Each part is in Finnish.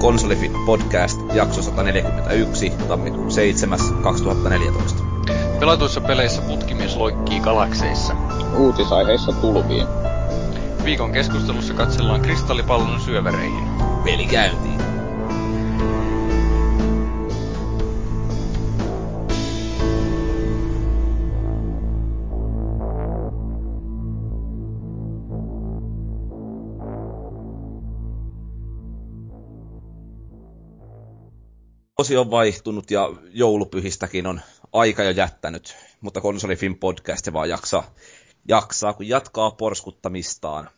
Konsolifin podcast, jakso 141, tammikuun 7. 2014. Pelatuissa peleissä putkimies loikkii galakseissa. Uutisaiheissa tulviin. Viikon keskustelussa katsellaan kristallipallon syövereihin. Peli käyntiin. Vuosi on vaihtunut ja joulupyhistäkin on aika jo jättänyt, mutta konsolifin podcast se vaan jaksaa, jaksaa, kun jatkaa porskuttamistaan.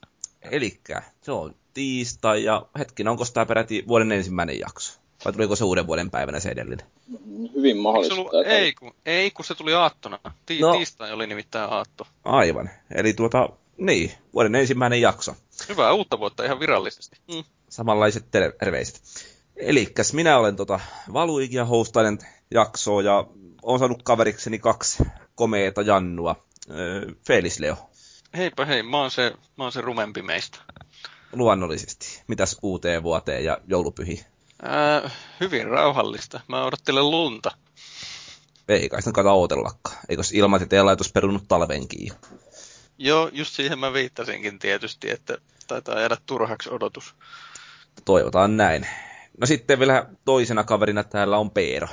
Elikkä se on tiistai ja hetkinen, onko tämä peräti vuoden ensimmäinen jakso? Vai tuliko se uuden vuoden päivänä se edellinen? Hyvin mahdollista. Ollut, ei, kun, ei, kun se tuli aattona. Ti- no. Tiistai oli nimittäin aatto. Aivan. Eli tuota, niin, vuoden ensimmäinen jakso. Hyvää uutta vuotta ihan virallisesti. Mm. Samanlaiset terveiset. Elikäs minä olen tota Valuik ja hostailen jaksoa ja on saanut kaverikseni kaksi komeeta Jannua. Öö, Felis Leo. Heipä hei, mä oon se, mä oon se rumempi meistä. Luonnollisesti. Mitäs uuteen vuoteen ja joulupyhi? Ää, hyvin rauhallista. Mä odottelen lunta. Ei kai sitä kannata odotellakaan. Eikös ilmatieteen laitos perunut talvenkin Joo, just siihen mä viittasinkin tietysti, että taitaa jäädä turhaksi odotus. Toivotaan näin. No sitten vielä toisena kaverina täällä on Peero.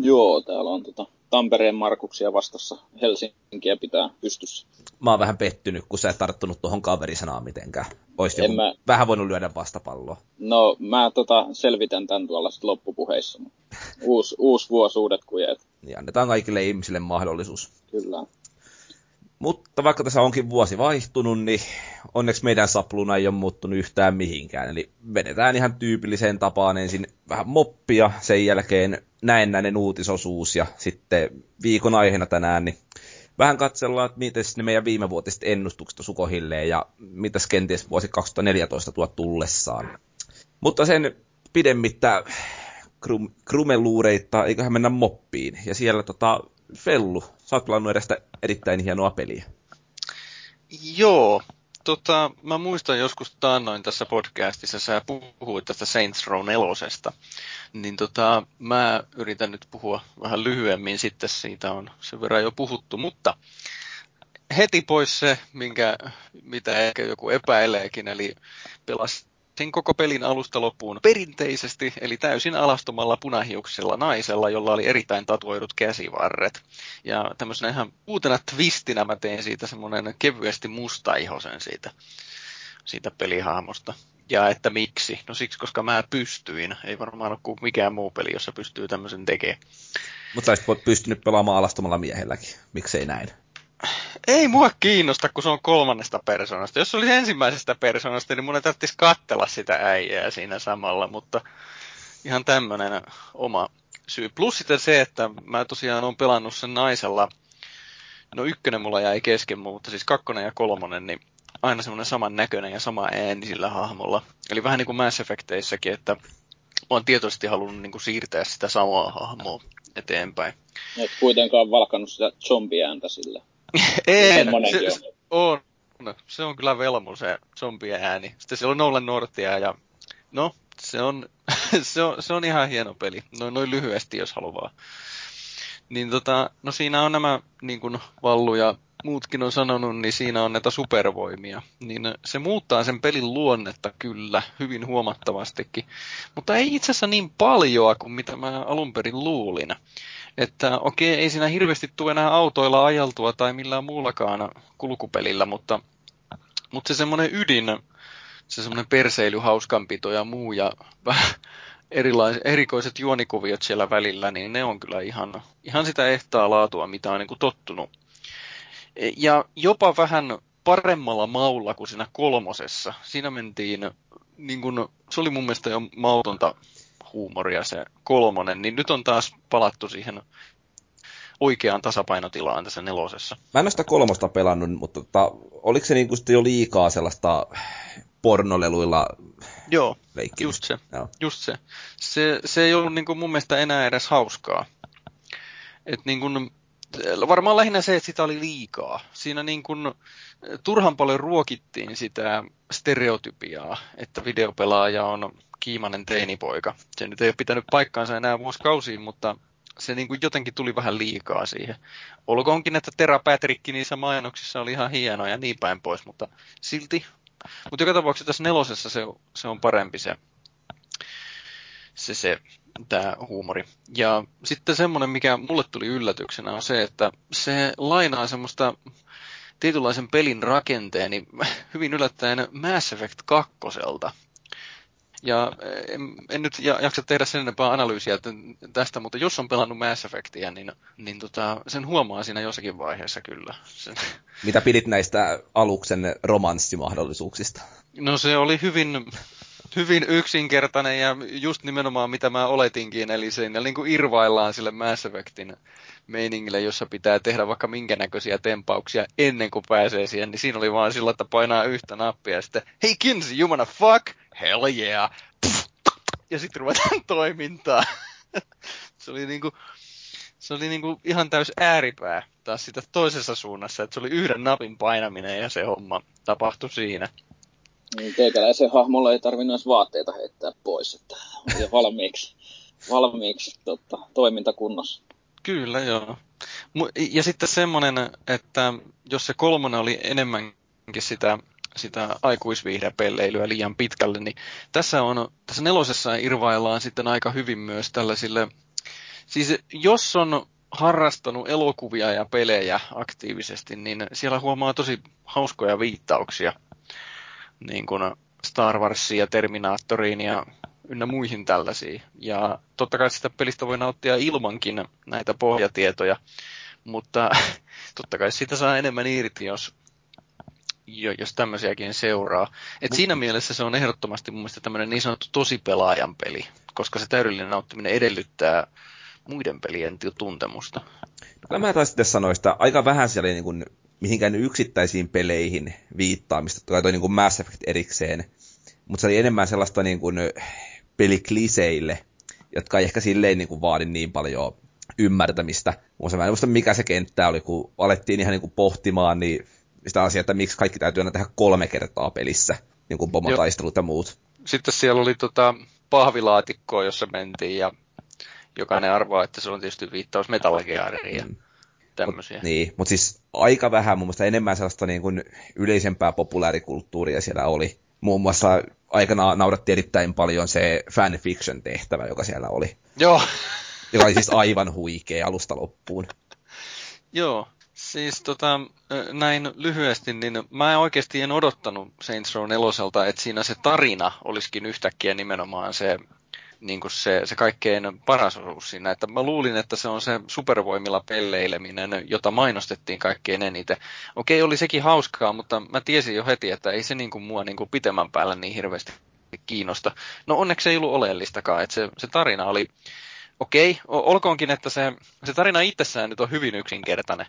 Joo, täällä on tota Tampereen Markuksia vastassa. Helsinkiä pitää pystyssä. Mä oon vähän pettynyt, kun sä et tarttunut tuohon kaverisanaan mitenkään. Oisit joku mä... vähän voinut lyödä vastapalloa. No, mä tota selvitän tän tuolla sit loppupuheissa. Uus, uusi vuosi, uudet kujet. Niin annetaan kaikille ihmisille mahdollisuus. Kyllä. Mutta vaikka tässä onkin vuosi vaihtunut, niin onneksi meidän sapluna ei ole muuttunut yhtään mihinkään. Eli vedetään ihan tyypilliseen tapaan ensin vähän moppia, sen jälkeen näennäinen uutisosuus ja sitten viikon aiheena tänään, niin vähän katsellaan, että miten ne meidän viimevuotiset ennustukset sukohilleen ja mitä kenties vuosi 2014 tuo tullessaan. Mutta sen pidemmittä krum, krumeluureita, eiköhän mennä moppiin. Ja siellä tota, Fellu, pelannut edestä erittäin hienoa peliä. Joo, tota, mä muistan joskus taannoin tässä podcastissa, sä puhuit tästä Saints Row 4. Niin tota, mä yritän nyt puhua vähän lyhyemmin, sitten siitä on sen verran jo puhuttu, mutta heti pois se, minkä, mitä ehkä joku epäileekin, eli pelas sen koko pelin alusta loppuun perinteisesti, eli täysin alastomalla punahiuksella naisella, jolla oli erittäin tatuoidut käsivarret. Ja tämmöisenä ihan uutena twistinä mä tein siitä semmoinen kevyesti mustaihosen siitä, siitä pelihahmosta. Ja että miksi? No siksi, koska mä pystyin. Ei varmaan ole kuin mikään muu peli, jossa pystyy tämmöisen tekemään. Mutta sä pystynyt pelaamaan alastomalla miehelläkin. Miksei näin? Ei mua kiinnosta, kun se on kolmannesta persoonasta. Jos se olisi ensimmäisestä persoonasta, niin mun ei tarvitsisi kattella sitä äijää siinä samalla, mutta ihan tämmöinen oma syy. Plus sitten se, että mä tosiaan on pelannut sen naisella, no ykkönen mulla jäi kesken, mutta siis kakkonen ja kolmonen, niin aina semmoinen saman näköinen ja sama ääni sillä hahmolla. Eli vähän niin kuin Mass Effecteissäkin, että mä oon tietoisesti halunnut niin kuin siirtää sitä samaa hahmoa eteenpäin. Et kuitenkaan valkannut sitä zombiääntä sillä. Ei, se, se, on. Se on kyllä velmu se zombien ääni. Sitten siellä on Nolan Nortia ja no, se on, se on, se on ihan hieno peli. Noin, noin lyhyesti, jos haluaa. Niin tota, no siinä on nämä, niin kuin Vallu ja muutkin on sanonut, niin siinä on näitä supervoimia. Niin se muuttaa sen pelin luonnetta kyllä hyvin huomattavastikin. Mutta ei itse asiassa niin paljoa kuin mitä mä alun perin luulin. Että okei, ei siinä hirveästi tule enää autoilla ajeltua tai millään muullakaan kulkupelillä, mutta, mutta se semmoinen ydin, se semmoinen perseily, hauskanpito ja muu ja vähän erilaiset, erikoiset juonikuviot siellä välillä, niin ne on kyllä ihan, ihan sitä ehtaa laatua, mitä on niin kuin tottunut. Ja jopa vähän paremmalla maulla kuin siinä kolmosessa. Siinä mentiin, niin kuin, se oli mun mielestä jo mautonta huumoria se kolmonen, niin nyt on taas palattu siihen oikeaan tasapainotilaan tässä nelosessa. Mä en ole sitä kolmosta pelannut, mutta tota, oliko se niinku jo liikaa sellaista pornoleluilla Joo, just se. Joo. Just se. se. Se ei ollut niinku mun mielestä enää edes hauskaa. Et niinku, varmaan lähinnä se, että sitä oli liikaa. Siinä niin kuin turhan paljon ruokittiin sitä stereotypiaa, että videopelaaja on kiimainen teinipoika. Se nyt ei ole pitänyt paikkaansa enää vuosikausiin, mutta se niin kuin jotenkin tuli vähän liikaa siihen. Olkoonkin, että Tera Patrick niissä mainoksissa oli ihan hieno ja niin päin pois, mutta silti. Mutta joka tapauksessa tässä nelosessa se, se on parempi se, se, se tämä huumori. Ja sitten semmoinen, mikä mulle tuli yllätyksenä, on se, että se lainaa semmoista tietynlaisen pelin rakenteen niin hyvin yllättäen Mass Effect 2. Ja en, en nyt jaksa tehdä sen enempää analyysiä tästä, mutta jos on pelannut Mass Effectia, niin, niin tota, sen huomaa siinä jossakin vaiheessa kyllä. Sen. Mitä pidit näistä aluksen romanssimahdollisuuksista? No se oli hyvin, hyvin yksinkertainen ja just nimenomaan mitä mä oletinkin, eli siinä niin kuin irvaillaan sille Mass Effectin meiningille, jossa pitää tehdä vaikka minkä näköisiä tempauksia ennen kuin pääsee siihen, niin siinä oli vaan sillä, että painaa yhtä nappia ja sitten, hei Kinsey, you wanna fuck? Hell yeah! Ja sitten ruvetaan toimintaa. se oli niinku, se oli niinku ihan täys ääripää taas sitä toisessa suunnassa, että se oli yhden napin painaminen ja se homma tapahtui siinä. Niin, teikäläisen hahmolla ei tarvinnut vaatteita heittää pois, että oli valmiiksi, valmiiksi tota, toimintakunnossa. Kyllä, joo. Ja sitten semmoinen, että jos se kolmonen oli enemmänkin sitä, sitä aikuisviihdepelleilyä liian pitkälle, niin tässä, on, tässä nelosessa irvaillaan sitten aika hyvin myös tällaisille, siis jos on harrastanut elokuvia ja pelejä aktiivisesti, niin siellä huomaa tosi hauskoja viittauksia niin kuin Star Warsiin ja Terminaattoriin ja ynnä muihin tällaisiin. Ja totta kai sitä pelistä voi nauttia ilmankin näitä pohjatietoja, mutta totta kai siitä saa enemmän irti, jos, jos tämmöisiäkin seuraa. Et siinä mielessä se on ehdottomasti mun mielestä tämmöinen niin sanottu tosipelaajan peli, koska se täydellinen nauttiminen edellyttää muiden pelien tuntemusta. Kyllä mä taisin sanoa sitä, aika vähän siellä niin kuin mihinkään yksittäisiin peleihin viittaamista, tai toi niin kuin Mass Effect erikseen, mutta se oli enemmän sellaista niin kuin pelikliseille, jotka ei ehkä silleen niin kuin vaadi niin paljon ymmärtämistä. Muista mä en muista, mikä se kenttä oli, kun alettiin ihan niin kuin pohtimaan niin sitä asiaa, että miksi kaikki täytyy aina tehdä kolme kertaa pelissä, niin kuin pomotaistelut ja muut. Sitten siellä oli tota pahvilaatikkoa, jossa mentiin, ja jokainen arvaa, että se on tietysti viittaus Metal Geariin. Mm tämmöisiä. Niin, mutta siis aika vähän, mun mielestä enemmän sellaista niin kuin yleisempää populaarikulttuuria siellä oli. Muun muassa aikana nauratti erittäin paljon se fanfiction-tehtävä, joka siellä oli. Joo. Joka oli siis aivan huikea alusta loppuun. Joo, siis tota, näin lyhyesti, niin mä oikeasti en odottanut Saints Row 4, että siinä se tarina olisikin yhtäkkiä nimenomaan se niin kuin se, se kaikkein paras osuus siinä. Että mä luulin, että se on se supervoimilla pelleileminen, jota mainostettiin kaikkein eniten. Okei, oli sekin hauskaa, mutta mä tiesin jo heti, että ei se niin kuin mua niin kuin pitemmän päällä niin hirveästi kiinnosta. No onneksi ei ollut oleellistakaan, että se, se tarina oli, okei, olkoonkin, että se, se tarina itsessään nyt on hyvin yksinkertainen.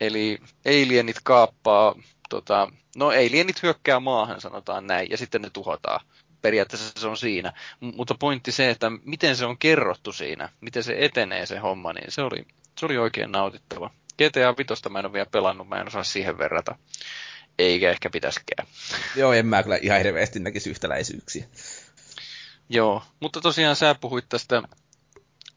Eli alienit kaappaa, tota, no alienit hyökkää maahan, sanotaan näin, ja sitten ne tuhotaan periaatteessa se on siinä. M- mutta pointti se, että miten se on kerrottu siinä, miten se etenee se homma, niin se oli, se oli oikein nautittava. GTA 5 mä en ole vielä pelannut, mä en osaa siihen verrata. Eikä ehkä pitäskään. Joo, en mä kyllä ihan hirveästi näkisi yhtäläisyyksiä. Joo, mutta tosiaan sä puhuit tästä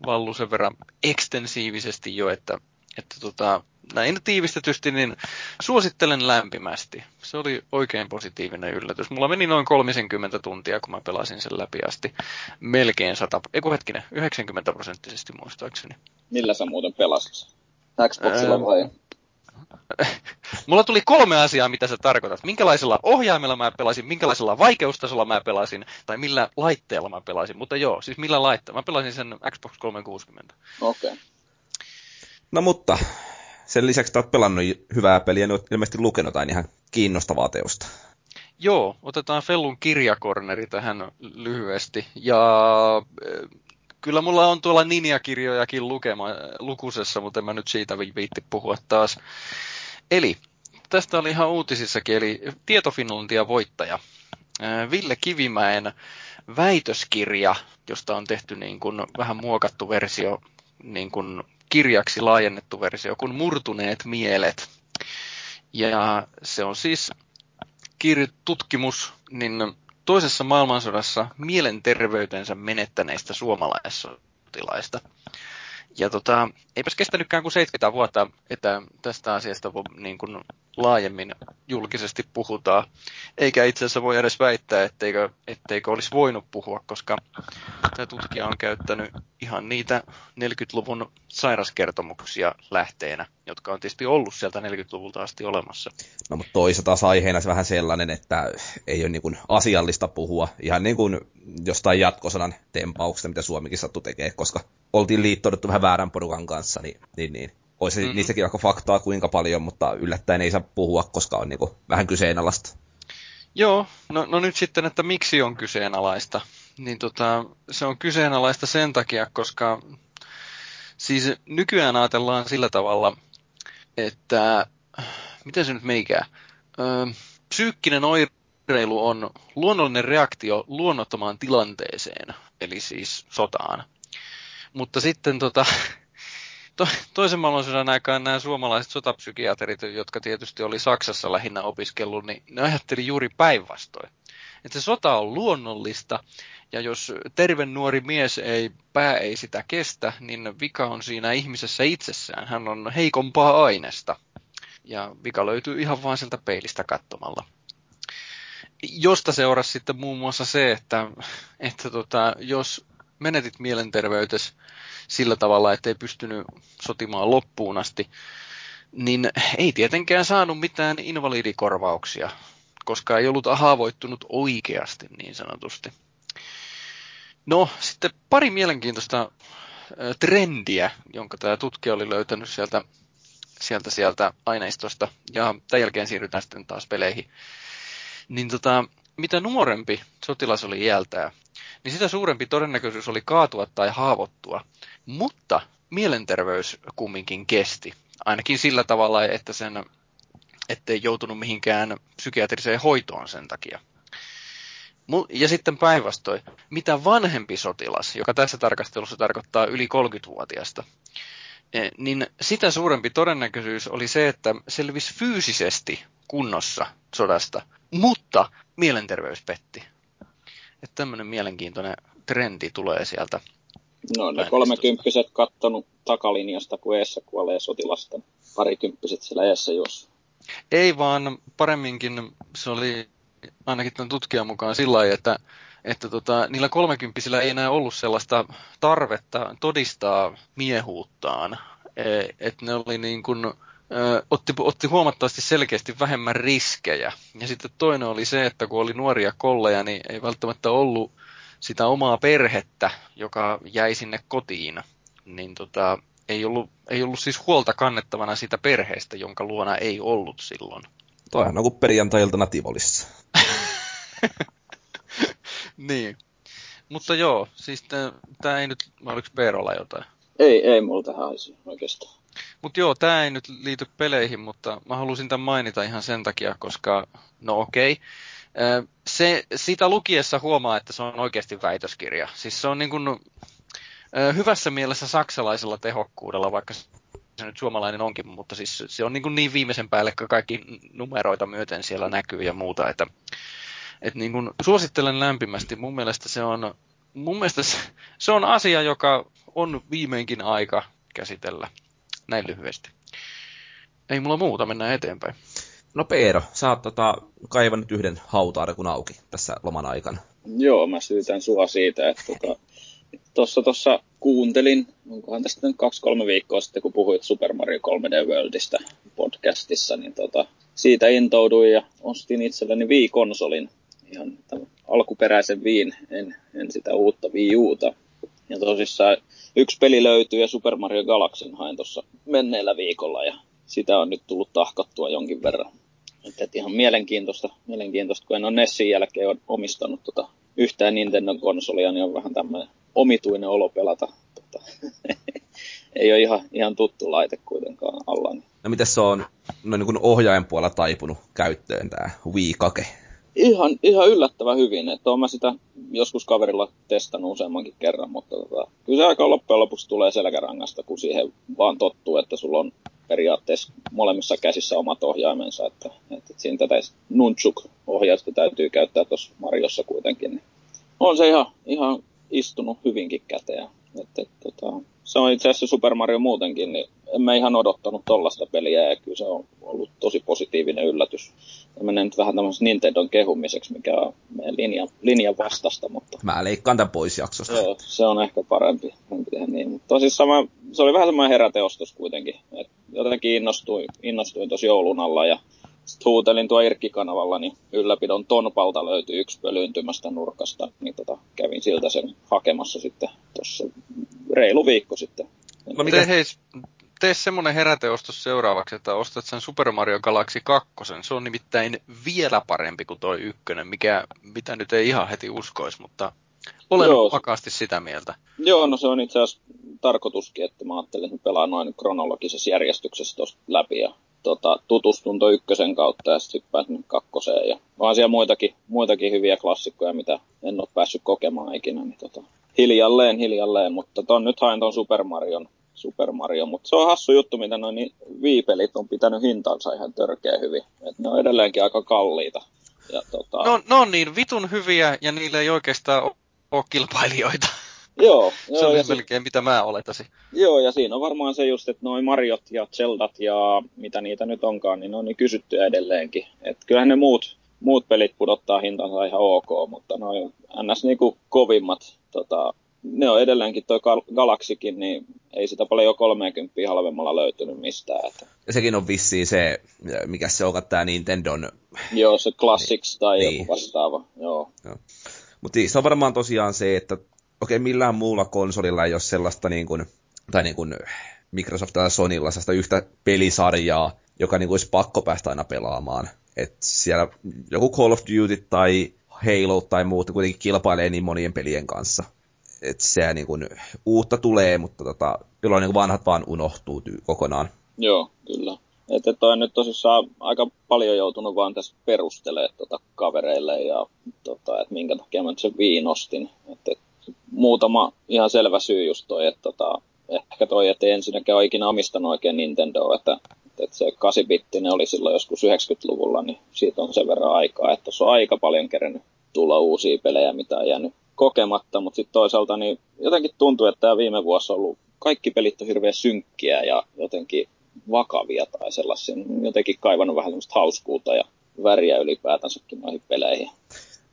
Vallu sen verran ekstensiivisesti jo, että, että tota, näin tiivistetysti, niin suosittelen lämpimästi. Se oli oikein positiivinen yllätys. Mulla meni noin 30 tuntia, kun mä pelasin sen läpi asti. Melkein 100, eiku hetkinen, 90 prosenttisesti muistaakseni. Millä sä muuten pelasit? Xboxilla Ää... vai? Mulla tuli kolme asiaa, mitä sä tarkoitat. Minkälaisella ohjaimella mä pelasin, minkälaisella vaikeustasolla mä pelasin, tai millä laitteella mä pelasin. Mutta joo, siis millä laitteella. Mä pelasin sen Xbox 360. Okei. Okay. No mutta, sen lisäksi että olet pelannut hyvää peliä, niin olet ilmeisesti lukenut jotain ihan kiinnostavaa teosta. Joo, otetaan Fellun kirjakorneri tähän lyhyesti. Ja eh, kyllä mulla on tuolla Ninja-kirjojakin lukema, lukusessa, mutta en mä nyt siitä viitti puhua taas. Eli tästä oli ihan uutisissakin, eli Tietofinlandia voittaja. Eh, Ville Kivimäen väitöskirja, josta on tehty niin kuin vähän muokattu versio niin kuin kirjaksi laajennettu versio kuin Murtuneet mielet. Ja se on siis tutkimus niin toisessa maailmansodassa mielenterveytensä menettäneistä suomalaissotilaista. Ja tota, eipäs kestänytkään kuin 70 vuotta, että tästä asiasta niin kuin laajemmin julkisesti puhutaan. Eikä itse asiassa voi edes väittää, etteikö, etteikö olisi voinut puhua, koska tämä tutkija on käyttänyt ihan niitä 40-luvun sairaskertomuksia lähteenä, jotka on tietysti ollut sieltä 40-luvulta asti olemassa. No mutta toisaalta aiheena se vähän sellainen, että ei ole niin kuin asiallista puhua ihan niin kuin jostain jatkosanan tempauksesta, mitä Suomikin sattu tekee, koska oltiin liittouduttu vähän väärän porukan kanssa, niin, niin, niin olisi mm-hmm. niistäkin vaikka faktaa kuinka paljon, mutta yllättäen ei saa puhua, koska on niin kuin vähän kyseenalaista. Joo, no, no nyt sitten, että miksi on kyseenalaista? Niin tota, se on kyseenalaista sen takia, koska siis nykyään ajatellaan sillä tavalla, että miten se nyt meikää? Öö, psyykkinen oireilu on luonnollinen reaktio luonnottomaan tilanteeseen, eli siis sotaan. Mutta sitten tota, to, toisen maailmansodan aikaan nämä suomalaiset sotapsykiatrit, jotka tietysti oli Saksassa lähinnä opiskellut, niin ne ajatteli juuri päinvastoin. Että se sota on luonnollista, ja jos terve nuori mies ei, pää ei sitä kestä, niin vika on siinä ihmisessä itsessään. Hän on heikompaa aineesta. Ja vika löytyy ihan vain sieltä peilistä katsomalla. Josta seurasi sitten muun muassa se, että, että tota, jos menetit mielenterveytes sillä tavalla, ettei pystynyt sotimaan loppuun asti, niin ei tietenkään saanut mitään invalidikorvauksia, koska ei ollut haavoittunut oikeasti niin sanotusti. No, sitten pari mielenkiintoista trendiä, jonka tämä tutkija oli löytänyt sieltä, sieltä, sieltä aineistosta, ja tämän jälkeen siirrytään sitten taas peleihin. Niin tota, mitä nuorempi sotilas oli iältään, niin sitä suurempi todennäköisyys oli kaatua tai haavoittua. Mutta mielenterveys kumminkin kesti. Ainakin sillä tavalla, että sen, ettei joutunut mihinkään psykiatriseen hoitoon sen takia. Ja sitten päinvastoin, mitä vanhempi sotilas, joka tässä tarkastelussa tarkoittaa yli 30-vuotiaasta, e, niin sitä suurempi todennäköisyys oli se, että selvisi fyysisesti kunnossa sodasta, mutta mielenterveys petti. Että tämmöinen mielenkiintoinen trendi tulee sieltä. No ne kolmekymppiset kattonut takalinjasta, kun eessä kuolee sotilasta. Parikymppiset siellä eessä jos. Ei vaan paremminkin se oli ainakin tämän tutkijan mukaan sillä lailla, että, että tota, niillä kolmekymppisillä ei enää ollut sellaista tarvetta todistaa miehuuttaan. E, että ne oli niin kuin, otti, otti huomattavasti selkeästi vähemmän riskejä. Ja sitten toinen oli se, että kun oli nuoria kolleja, niin ei välttämättä ollut sitä omaa perhettä, joka jäi sinne kotiin. Niin tota, ei ollut, ei ollut siis huolta kannettavana sitä perheestä, jonka luona ei ollut silloin. Toihan on kuin perjantai-iltana Tivolissa. niin. Mutta joo, siis tämä ei nyt, oliko Peerolla jotain? Ei, ei mulla tähän oikeastaan. Mutta joo, tämä ei nyt liity peleihin, mutta mä halusin tämän mainita ihan sen takia, koska, no okei, okay. se, sitä lukiessa huomaa, että se on oikeasti väitöskirja. Siis se on niin kuin, hyvässä mielessä saksalaisella tehokkuudella, vaikka se nyt suomalainen onkin, mutta siis se on niin, kuin niin viimeisen päälle kaikki numeroita myöten siellä näkyy ja muuta, että, että niin kuin suosittelen lämpimästi. Mun mielestä se on, mun mielestä se, se on asia, joka on viimeinkin aika käsitellä näin lyhyesti. Ei mulla muuta, mennään eteenpäin. No Peero, sä oot tota, kaivannut yhden hautaarkun auki tässä loman aikana. Joo, mä syytän sua siitä, että tota, tuossa tossa kuuntelin, onkohan tästä nyt kaksi-kolme viikkoa sitten, kun puhuit Super Mario 3D Worldista podcastissa, niin tota, siitä intouduin ja ostin itselleni Wii-konsolin. Ihan alkuperäisen Wiin, en, en sitä uutta Wii Uta. Ja tosissaan yksi peli löytyy ja Super Mario Galaxyn hain tuossa menneellä viikolla ja sitä on nyt tullut tahkottua jonkin verran. Että et ihan mielenkiintoista, mielenkiintoista, kun en ole Nessin jälkeen omistanut tota yhtään Nintendo-konsolia, niin on vähän tämmöinen omituinen olo pelata. Tota, ei ole ihan, ihan tuttu laite kuitenkaan alla. No miten se on no niin kuin ohjaajan puolella taipunut käyttöön tämä Wii Kake? Ihan, ihan yllättävän hyvin, että olen mä sitä joskus kaverilla testannut useammankin kerran, mutta tota, kyllä se aika loppujen lopuksi tulee selkärangasta, kun siihen vaan tottuu, että sulla on periaatteessa molemmissa käsissä omat ohjaimensa, että, että siinä tätä nunchuk-ohjausta täytyy käyttää tuossa Mariossa kuitenkin. Niin on se ihan, ihan istunut hyvinkin käteen. Että, tota, se on itse asiassa Super Mario muutenkin, niin en mä ihan odottanut tollasta peliä ja kyllä se on ollut tosi positiivinen yllätys. Ja menee nyt vähän tämmöisen Nintendon kehumiseksi, mikä on linjan, linjan vastasta, mutta... Mä leikkaan tämän pois jaksosta. Joo, se on ehkä parempi, niin. Mutta tosissaan mä, se oli vähän semmoinen heräteostos kuitenkin. Et jotenkin innostuin, innostuin tosi joulun alla ja sitten huutelin tuo Irkki-kanavalla, niin ylläpidon tonpalta löytyi yksi pölyyntymästä nurkasta, niin tota, kävin siltä sen hakemassa sitten tuossa reilu viikko sitten. No mitä? Tee, hei, tee semmonen heräteostos seuraavaksi, että ostat sen Super Mario Galaxy 2. Se on nimittäin vielä parempi kuin toi ykkönen, mikä, mitä nyt ei ihan heti uskoisi, mutta olen Joo. vakaasti sitä mieltä. Joo, no se on itse asiassa tarkoituskin, että mä ajattelin, että pelaa noin kronologisessa järjestyksessä tuosta läpi ja tota, tutustun tuon ykkösen kautta ja sitten pääsin kakkoseen. Ja on siellä muitakin, muitakin hyviä klassikkoja, mitä en ole päässyt kokemaan ikinä. Niin tota, hiljalleen, hiljalleen, mutta ton, nyt haen tuon Super Marion, Super Mario, mutta se on hassu juttu, mitä noin niin viipelit on pitänyt hintansa ihan törkeä hyvin. Et ne on edelleenkin aika kalliita. Ja, tota... no, no niin, vitun hyviä ja niillä ei oikeastaan ole kilpailijoita. Joo. se on melkein mitä mä oletasin. Joo, ja siinä on varmaan se just, että noin Mariot ja Zeldat ja mitä niitä nyt onkaan, niin ne on niin kysyttyjä edelleenkin. Et kyllähän ne muut, muut pelit pudottaa hintansa ihan ok, mutta noin ns. Niinku kovimmat, tota, ne on edelleenkin toi Galaxikin, niin ei sitä paljon jo 30 halvemmalla löytynyt mistään. Että. Ja sekin on vissiin se, mikä se onkaan tämä Nintendon... Joo, se Classics niin, tai niin. joku vastaava, joo. joo. Mutta se on varmaan tosiaan se, että okei, millään muulla konsolilla ei ole sellaista niin kuin, tai niin kuin Microsoft tai Sonylla sellaista yhtä pelisarjaa, joka niin kuin olisi pakko päästä aina pelaamaan. Et siellä joku Call of Duty tai Halo tai muut kuitenkin kilpailee niin monien pelien kanssa. Että se niin kuin, uutta tulee, mutta tota, jolloin niin kuin vanhat vaan unohtuu ty- kokonaan. Joo, kyllä. Että toi on nyt tosissaan aika paljon joutunut vaan tässä perustelemaan tota kavereille ja tota, että minkä takia mä nyt sen viinostin. Että muutama ihan selvä syy just toi, että tota, ehkä toi, että ensinnäkään ole ikinä omistanut oikein Nintendo, että, että se 8-bittinen oli silloin joskus 90-luvulla, niin siitä on sen verran aikaa, että se on aika paljon kerennyt tulla uusia pelejä, mitä on jäänyt kokematta, mutta sitten toisaalta niin jotenkin tuntuu, että tämä viime vuosi on ollut, kaikki pelit on hirveän synkkiä ja jotenkin vakavia tai sellaisia, jotenkin kaivannut vähän semmoista hauskuutta ja väriä ylipäätänsäkin noihin peleihin.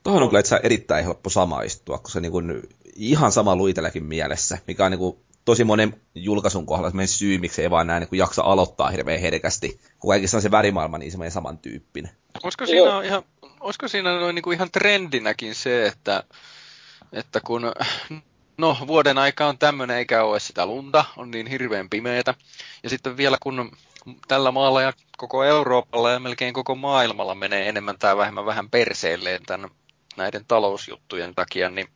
Tuohon on kyllä itse erittäin helppo samaistua, kun se niin kuin ihan sama luitelläkin mielessä, mikä on niin kuin tosi monen julkaisun kohdalla se syy, miksi ei vaan näin niin jaksa aloittaa hirveän herkästi, kun kaikissa on se värimaailma niin semmoinen samantyyppinen. Olisiko siinä, ihan, olisiko siinä noin niin kuin ihan trendinäkin se, että, että kun no, vuoden aika on tämmöinen eikä ole sitä lunta, on niin hirveän pimeätä. Ja sitten vielä kun tällä maalla ja koko Euroopalla ja melkein koko maailmalla menee enemmän tai vähemmän vähän perseelleen tämän, näiden talousjuttujen takia, niin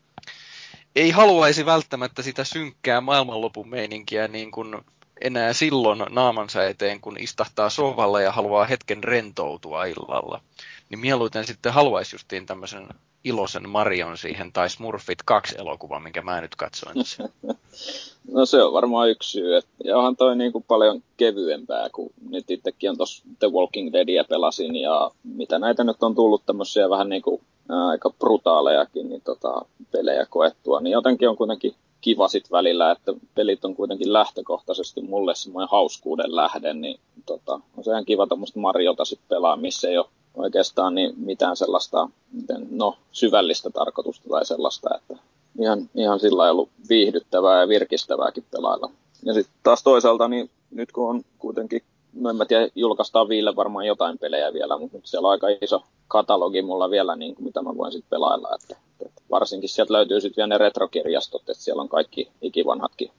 ei haluaisi välttämättä sitä synkkää maailmanlopun meininkiä niin kuin enää silloin naamansa eteen, kun istahtaa sohvalla ja haluaa hetken rentoutua illalla. Niin mieluiten sitten haluaisi justiin tämmöisen iloisen Marion siihen, tai Smurfit 2 elokuva, minkä mä nyt katsoin no se on varmaan yksi syy. Ja onhan toi niin kuin paljon kevyempää, kun nyt itsekin on tuossa The Walking Deadia pelasin, ja mitä näitä nyt on tullut tämmöisiä vähän niin kuin aika brutaalejakin niin tota, pelejä koettua, niin jotenkin on kuitenkin kiva sit välillä, että pelit on kuitenkin lähtökohtaisesti mulle semmoinen hauskuuden lähde, niin tota, on se ihan kiva tämmöistä Mariota sit pelaa, missä ei ole oikeastaan niin mitään sellaista miten, no, syvällistä tarkoitusta tai sellaista, että ihan, ihan sillä ollut viihdyttävää ja virkistävääkin pelailla. Ja sitten taas toisaalta, niin nyt kun on kuitenkin no en mä tiedä, julkaistaan Viille varmaan jotain pelejä vielä, mutta nyt siellä on aika iso katalogi mulla vielä, niin kuin, mitä mä voin sitten pelailla. Että, että varsinkin sieltä löytyy sitten vielä ne retrokirjastot, että siellä on kaikki ikivanhatkin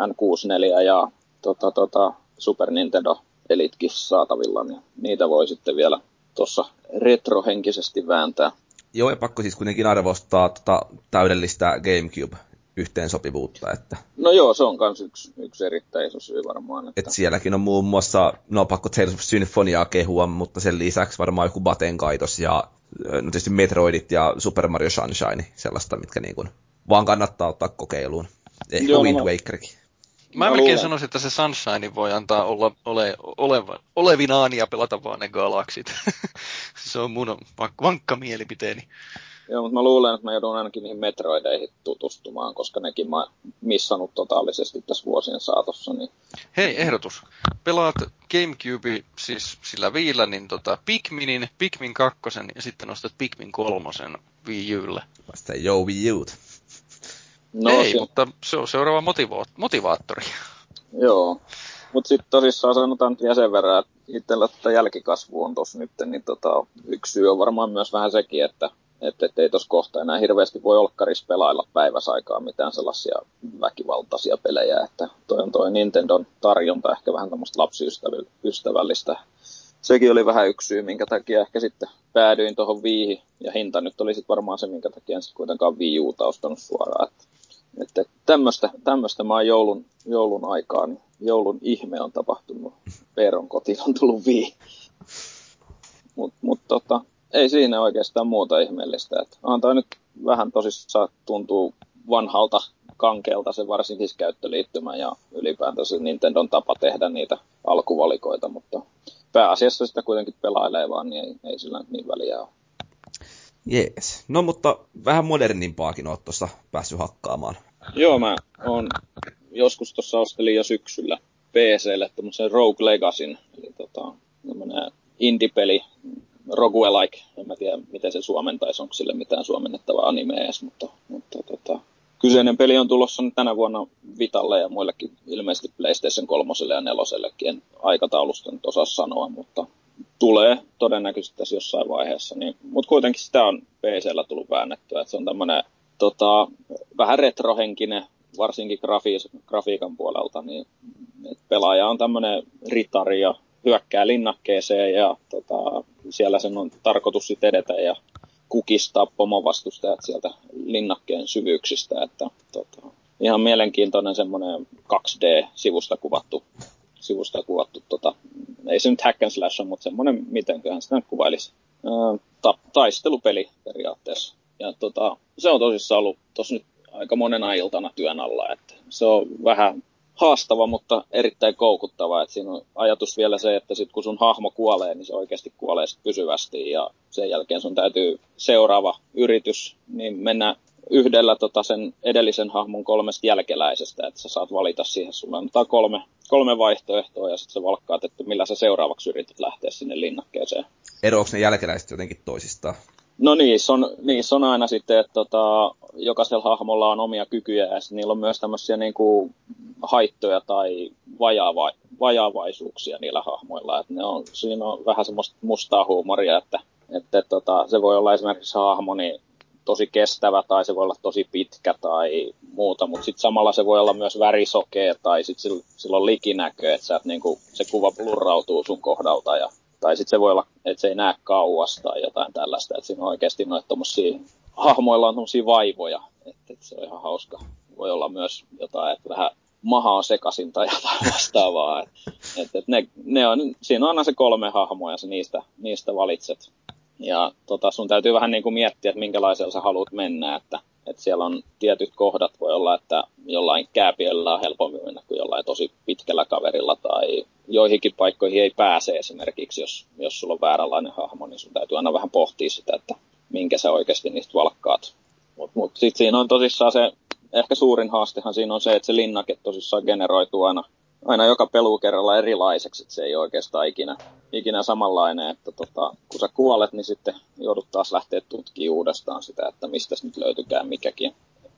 N64 ja tota, tota, Super Nintendo Elitkin saatavilla, niin niitä voi sitten vielä tuossa retrohenkisesti vääntää. Joo, ja pakko siis kuitenkin arvostaa tota täydellistä GameCube yhteensopivuutta. Että... No joo, se on myös yksi, yksi erittäin iso syy varmaan. Että... Et sielläkin on muun muassa, no pakko Tales of Symphoniaa kehua, mutta sen lisäksi varmaan joku Baten kaitos ja no tietysti Metroidit ja Super Mario Sunshine, sellaista, mitkä niin kuin vaan kannattaa ottaa kokeiluun. Ehkä Joo, Wind no, Wakerkin. Mä melkein sanoisin, että se Sunshine voi antaa olla ole, oleva, olevinaan ja pelata vaan ne galaksit. se on mun vankka mielipiteeni. Joo, mutta mä luulen, että mä joudun ainakin niihin Metroideihin tutustumaan, koska nekin mä missannut totaalisesti tässä vuosien saatossa. Niin... Hei, ehdotus. Pelaat Gamecube siis sillä viillä, niin tota Pikminin, Pikmin 2 ja sitten nostat Pikmin 3 Wii Ulle. Vasta jo Wii U't. No, Ei, si- mutta se on seuraava motivo- motivaattori. Joo, mutta sitten tosissaan sanotaan nyt vielä sen verran, että itsellä tätä jälkikasvu on tossa nyt, niin tota, yksi syy on varmaan myös vähän sekin, että että et ei tuossa kohta enää hirveästi voi olkkarissa pelailla päiväsaikaa mitään sellaisia väkivaltaisia pelejä, että toi on toi Nintendon tarjonta ehkä vähän tämmöistä lapsiystävällistä. Sekin oli vähän yksi syy, minkä takia ehkä sitten päädyin tuohon viihin, ja hinta nyt oli sitten varmaan se, minkä takia en sitten kuitenkaan Wii Uta ostanut suoraan. Että että tämmöistä, tämmöistä mä oon joulun, joulun aikaan, niin joulun ihme on tapahtunut. Peeron kotiin on tullut vii. Mutta mut, tota, ei siinä oikeastaan muuta ihmeellistä. Että antaa nyt vähän tosissaan tuntuu vanhalta kankeelta se varsinkin käyttöliittymä ja ylipäätään se Nintendon tapa tehdä niitä alkuvalikoita, mutta pääasiassa sitä kuitenkin pelailee vaan, niin ei, ei sillä niin väliä ole. Jees. No mutta vähän modernimpaakin oot tuossa päässyt hakkaamaan. Joo, mä oon joskus tuossa ostelin jo syksyllä PClle tämmöisen Rogue Legacyn, eli tota, indie-peli, roguelike, en mä tiedä miten se suomentaisi, onko sille mitään suomennettavaa animea edes, mutta, mutta tota, kyseinen peli on tulossa nyt tänä vuonna Vitalle ja muillekin ilmeisesti PlayStation 3 ja 4 en aikataulusta nyt osaa sanoa, mutta tulee todennäköisesti tässä jossain vaiheessa. Niin, mutta kuitenkin sitä on PCllä tullut väännettyä, että se on tämmöinen tota, vähän retrohenkinen, varsinkin grafi- grafiikan puolelta, niin pelaaja on tämmöinen ritari ja hyökkää linnakkeeseen ja tota, siellä sen on tarkoitus sitten edetä ja kukistaa pomovastustajat sieltä linnakkeen syvyyksistä, että tota, ihan mielenkiintoinen semmoinen 2D-sivusta kuvattu, sivusta kuvattu tota, ei se nyt hack and slash on, mutta semmoinen, mitenköhän sitä nyt kuvailisi, ta- taistelupeli periaatteessa. Ja tota, se on tosissaan ollut tossa nyt aika monena iltana työn alla, että se on vähän haastava, mutta erittäin koukuttava. että siinä on ajatus vielä se, että sit kun sun hahmo kuolee, niin se oikeasti kuolee sit pysyvästi ja sen jälkeen sun täytyy seuraava yritys niin mennä yhdellä tota sen edellisen hahmon kolmesta jälkeläisestä, että sä saat valita siihen, sulla on kolme, kolme vaihtoehtoa ja sitten sä valkkaat, että millä sä seuraavaksi yrität lähteä sinne linnakkeeseen. Eroako ne jälkeläiset jotenkin toisistaan? No niissä on, niissä on aina sitten, että tota, jokaisella hahmolla on omia kykyjä ja niillä on myös tämmöisiä niin kuin haittoja tai vajaava, vajaavaisuuksia niillä hahmoilla. Et ne on, siinä on vähän semmoista mustaa huumoria, että, että tota, se voi olla esimerkiksi hahmo niin tosi kestävä tai se voi olla tosi pitkä tai muuta, mutta sitten samalla se voi olla myös värisokea tai sitten sillä, on likinäkö, että sä, et, niinku, se kuva blurrautuu sun kohdalta ja tai sitten se voi olla, että se ei näe kauas tai jotain tällaista, että siinä on oikeasti noita tommosia, hahmoilla on tommosia vaivoja, että, että se on ihan hauska. Voi olla myös jotain, että vähän maha on sekaisin tai jotain vastaavaa. että että, että ne, ne on, siinä on aina se kolme hahmoa ja niistä, niistä valitset. Ja tota, sun täytyy vähän niin kuin miettiä, että minkälaisella sä haluat mennä, että että siellä on tietyt kohdat, voi olla, että jollain kääpiöllä on helpommin mennä kuin jollain tosi pitkällä kaverilla tai joihinkin paikkoihin ei pääse esimerkiksi, jos, jos sulla on vääränlainen hahmo, niin sun täytyy aina vähän pohtia sitä, että minkä sä oikeasti niistä valkkaat. Mutta mut, mut sitten siinä on tosissaan se, ehkä suurin haastehan siinä on se, että se linnake tosissaan generoituu aina aina joka pelukerralla erilaiseksi, että se ei oikeastaan ikinä, ikinä samanlainen, että tota, kun sä kuolet, niin sitten joudut taas lähteä tutkimaan uudestaan sitä, että mistä nyt löytykään mikäkin,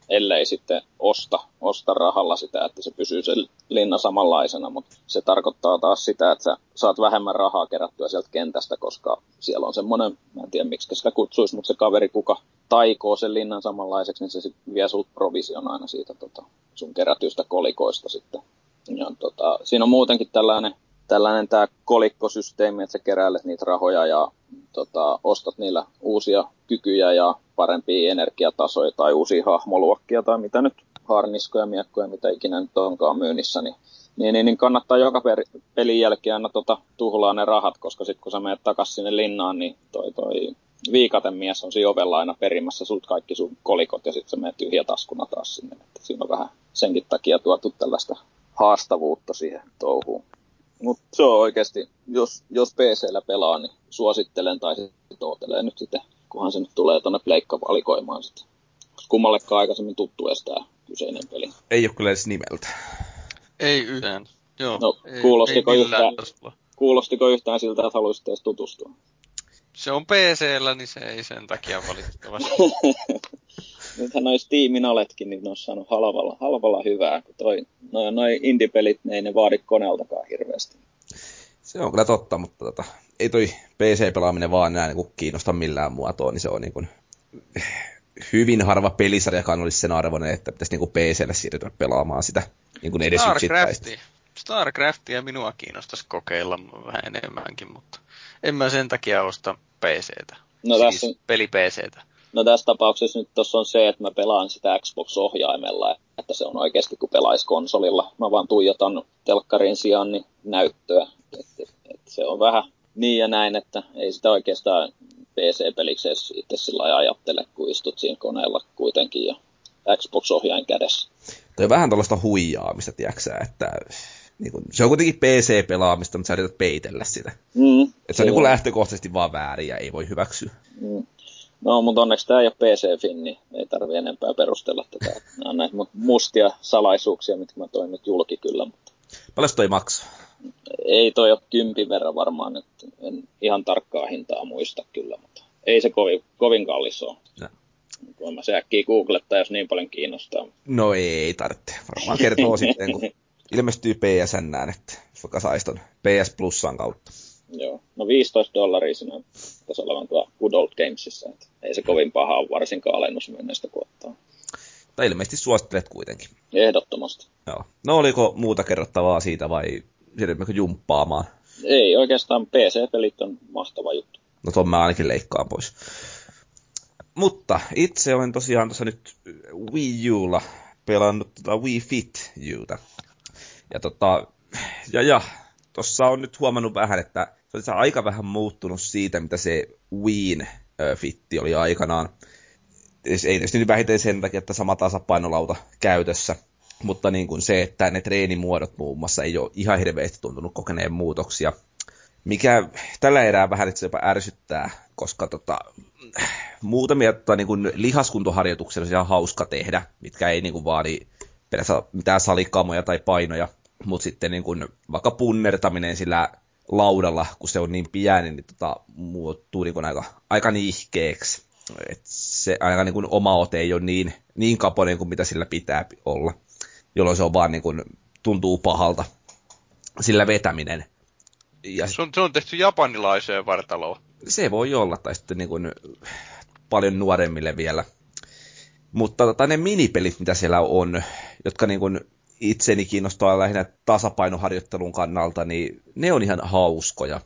ellei sitten osta, osta rahalla sitä, että se pysyy se linna samanlaisena, mutta se tarkoittaa taas sitä, että sä saat vähemmän rahaa kerättyä sieltä kentästä, koska siellä on semmoinen, mä en tiedä miksi sitä kutsuisi, mutta se kaveri, kuka taikoo sen linnan samanlaiseksi, niin se sitten vie sulta provision aina siitä tota, sun kerätyistä kolikoista sitten ja tota, siinä on muutenkin tällainen, tällainen tämä kolikkosysteemi, että sä keräilet niitä rahoja ja tota, ostat niillä uusia kykyjä ja parempia energiatasoja tai uusia hahmoluokkia tai mitä nyt harniskoja, miekkoja, mitä ikinä nyt onkaan myynnissä, niin, niin, niin, niin kannattaa joka pelin jälkeen aina tota, tuhlaa ne rahat, koska sitten kun sä menet takaisin sinne linnaan, niin toi, toi viikaten mies on siinä ovella aina perimässä sut kaikki sun kolikot ja sitten se menee tyhjä taskuna taas sinne. Että siinä on vähän senkin takia tuotu tällaista haastavuutta siihen touhuun. Mutta se on oikeasti, jos, jos PCllä pelaa, niin suosittelen tai sitten nyt sitten, kunhan se nyt tulee tuonne pleikkavalikoimaan sitten. Kummallekaan aikaisemmin tuttu edes tämä kyseinen peli. Ei ole kyllä edes nimeltä. Ei yhtään. Joo, no, ei, kuulostiko, ei yhtään, kuulostiko yhtään siltä, että haluaisitte edes tutustua? Se on PC-llä, niin se ei sen takia valitettavasti. Nythän noin Steamin aletkin, niin ne on saanut halvalla, halvalla hyvää, kun toi, noin noi indie-pelit, ne ei ne vaadi koneeltakaan hirveästi. Se on kyllä totta, mutta tota, ei toi PC-pelaaminen vaan enää niin kiinnosta millään muotoa, niin se on niin kuin, hyvin harva pelisarjakaan olisi sen arvoinen, että pitäisi niin PClle siirtyä pelaamaan sitä niin kuin edes Starcraftia. Starcraftia minua kiinnostaisi kokeilla vähän enemmänkin, mutta en mä sen takia osta PCtä. No siis tässä, peli PCtä. No tässä tapauksessa nyt tuossa on se, että mä pelaan sitä Xbox-ohjaimella, että se on oikeasti kuin pelaisi konsolilla. Mä vaan tuijotan telkkarin sijaan niin näyttöä. Et, et, et se on vähän niin ja näin, että ei sitä oikeastaan PC-peliksi itse sillä ajattele, kun istut siinä koneella kuitenkin ja Xbox-ohjain kädessä. Toi on vähän tällaista huijaamista, tiedätkö että niin kun, se on kuitenkin PC-pelaamista, mutta sä yrität peitellä sitä. Mm, että se on niin lähtökohtaisesti vaan väärin ja ei voi hyväksyä. Mm. No, mutta onneksi tämä ei ole PC-fin, niin ei tarvi enempää perustella tätä. Nämä on näitä mustia salaisuuksia, mitkä mä toin nyt julki kyllä. Mutta... Paljon toi maksaa? Ei toi ole kympin verran varmaan, että en ihan tarkkaa hintaa muista kyllä, mutta ei se kovin, kovin kallis ole. No. Voin mä se äkkiä googlettaa, jos niin paljon kiinnostaa. No ei tarvitse. Varmaan kertoo sitten, kun ilmestyy PSN, että vaikka saisi ton PS Plusan kautta. Joo, no 15 dollaria siinä tässä olevan tuo Good Old Gamesissa, että ei se kovin paha ole varsinkaan alennusmyynneistä kun ottaa. Tai ilmeisesti suosittelet kuitenkin. Ehdottomasti. Joo. No oliko muuta kerrottavaa siitä vai siirrymmekö jumppaamaan? Ei, oikeastaan PC-pelit on mahtava juttu. No ton mä ainakin leikkaan pois. Mutta itse olen tosiaan tuossa nyt Wii Ulla pelannut tota Wii Fit Uta. Ja tota, ja ja, tossa on nyt huomannut vähän, että se on aika vähän muuttunut siitä, mitä se Wii fitti oli aikanaan. Ei tietysti nyt vähiten sen takia, että sama tasapainolauta käytössä, mutta niin kuin se, että ne treenimuodot muun muassa ei ole ihan hirveästi tuntunut kokeneen muutoksia. Mikä tällä erää vähän itse jopa ärsyttää, koska tota, muutamia tota, niin kuin lihaskuntoharjoituksia on ihan hauska tehdä, mitkä ei niin kuin vaadi mitään salikamoja tai painoja, mutta sitten niin kuin, vaikka punnertaminen sillä laudalla, kun se on niin pieni, niin tota, muuttuu niin aika, aika niihkeeksi. Et se aika niin kuin oma ote ei ole niin, niin kapoinen kuin mitä sillä pitää olla, jolloin se on vaan niin kuin, tuntuu pahalta sillä vetäminen. Ja se, on, se on tehty japanilaiseen vartaloon. Se voi olla, tai sitten niin kuin, paljon nuoremmille vielä. Mutta tota, ne minipelit, mitä siellä on, jotka niin kuin, itseni kiinnostaa lähinnä tasapainoharjoittelun kannalta, niin ne on ihan hauskoja.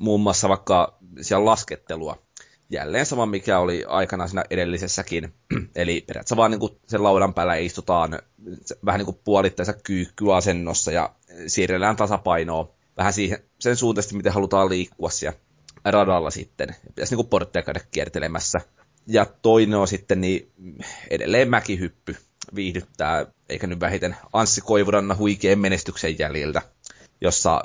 Muun muassa vaikka siellä laskettelua. Jälleen sama, mikä oli aikana siinä edellisessäkin. Eli periaatteessa vaan niin kuin sen laudan päällä istutaan vähän niin kuin puolittaisa kyykkyasennossa ja siirrellään tasapainoa vähän siihen, sen suuntaisesti, miten halutaan liikkua siellä radalla sitten. Pitäisi niin kuin portteja käydä kiertelemässä. Ja toinen on sitten niin edelleen mäkihyppy viihdyttää, eikä nyt vähiten Anssi Koivuranna huikean menestyksen jäljiltä, jossa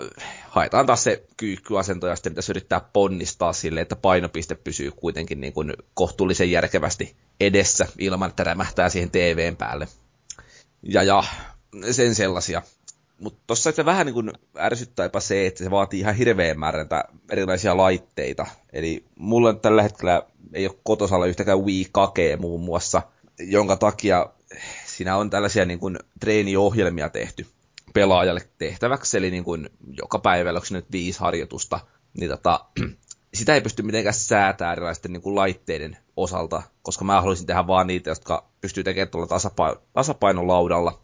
haetaan taas se kyykkyasento ja sitten pitäisi yrittää ponnistaa sille, että painopiste pysyy kuitenkin niin kuin kohtuullisen järkevästi edessä ilman, että rämähtää siihen TVn päälle. Ja, ja sen sellaisia. Mutta tuossa se vähän niin kuin ärsyttää jopa se, että se vaatii ihan hirveän määrän erilaisia laitteita. Eli mulla tällä hetkellä ei ole kotosalla yhtäkään Wii Kakee muun muassa, jonka takia siinä on tällaisia niin kuin treeniohjelmia tehty pelaajalle tehtäväksi, eli niin kuin joka päivällä, onko nyt viisi harjoitusta, niin tota, sitä ei pysty mitenkään säätämään erilaisten niin kuin laitteiden osalta, koska mä haluaisin tehdä vaan niitä, jotka pystyy tekemään tuolla tasapaino, tasapainolaudalla.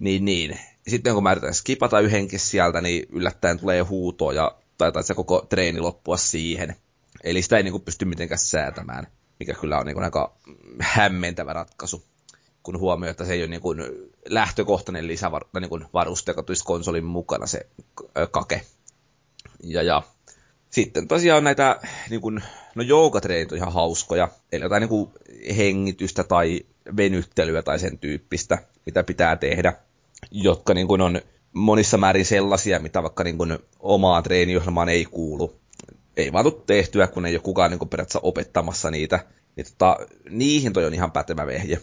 Niin, niin. Sitten kun mä yritän skipata yhdenkin sieltä, niin yllättäen tulee huuto ja taitaa se koko treeni loppua siihen. Eli sitä ei niin kuin pysty mitenkään säätämään, mikä kyllä on niin kuin aika hämmentävä ratkaisu kun huomioi, että se ei ole niin kuin lähtökohtainen lisävaruste, niin kuin varuste, joka tulisi konsolin mukana se kake. Ja, ja sitten tosiaan näitä niin kuin no joogatreenit on ihan hauskoja, eli jotain niin kuin hengitystä tai venyttelyä tai sen tyyppistä, mitä pitää tehdä, jotka niin kuin on monissa määrin sellaisia, mitä vaikka niin kuin omaan treeniohjelmaan ei kuulu. Ei vaan tehtyä, kun ei ole kukaan niin kuin periaatteessa opettamassa niitä. Niin tota, niihin toi on ihan pätevä vehje.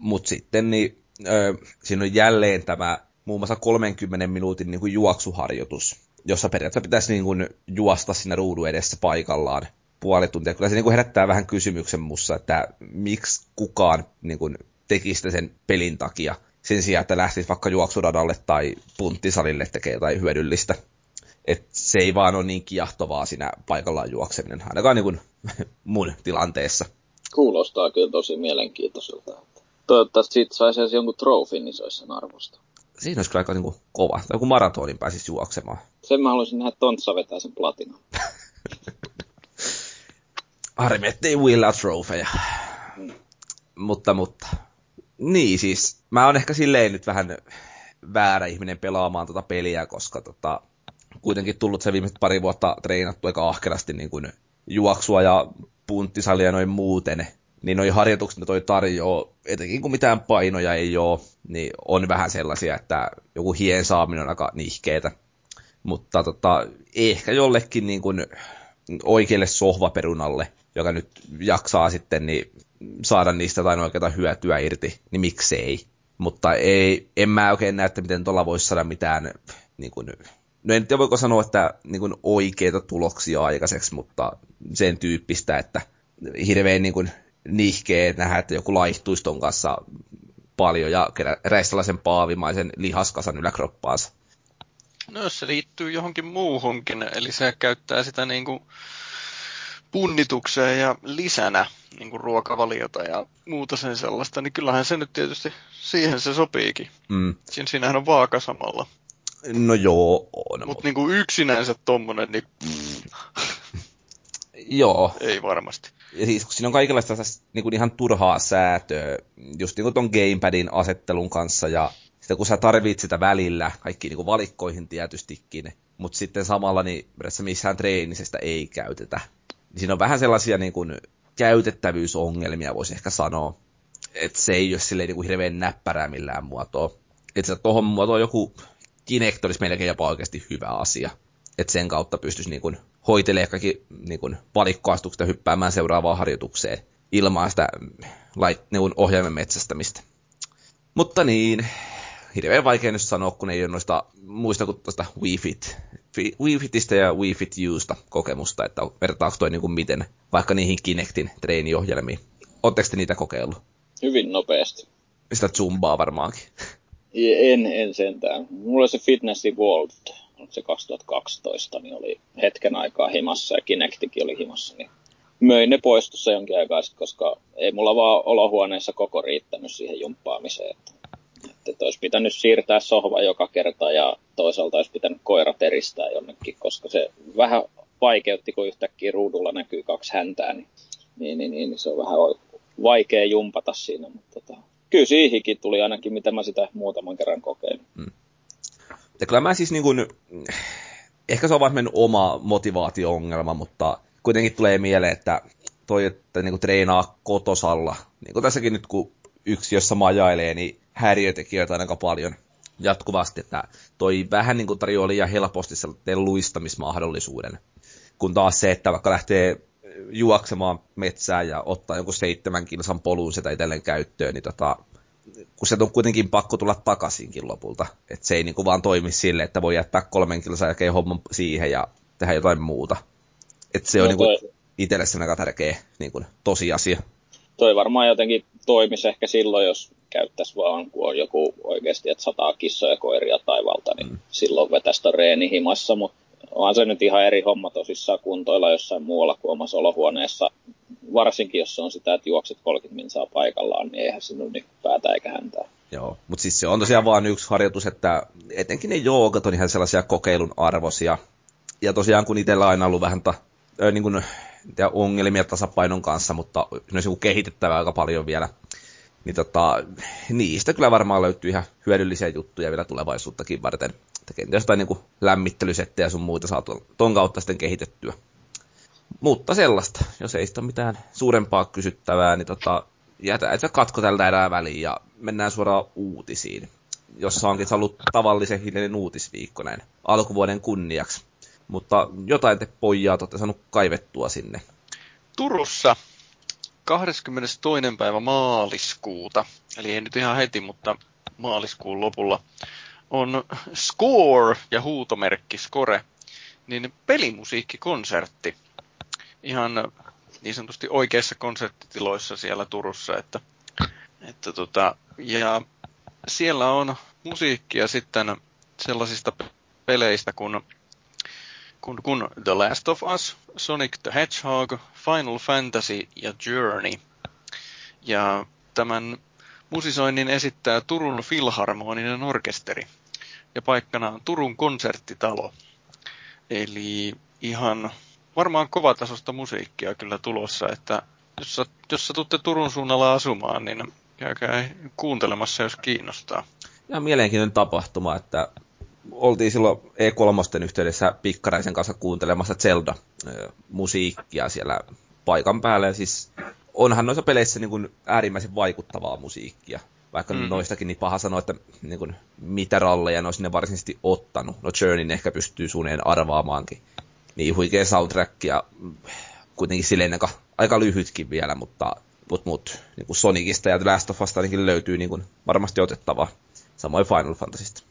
Mutta sitten niin, ö, siinä on jälleen tämä muun muassa 30 minuutin niin kuin juoksuharjoitus, jossa periaatteessa pitäisi niin kuin juosta siinä ruudun edessä paikallaan puoli tuntia. Kyllä se niin kuin herättää vähän kysymyksen mussa, että miksi kukaan niin kuin tekisi sen pelin takia sen sijaan, että lähtisi vaikka juoksuradalle tai punttisalille tekee jotain hyödyllistä. Et se ei vaan ole niin kiahtovaa siinä paikallaan juokseminen, ainakaan niin kuin mun tilanteessa. Kuulostaa kyllä tosi mielenkiintoiselta. Toivottavasti siitä saisi edes jonkun trofin, niin se olisi sen arvosta. Siinä olisi kyllä aika niin kuin kova. Tai joku maratonin pääsisi juoksemaan. Sen mä haluaisin nähdä Tontsa vetää sen platinan. Harmi, ettei Willa trofeja. Mm. Mutta, mutta. Niin siis, mä oon ehkä silleen nyt vähän väärä ihminen pelaamaan tota peliä, koska tota, kuitenkin tullut se viimeiset pari vuotta treenattu aika ahkerasti niin kuin juoksua ja punttisalia noin muuten, niin noi harjoitukset, mitä toi tarjoaa, etenkin kun mitään painoja ei ole, niin on vähän sellaisia, että joku hien saaminen on aika nihkeetä. Mutta tota, ehkä jollekin niin kuin oikealle sohvaperunalle, joka nyt jaksaa sitten niin saada niistä jotain oikeata hyötyä irti, niin miksei. Mutta ei, en mä oikein näe, että miten tuolla voisi saada mitään, niin kuin, no en tiedä voiko sanoa, että niin kuin oikeita tuloksia aikaiseksi, mutta sen tyyppistä, että hirveän niin kuin, nihkeä nähdä, että joku laihtuisi ton kanssa paljon ja keräisi sellaisen paavimaisen lihaskasan yläkroppaansa. No jos se liittyy johonkin muuhunkin, eli se käyttää sitä niin kuin punnitukseen ja lisänä niin kuin ruokavaliota ja muuta sen sellaista, niin kyllähän se nyt tietysti siihen se sopiikin. Mm. Siin, siinähän on vaaka samalla. No joo, on. Mutta niin yksinänsä tommonen, niin... joo. Ei varmasti. Siis siinä on kaikenlaista niin kuin ihan turhaa säätöä, just niin kuin ton gamepadin asettelun kanssa ja sitten kun sä tarvit sitä välillä, kaikki niin kuin valikkoihin tietystikin, mutta sitten samalla niin missään treenisestä ei käytetä. Niin siinä on vähän sellaisia niin kuin käytettävyysongelmia, voisi ehkä sanoa. Että se ei ole silleen niin kuin hirveän näppärää millään muotoa. Että tuohon muotoon joku Kinect olisi melkein jopa oikeasti hyvä asia. Että sen kautta pystyisi niin kuin hoitelemaan kaikki niin kuin valikkoastukset ja hyppäämään seuraavaan harjoitukseen ilman sitä lait, niin ohjaimen metsästämistä. Mutta niin, hirveän vaikea nyt sanoa, kun ei ole noista muista kuin tuosta Wii Fit, Wii Fitistä ja Wii Fit Usta kokemusta, että vertaako toi niin kuin miten vaikka niihin Kinectin treeniohjelmiin. Oletteko te niitä kokeillut? Hyvin nopeasti. Sitä zumbaa varmaankin. En, en sentään. Mulla se Fitness Evolved, se 2012, niin oli hetken aikaa himassa ja Kinectikin oli himassa, niin möin ne pois tuossa jonkin aikaa sitten, koska ei mulla vaan olohuoneessa koko riittänyt siihen jumppaamiseen. Että että olisi pitänyt siirtää sohva joka kerta ja toisaalta olisi pitänyt koira teristää jonnekin, koska se vähän vaikeutti, kun yhtäkkiä ruudulla näkyy kaksi häntää, niin, niin, niin, niin se on vähän vaikea jumpata siinä, mutta tota, kyllä siihenkin tuli ainakin, mitä mä sitä muutaman kerran kokeilin. Hmm. Ja kyllä mä siis niin kuin, ehkä se on vaan oma motivaatio-ongelma, mutta kuitenkin tulee mieleen, että toi, että niin kuin treenaa kotosalla, niin kuin tässäkin nyt kun yksi, jossa majailee, niin häiriötekijöitä aika paljon jatkuvasti, että toi vähän niin kuin tarjoaa liian helposti sellaisen luistamismahdollisuuden. Kun taas se, että vaikka lähtee juoksemaan metsään ja ottaa joku seitsemän kilsan polun sitä itselleen käyttöön, niin tota, kun se on kuitenkin pakko tulla takaisinkin lopulta. Että se ei niin kuin vaan toimi sille, että voi jättää kolmen kilsan jälkeen homman siihen ja tehdä jotain muuta. Että se no on niin kuin itselle se aika tärkeä niin kuin, tosiasia. Toi varmaan jotenkin toimisi ehkä silloin, jos käyttäisi vaan, kun on joku oikeasti, että sataa kissoja koiria taivalta, niin mm. silloin vetäisi reeni himassa, mutta onhan se nyt ihan eri homma tosissaan kuntoilla jossain muualla kuin omassa olohuoneessa. Varsinkin jos se on sitä, että juokset 30 minsaa paikallaan, niin eihän sinun niin päätä eikä häntää. Joo, mutta siis se on tosiaan vain yksi harjoitus, että etenkin ne joogat on ihan sellaisia kokeilun arvoisia. Ja tosiaan kun itsellä on aina ollut vähän ta, niin kuin, ongelmia tasapainon kanssa, mutta ne on kehitettävää aika paljon vielä niin tota, niistä kyllä varmaan löytyy ihan hyödyllisiä juttuja vielä tulevaisuuttakin varten. Jotain niin lämmittelysettejä sun muita saa ton kautta sitten kehitettyä. Mutta sellaista, jos ei sitä ole mitään suurempaa kysyttävää, niin tota, jätä, että katko tältä erää väliin ja mennään suoraan uutisiin, jossa onkin ollut tavallisen hiljainen uutisviikko näin alkuvuoden kunniaksi. Mutta jotain te pojaa olette saanut kaivettua sinne. Turussa 22. päivä maaliskuuta, eli ei nyt ihan heti, mutta maaliskuun lopulla, on Score ja huutomerkki Score, niin pelimusiikkikonsertti. Ihan niin sanotusti oikeissa konserttitiloissa siellä Turussa, että, että tota, ja siellä on musiikkia sitten sellaisista peleistä kuin kun, kun The Last of Us, Sonic the Hedgehog, Final Fantasy ja Journey. Ja tämän musisoinnin esittää Turun Filharmoninen orkesteri. Ja paikkana on Turun konserttitalo. Eli ihan varmaan kovatasosta musiikkia kyllä tulossa, että jos, jos sä tuutte Turun suunnalla asumaan, niin käykää kuuntelemassa, jos kiinnostaa. Ja mielenkiintoinen tapahtuma, että oltiin silloin E3 yhteydessä Pikkaraisen kanssa kuuntelemassa Zelda-musiikkia siellä paikan päällä. Ja siis onhan noissa peleissä niin kuin äärimmäisen vaikuttavaa musiikkia. Vaikka mm. noistakin niin paha sanoa, että niin kuin, mitä ralleja ne on sinne varsinaisesti ottanut. No Journeyn ehkä pystyy suunnilleen arvaamaankin. Niin huikea soundtrack ja kuitenkin silleen aika, aika lyhytkin vielä, mutta mut, mut, niin kuin Sonicista ja Last of Us ainakin löytyy niin kuin varmasti otettavaa. Samoin Final Fantasysta.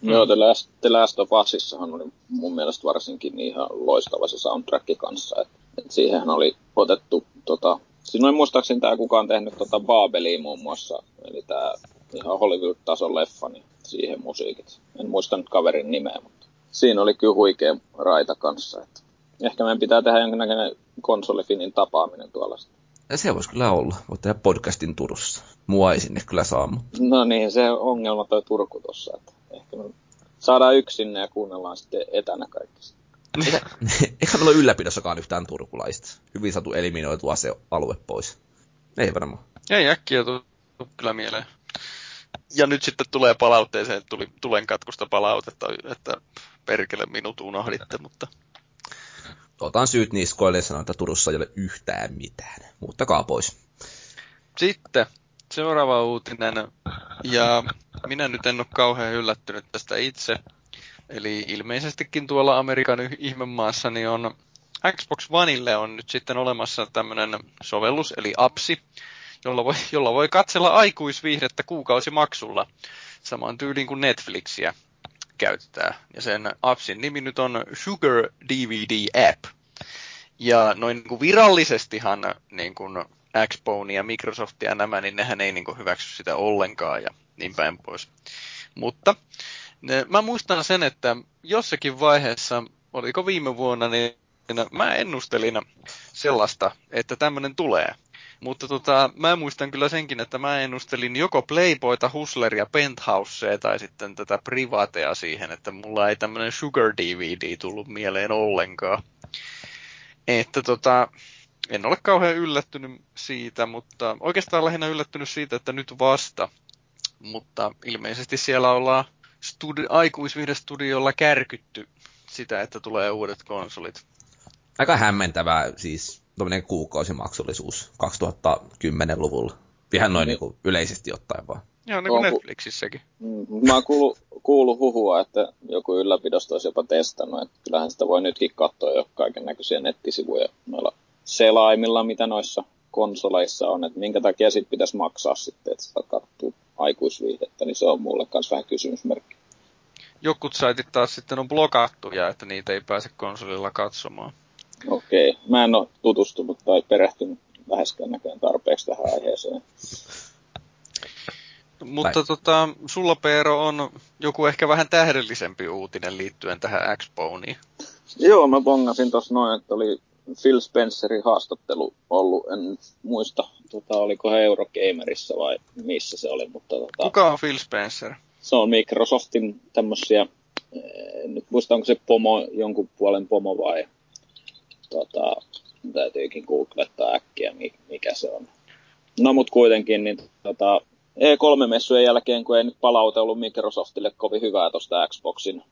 Mm. Joo, The Last, The Last of Usissahan oli mun mielestä varsinkin ihan loistava se soundtrack kanssa. Et, et siihenhän oli otettu, tota, siinä oli muistaakseni tämä kukaan tehnyt tota Babelia muun muassa, eli tämä ihan Hollywood-tason leffa, niin siihen musiikit. En muista nyt kaverin nimeä, mutta siinä oli kyllä huikea raita kanssa. Et ehkä meidän pitää tehdä jonkinnäköinen konsolifinin tapaaminen tuolla Ja se voisi kyllä olla. Voit tehdä podcastin Turussa. Mua ei sinne kyllä saa. Mutta... No niin, se ongelma toi Turku tossa. Että ehkä me saadaan yksin ja kuunnellaan sitten etänä kaikki. Eikä meillä ole ylläpidossakaan yhtään turkulaista. Hyvin saatu eliminoitua se alue pois. Ei varmaan. Ei äkkiä tule kyllä mieleen. Ja nyt sitten tulee palautteeseen, tuli tulen katkusta palautetta, että perkele minut unohditte, mutta... Otan syyt niskoille ja sanon, että Turussa ei ole yhtään mitään. Muuttakaa pois. Sitten seuraava uutinen. Ja minä nyt en ole kauhean yllättynyt tästä itse. Eli ilmeisestikin tuolla Amerikan ihmemaassa niin on Xbox Oneille on nyt sitten olemassa tämmöinen sovellus, eli appsi, jolla voi, jolla voi katsella aikuisviihdettä kuukausimaksulla. Samaan tyyliin kuin Netflixiä käytetään. Ja sen appsin nimi nyt on Sugar DVD App. Ja noin niin kuin virallisestihan niin kuin Xbone ja Microsoft ja nämä, niin nehän ei niin kuin hyväksy sitä ollenkaan ja niin päin pois. Mutta ne, mä muistan sen, että jossakin vaiheessa, oliko viime vuonna, niin mä ennustelin sellaista, että tämmöinen tulee. Mutta tota, mä muistan kyllä senkin, että mä ennustelin joko Playboyta, Hustleria, Penthousea tai sitten tätä Privatea siihen, että mulla ei tämmöinen Sugar DVD tullut mieleen ollenkaan. Että tota, en ole kauhean yllättynyt siitä, mutta oikeastaan lähinnä yllättynyt siitä, että nyt vasta. Mutta ilmeisesti siellä ollaan studi- aikuisviihdestudiolla kärkytty sitä, että tulee uudet konsolit. Aika hämmentävää siis tuommoinen kuukausimaksullisuus 2010-luvulla. Ihan noin niin kuin yleisesti ottaen vaan. Joo, niin kuin Netflixissäkin. Mm, mä oon kuullut, kuullut huhua, että joku ylläpidosta olisi jopa testannut. Että kyllähän sitä voi nytkin katsoa jo kaiken näköisiä nettisivuja noilla selaimilla, mitä noissa konsoleissa on, että minkä takia sitten pitäisi maksaa sitten, että sitä katsoo aikuisviihdettä, niin se on mulle myös vähän kysymysmerkki. Jokut saitit taas sitten on blokattuja, että niitä ei pääse konsolilla katsomaan. Okei, okay. mä en ole tutustunut tai perehtynyt läheskään näköjään tarpeeksi tähän aiheeseen. Mutta tota, sulla Peero on joku ehkä vähän tähdellisempi uutinen liittyen tähän Xboneen. Joo, mä bongasin tuossa noin, että oli Phil Spencerin haastattelu ollut, en muista, tota, oliko he Eurogamerissa vai missä se oli. Mutta, tota, Kuka on Phil Spencer? Se on Microsoftin tämmöisiä, en nyt muista onko se pomo, jonkun puolen pomo vai tota, täytyykin googlettaa äkkiä, mikä se on. No mut kuitenkin, niin tota, E3-messujen jälkeen, kun ei nyt palaute ollut Microsoftille kovin hyvää tuosta Xboxin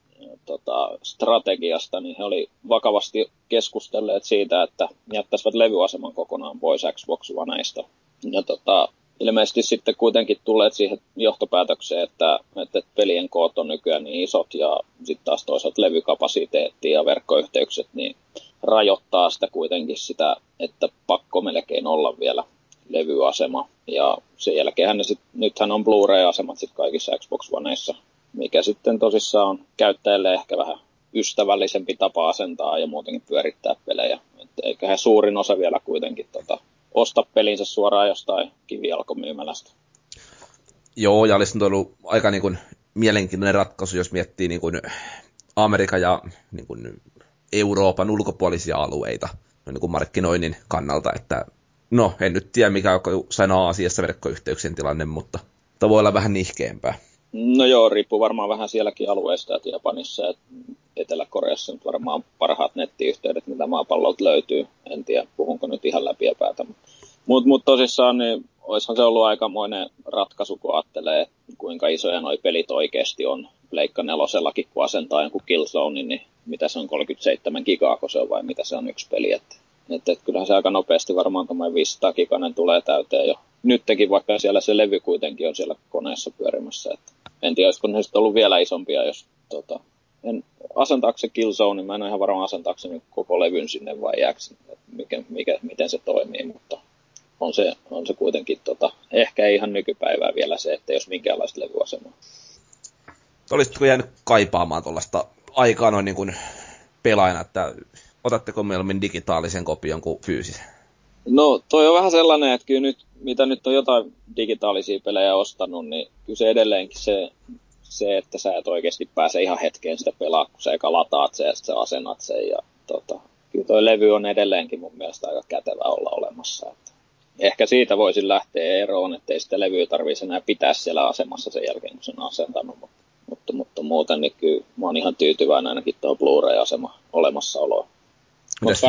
tota, strategiasta, niin he oli vakavasti keskustelleet siitä, että jättäisivät levyaseman kokonaan pois Xbox Oneista. Ja tota, ilmeisesti sitten kuitenkin tulleet siihen johtopäätökseen, että, että pelien koot on nykyään niin isot ja sitten taas toisaalta levykapasiteetti ja verkkoyhteykset niin rajoittaa sitä kuitenkin sitä, että pakko melkein olla vielä levyasema. Ja sen jälkeen sit, nythän on Blu-ray-asemat sit kaikissa Xbox Oneissa, mikä sitten tosissaan on käyttäjälle ehkä vähän ystävällisempi tapa asentaa ja muutenkin pyörittää pelejä. Et eiköhän suurin osa vielä kuitenkin tota, osta pelinsä suoraan jostain kivialkomyymälästä. Joo, ja olisi ollut aika niin kuin, mielenkiintoinen ratkaisu, jos miettii niin kuin, Amerikan ja niin kuin, Euroopan ulkopuolisia alueita niin kuin markkinoinnin kannalta, että no, en nyt tiedä mikä on sana asiassa verkkoyhteyksien tilanne, mutta tämä voi olla vähän nihkeämpää. No joo, riippuu varmaan vähän sielläkin alueesta, että Japanissa ja Etelä-Koreassa nyt varmaan parhaat nettiyhteydet, mitä maapallolta löytyy. En tiedä, puhunko nyt ihan läpi päätä. Mutta mut tosissaan, niin olisihan se ollut aikamoinen ratkaisu, kun ajattelee, kuinka isoja noi pelit oikeasti on. Pleikka nelosellakin, kun asentaa jonkun Killzone, niin mitä se on, 37 gigaa, se on vai mitä se on yksi peli. Että, että, että kyllähän se aika nopeasti varmaan tuommoinen 500 giganen tulee täyteen jo. Nytkin, vaikka siellä se levy kuitenkin on siellä koneessa pyörimässä. Että en tiedä, olisiko ne ollut vielä isompia, jos tota, en, asentaako se Killzone, niin mä en ole ihan varma asentaako se koko levyn sinne vai jääkö, mikä, mikä, miten se toimii, mutta on se, on se kuitenkin tota, ehkä ihan nykypäivää vielä se, että jos minkäänlaista levyasemaa. Olisitko jäänyt kaipaamaan tuollaista aikaa noin niin kuin pelaajana, että otatteko mieluummin digitaalisen kopion kuin fyysisen? No toi on vähän sellainen, että kyllä nyt, mitä nyt on jotain digitaalisia pelejä ostanut, niin kyllä se edelleenkin se, se että sä et oikeasti pääse ihan hetkeen sitä pelaa, kun sä eka lataat sen ja sitten sä asennat sen. Ja, tota, kyllä toi levy on edelleenkin mun mielestä aika kätevä olla olemassa. Että ehkä siitä voisin lähteä eroon, että ei sitä levyä tarvitsisi enää pitää siellä asemassa sen jälkeen, kun sen on asentanut. Mutta, mutta, mutta muuten niin kyllä mä oon ihan tyytyväinen ainakin tuo Blu-ray-asema olemassaoloa. Mutta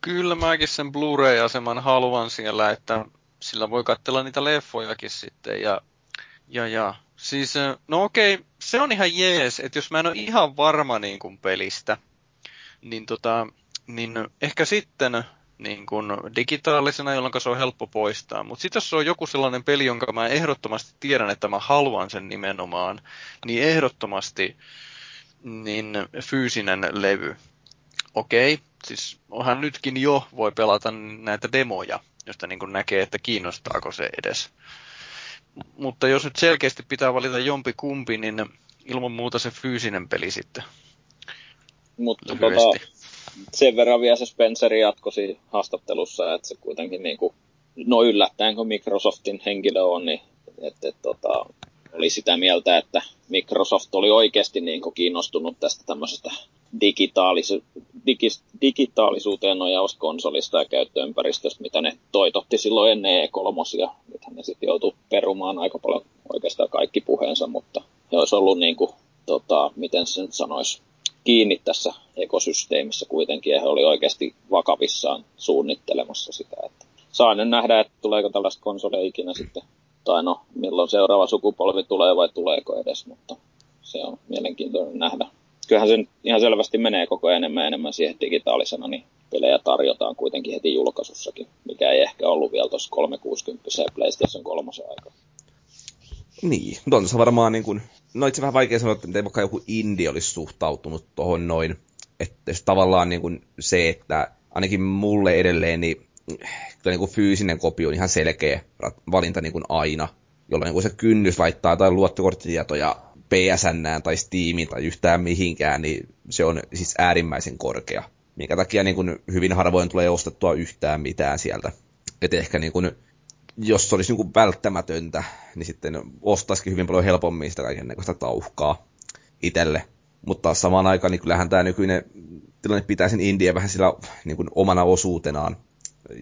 Kyllä mäkin sen Blu-ray-aseman haluan siellä, että sillä voi katsella niitä leffojakin sitten. Ja, ja, ja. Siis, no okei, se on ihan jees, että jos mä en ole ihan varma niin kuin pelistä, niin, tota, niin ehkä sitten niin kuin digitaalisena, jolloin se on helppo poistaa. Mutta sitten jos se on joku sellainen peli, jonka mä ehdottomasti tiedän, että mä haluan sen nimenomaan, niin ehdottomasti niin fyysinen levy. Okei, siis onhan nytkin jo voi pelata näitä demoja, josta niin kuin näkee, että kiinnostaako se edes. Mutta jos nyt selkeästi pitää valita jompi kumpi, niin ilman muuta se fyysinen peli sitten. Mutta tota, sen verran vielä se Spenceri jatkosi haastattelussa, että se kuitenkin niin kuin, no yllättäen kun Microsoftin henkilö on, niin että, että, tota, oli sitä mieltä, että Microsoft oli oikeasti niin kuin kiinnostunut tästä tämmöisestä digitaalis- digis, digitaalisuuteen nojaavasta konsolista ja käyttöympäristöstä, mitä ne toitotti silloin ennen E3. Ja nythän ne sitten joutui perumaan aika paljon oikeastaan kaikki puheensa, mutta he olisi ollut niin kuin, tota, miten se nyt sanoisi, kiinni tässä ekosysteemissä kuitenkin, ja he oli oikeasti vakavissaan suunnittelemassa sitä. Että saa nyt nähdä, että tuleeko tällaista konsolia ikinä sitten, tai no, milloin seuraava sukupolvi tulee vai tuleeko edes, mutta se on mielenkiintoinen nähdä. Kyllähän se ihan selvästi menee koko ajan enemmän enemmän siihen digitaalisena, niin pelejä tarjotaan kuitenkin heti julkaisussakin, mikä ei ehkä ollut vielä tuossa 360 ja PlayStation 3 aikaa. Niin, mutta on se varmaan niin kuin, no itse vähän vaikea sanoa, että miten vaikka joku indie olisi suhtautunut tuohon noin, että tavallaan niin kuin se, että ainakin mulle edelleen, niin kyllä niin kuin fyysinen kopio on ihan selkeä valinta niin kuin aina, jolloin niin kuin se kynnys laittaa tai luottokorttitietoja PSN tai Steamin tai yhtään mihinkään, niin se on siis äärimmäisen korkea. Minkä takia niin kuin hyvin harvoin tulee ostettua yhtään mitään sieltä. Että ehkä niin kuin jos se olisi niin välttämätöntä, niin sitten ostaisikin hyvin paljon helpommin sitä kaiken näköistä tauhkaa itselle. Mutta samaan aikaan niin kyllähän tämä nykyinen tilanne pitää sen Indien vähän sillä niin kuin omana osuutenaan,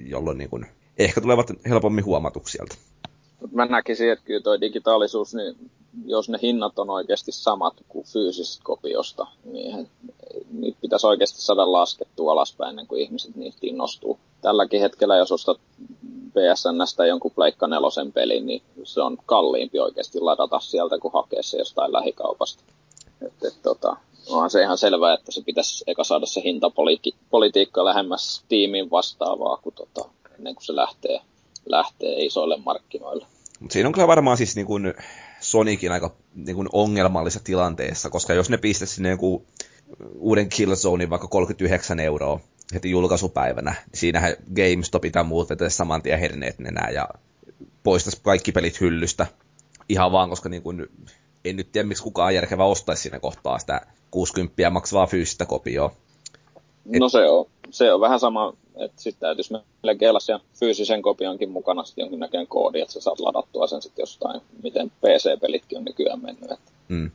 jolloin niin kuin ehkä tulevat helpommin huomatuksi sieltä. Mä näkisin, että kyllä toi digitaalisuus, niin jos ne hinnat on oikeasti samat kuin fyysisestä kopiosta, niin niitä pitäisi oikeasti saada laskettua alaspäin ennen kuin ihmiset niistä innostuu. Tälläkin hetkellä, jos ostat PSNstä jonkun Pleikka nelosen pelin, niin se on kalliimpi oikeasti ladata sieltä, kuin hakea se jostain lähikaupasta. Et, et, tota, onhan se ihan selvää, että se pitäisi eka saada se hintapolitiikka lähemmäs tiimin vastaavaa kuin tota, ennen kuin se lähtee, lähtee isoille markkinoille. Mutta siinä on kyllä varmaan siis niin kuin Sonicin aika niin kuin ongelmallisessa tilanteessa, koska jos ne pistäisi sinne joku uuden Killzonein vaikka 39 euroa heti julkaisupäivänä, niin siinähän GameStop ja muut vetäisi saman tien herneet nenää ja poistaisi kaikki pelit hyllystä ihan vaan, koska niin kuin, en nyt tiedä, miksi kukaan järkevä ostaisi siinä kohtaa sitä 60 maksavaa fyysistä kopioa. Et... No se on, se on vähän sama, että sitten täytyisi meille keilassa fyysisen kopionkin mukana sitten jonkinnäköinen koodi, että sä saat ladattua sen sitten jostain, miten PC-pelitkin on nykyään mennyt. Että... Mm.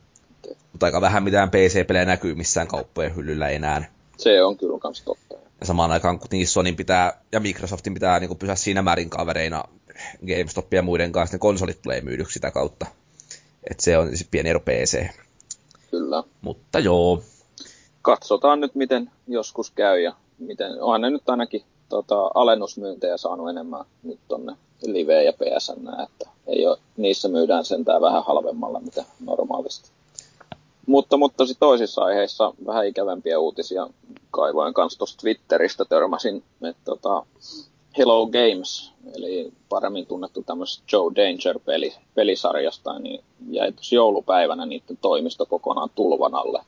Mutta aika vähän mitään PC-pelejä näkyy missään kauppojen hyllyllä enää. Se on kyllä kans totta. Ja samaan aikaan kuitenkin Sonin pitää ja Microsoftin pitää niin pysyä siinä määrin kavereina GameStopia ja muiden kanssa, ne konsolit tulee myydyksi sitä kautta. Et se on siis pieni ero PC. Kyllä. Mutta joo. Katsotaan nyt, miten joskus käy ja miten, onhan ne nyt ainakin tota, alennusmyyntejä saanut enemmän nyt tonne Live ja PSN, että ei ole, niissä myydään sentään vähän halvemmalla mitä normaalisti. Mutta, mutta sitten toisissa aiheissa vähän ikävämpiä uutisia kaivoin kanssa tuosta Twitteristä törmäsin, että tota, Hello Games, eli paremmin tunnettu tämmöisestä Joe Danger-peli, pelisarjasta, niin jäi joulupäivänä niiden toimisto kokonaan tulvan alle.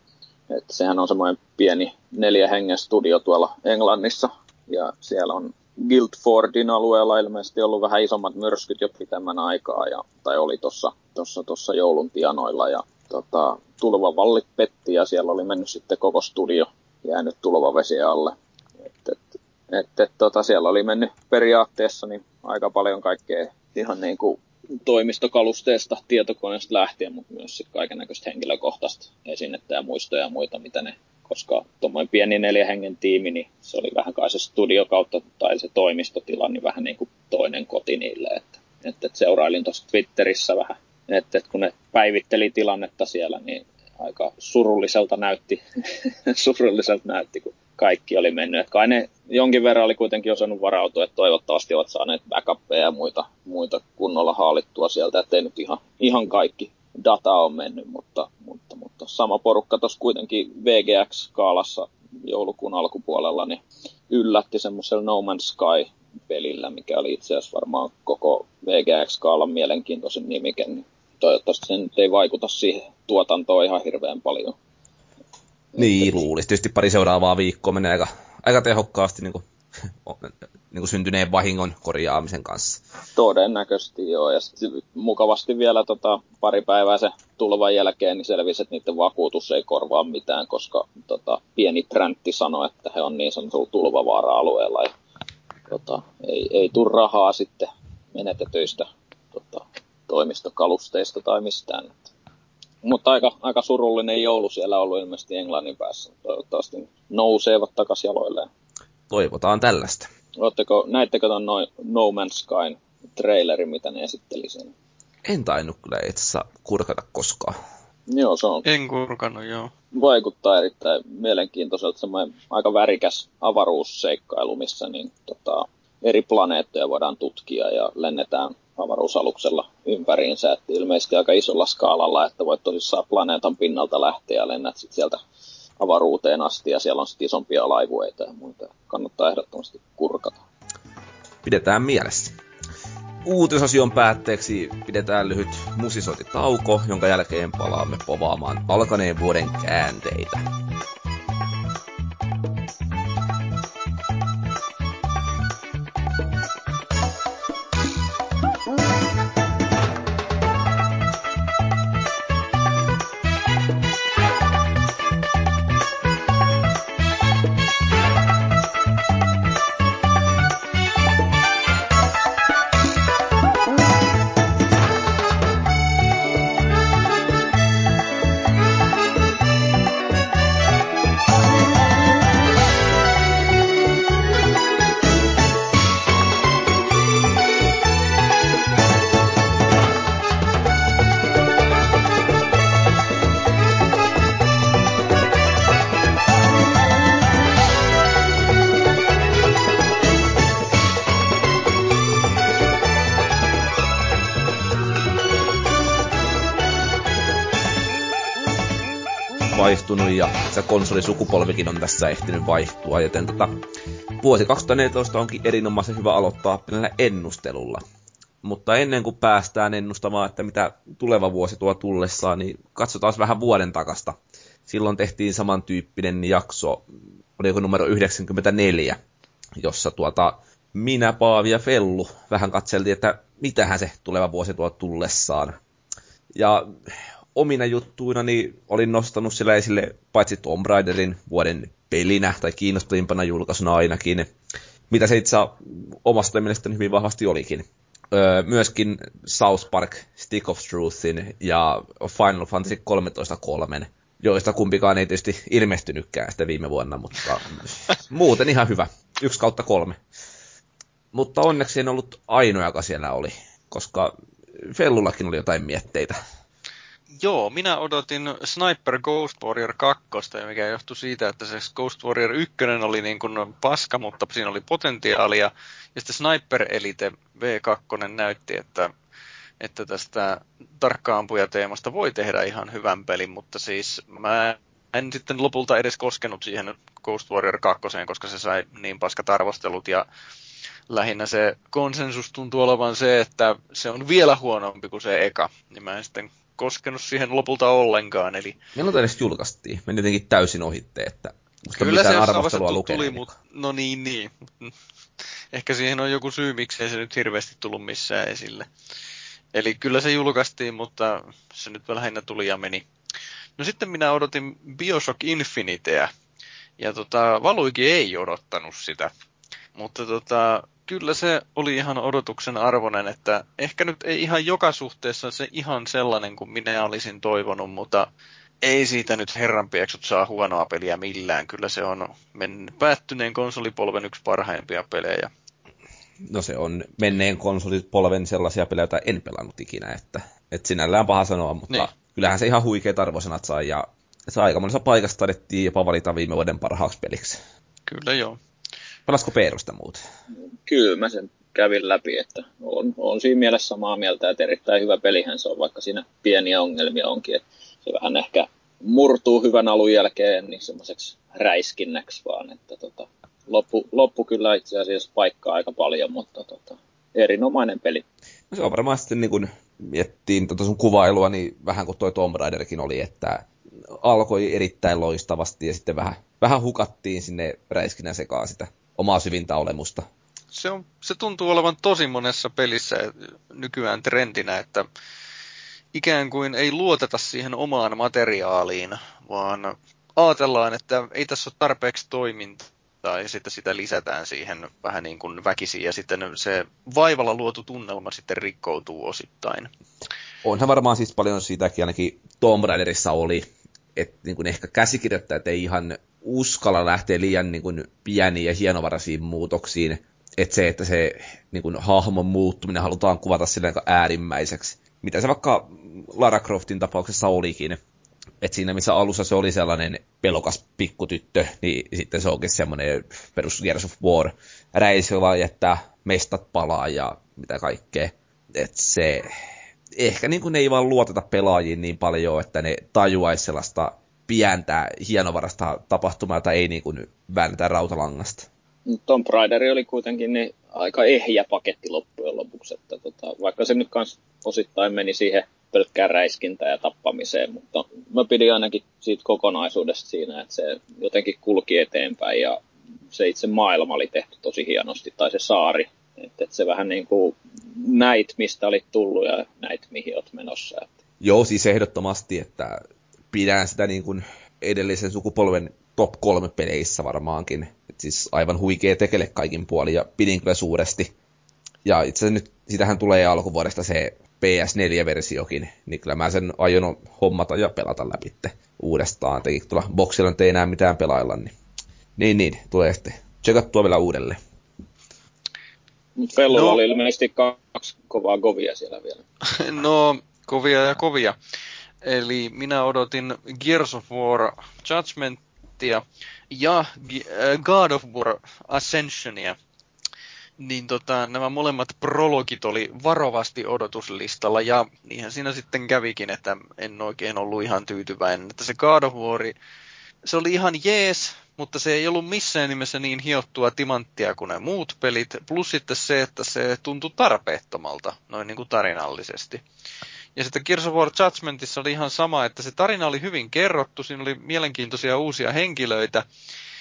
Et sehän on semmoinen pieni neljä hengen studio tuolla Englannissa, ja siellä on Guildfordin alueella ilmeisesti ollut vähän isommat myrskyt jo pitemmän aikaa, ja, tai oli tuossa tossa, tossa joulun tienoilla, ja tota, tulvavallit petti, ja siellä oli mennyt sitten koko studio jäänyt tulvavesi alle. Et, et, et, et, tota, siellä oli mennyt periaatteessa niin aika paljon kaikkea ihan niin kuin toimistokalusteesta, tietokoneesta lähtien, mutta myös kaiken näköistä henkilökohtaista esinettä ja muistoja ja muita, mitä ne, koska tuommoinen pieni neljä hengen tiimi, niin se oli vähän kai se studio kautta tai se toimistotila, niin vähän niin kuin toinen koti niille, että, että, että seurailin tuossa Twitterissä vähän, että, että kun ne päivitteli tilannetta siellä, niin aika surulliselta näytti, surulliselta näytti, kun kaikki oli mennyt. Et kai ne jonkin verran oli kuitenkin osannut varautua, että toivottavasti ovat saaneet backuppeja ja muita, muita kunnolla haalittua sieltä, ettei nyt ihan, ihan kaikki data on mennyt, mutta, mutta, mutta sama porukka tuossa kuitenkin VGX-skaalassa joulukuun alkupuolella niin yllätti semmoisella No Man's Sky pelillä, mikä oli itse asiassa varmaan koko VGX-skaalan mielenkiintoisin nimike, niin toivottavasti se ei vaikuta siihen tuotantoon ihan hirveän paljon. Niin, luulisi. Tietysti pari seuraavaa viikkoa menee aika, aika tehokkaasti niin kuin, niin kuin syntyneen vahingon korjaamisen kanssa. Todennäköisesti joo, ja sitten mukavasti vielä tota, pari päivää se tulvan jälkeen niin selvisi, että niiden vakuutus ei korvaa mitään, koska tota, pieni träntti sanoi, että he on niin sanotulla tulvavaara-alueella ja tota, ei, ei tule rahaa sitten menetetyistä tota, toimistokalusteista tai mistään. Mutta aika, aika surullinen joulu siellä on ollut ilmeisesti Englannin päässä. Toivottavasti nousevat takaisin jaloilleen. Toivotaan tällaista. Oletteko, näittekö tuon no, no Man's Sky trailerin, mitä ne esitteli siinä? En tainnut kyllä itse kurkata koskaan. Joo, se on. En kurkannut, joo. Vaikuttaa erittäin mielenkiintoiselta semmoinen aika värikäs avaruusseikkailu, missä niin, tota, eri planeettoja voidaan tutkia ja lennetään avaruusaluksella ympäriinsä, että ilmeisesti aika isolla skaalalla, että voit tosissaan planeetan pinnalta lähteä ja lennät sitten sieltä avaruuteen asti ja siellä on sitten isompia laivueita ja muita. Kannattaa ehdottomasti kurkata. Pidetään mielessä. Uutisosion päätteeksi pidetään lyhyt musisointitauko, jonka jälkeen palaamme povaamaan alkaneen vuoden käänteitä. Vaihtunut ja se konsolisukupolvikin on tässä ehtinyt vaihtua, joten tota, vuosi 2014 onkin erinomaisen hyvä aloittaa pienellä ennustelulla. Mutta ennen kuin päästään ennustamaan, että mitä tuleva vuosi tuo tullessaan, niin katsotaan vähän vuoden takasta. Silloin tehtiin samantyyppinen jakso, oliko numero 94, jossa tuota, minä, Paavi ja Fellu vähän katseltiin, että mitähän se tuleva vuosi tuo tullessaan. Ja omina juttuina niin olin nostanut sillä esille paitsi Tomb Raiderin vuoden pelinä tai kiinnostavimpana julkaisuna ainakin, mitä se itse omasta mielestäni hyvin vahvasti olikin. Öö, myöskin South Park Stick of Truthin ja Final Fantasy 13.3, joista kumpikaan ei tietysti ilmestynytkään sitä viime vuonna, mutta muuten ihan hyvä. Yksi kautta kolme. Mutta onneksi en ollut ainoa, joka siellä oli, koska Fellullakin oli jotain mietteitä. Joo, minä odotin Sniper Ghost Warrior 2, mikä johtui siitä, että se Ghost Warrior 1 oli niin kuin paska, mutta siinä oli potentiaalia. Ja sitten Sniper Elite V2 näytti, että, että tästä tarkkaampujateemasta voi tehdä ihan hyvän pelin, mutta siis mä en sitten lopulta edes koskenut siihen Ghost Warrior 2, koska se sai niin paskat arvostelut ja lähinnä se konsensus tuntuu olevan se, että se on vielä huonompi kuin se eka. Niin mä en sitten koskenut siihen lopulta ollenkaan. Eli... Milloin edes julkaistiin? Meni jotenkin täysin ohitte, että Kyllä se arvostelua tuli, mutta no niin, niin. Ehkä siihen on joku syy, miksei se nyt hirveästi tullut missään esille. Eli kyllä se julkaistiin, mutta se nyt lähinnä tuli ja meni. No sitten minä odotin Bioshock Infinitea. Ja tota, Valuikin ei odottanut sitä. Mutta tota, kyllä se oli ihan odotuksen arvoinen, että ehkä nyt ei ihan joka suhteessa se ihan sellainen kuin minä olisin toivonut, mutta ei siitä nyt herranpieksut saa huonoa peliä millään. Kyllä se on men- päättyneen konsolipolven yksi parhaimpia pelejä. No se on menneen konsolipolven sellaisia pelejä, joita en pelannut ikinä, että, että sinällään paha sanoa, mutta niin. kyllähän se ihan huikeat arvosanat sai ja se aika monessa paikassa taidettiin jopa valita viime vuoden parhaaksi peliksi. Kyllä joo. Pelasko Peerusta muuten? Kyllä mä sen kävin läpi, että on, on siinä mielessä samaa mieltä, että erittäin hyvä pelihän se on, vaikka siinä pieniä ongelmia onkin, että se vähän ehkä murtuu hyvän alun jälkeen niin semmoiseksi räiskinnäksi vaan, että tota, loppu, loppu kyllä itse asiassa paikkaa aika paljon, mutta tota, erinomainen peli. No se on varmaan sitten niin kun miettiin tuota sun kuvailua, niin vähän kuin toi Tomb Raiderkin oli, että alkoi erittäin loistavasti ja sitten vähän, vähän hukattiin sinne räiskinä sekaan sitä omaa syvintä olemusta. Se, on, se tuntuu olevan tosi monessa pelissä nykyään trendinä, että ikään kuin ei luoteta siihen omaan materiaaliin, vaan ajatellaan, että ei tässä ole tarpeeksi toimintaa ja sitten sitä lisätään siihen vähän niin kuin väkisin ja sitten se vaivalla luotu tunnelma sitten rikkoutuu osittain. Onhan varmaan siis paljon siitäkin ainakin Tomb Raiderissa oli, että niin kuin ehkä käsikirjoittajat ei ihan uskalla lähteä liian niin kuin, pieniin ja hienovaraisiin muutoksiin. Että se, että se niin kuin, hahmon muuttuminen halutaan kuvata silleen äärimmäiseksi. Mitä se vaikka Lara Croftin tapauksessa olikin. Että siinä missä alussa se oli sellainen pelokas pikkutyttö, niin sitten se onkin semmoinen perus Gears of War räisi, vaan jättää mestat palaa ja mitä kaikkea. Että se ehkä niin kuin ne ei vaan luoteta pelaajiin niin paljon, että ne tajuaisi sellaista pientä, hienovarasta tapahtumaa, jota ei niin kuin väännetä rautalangasta. Tom Raider oli kuitenkin niin aika ehjä paketti loppujen lopuksi, että tota, vaikka se nyt kans osittain meni siihen pelkkään räiskintään ja tappamiseen, mutta mä pidin ainakin siitä kokonaisuudesta siinä, että se jotenkin kulki eteenpäin ja se itse maailma oli tehty tosi hienosti, tai se saari. Että et se vähän niin kuin näit, mistä olit tullut ja näit, mihin olet menossa. Joo, siis ehdottomasti, että pidän sitä niin kuin edellisen sukupolven top kolme peleissä varmaankin. Et siis aivan huikea tekele kaikin puolin ja pidin kyllä suuresti. Ja itse asiassa nyt, sitähän tulee alkuvuodesta se PS4-versiokin, niin kyllä mä sen aion hommata ja pelata läpi uudestaan. Tekin tuolla boksilla nyt ei enää mitään pelailla, niin niin, niin tulee sitten tsekattua vielä uudelleen. Fellow no, oli ilmeisesti kaksi kovaa kovia siellä vielä. No, kovia ja kovia. Eli minä odotin Gears of War Judgmentia ja äh, God of War Ascensionia. niin tota, nämä molemmat prologit oli varovasti odotuslistalla ja niinhän siinä sitten kävikin, että en oikein ollut ihan tyytyväinen. Että se God of War, se oli ihan jees, mutta se ei ollut missään nimessä niin hiottua timanttia kuin ne muut pelit, plus sitten se, että se tuntui tarpeettomalta, noin niin kuin tarinallisesti. Ja sitten Gears of War Judgmentissa oli ihan sama, että se tarina oli hyvin kerrottu, siinä oli mielenkiintoisia uusia henkilöitä,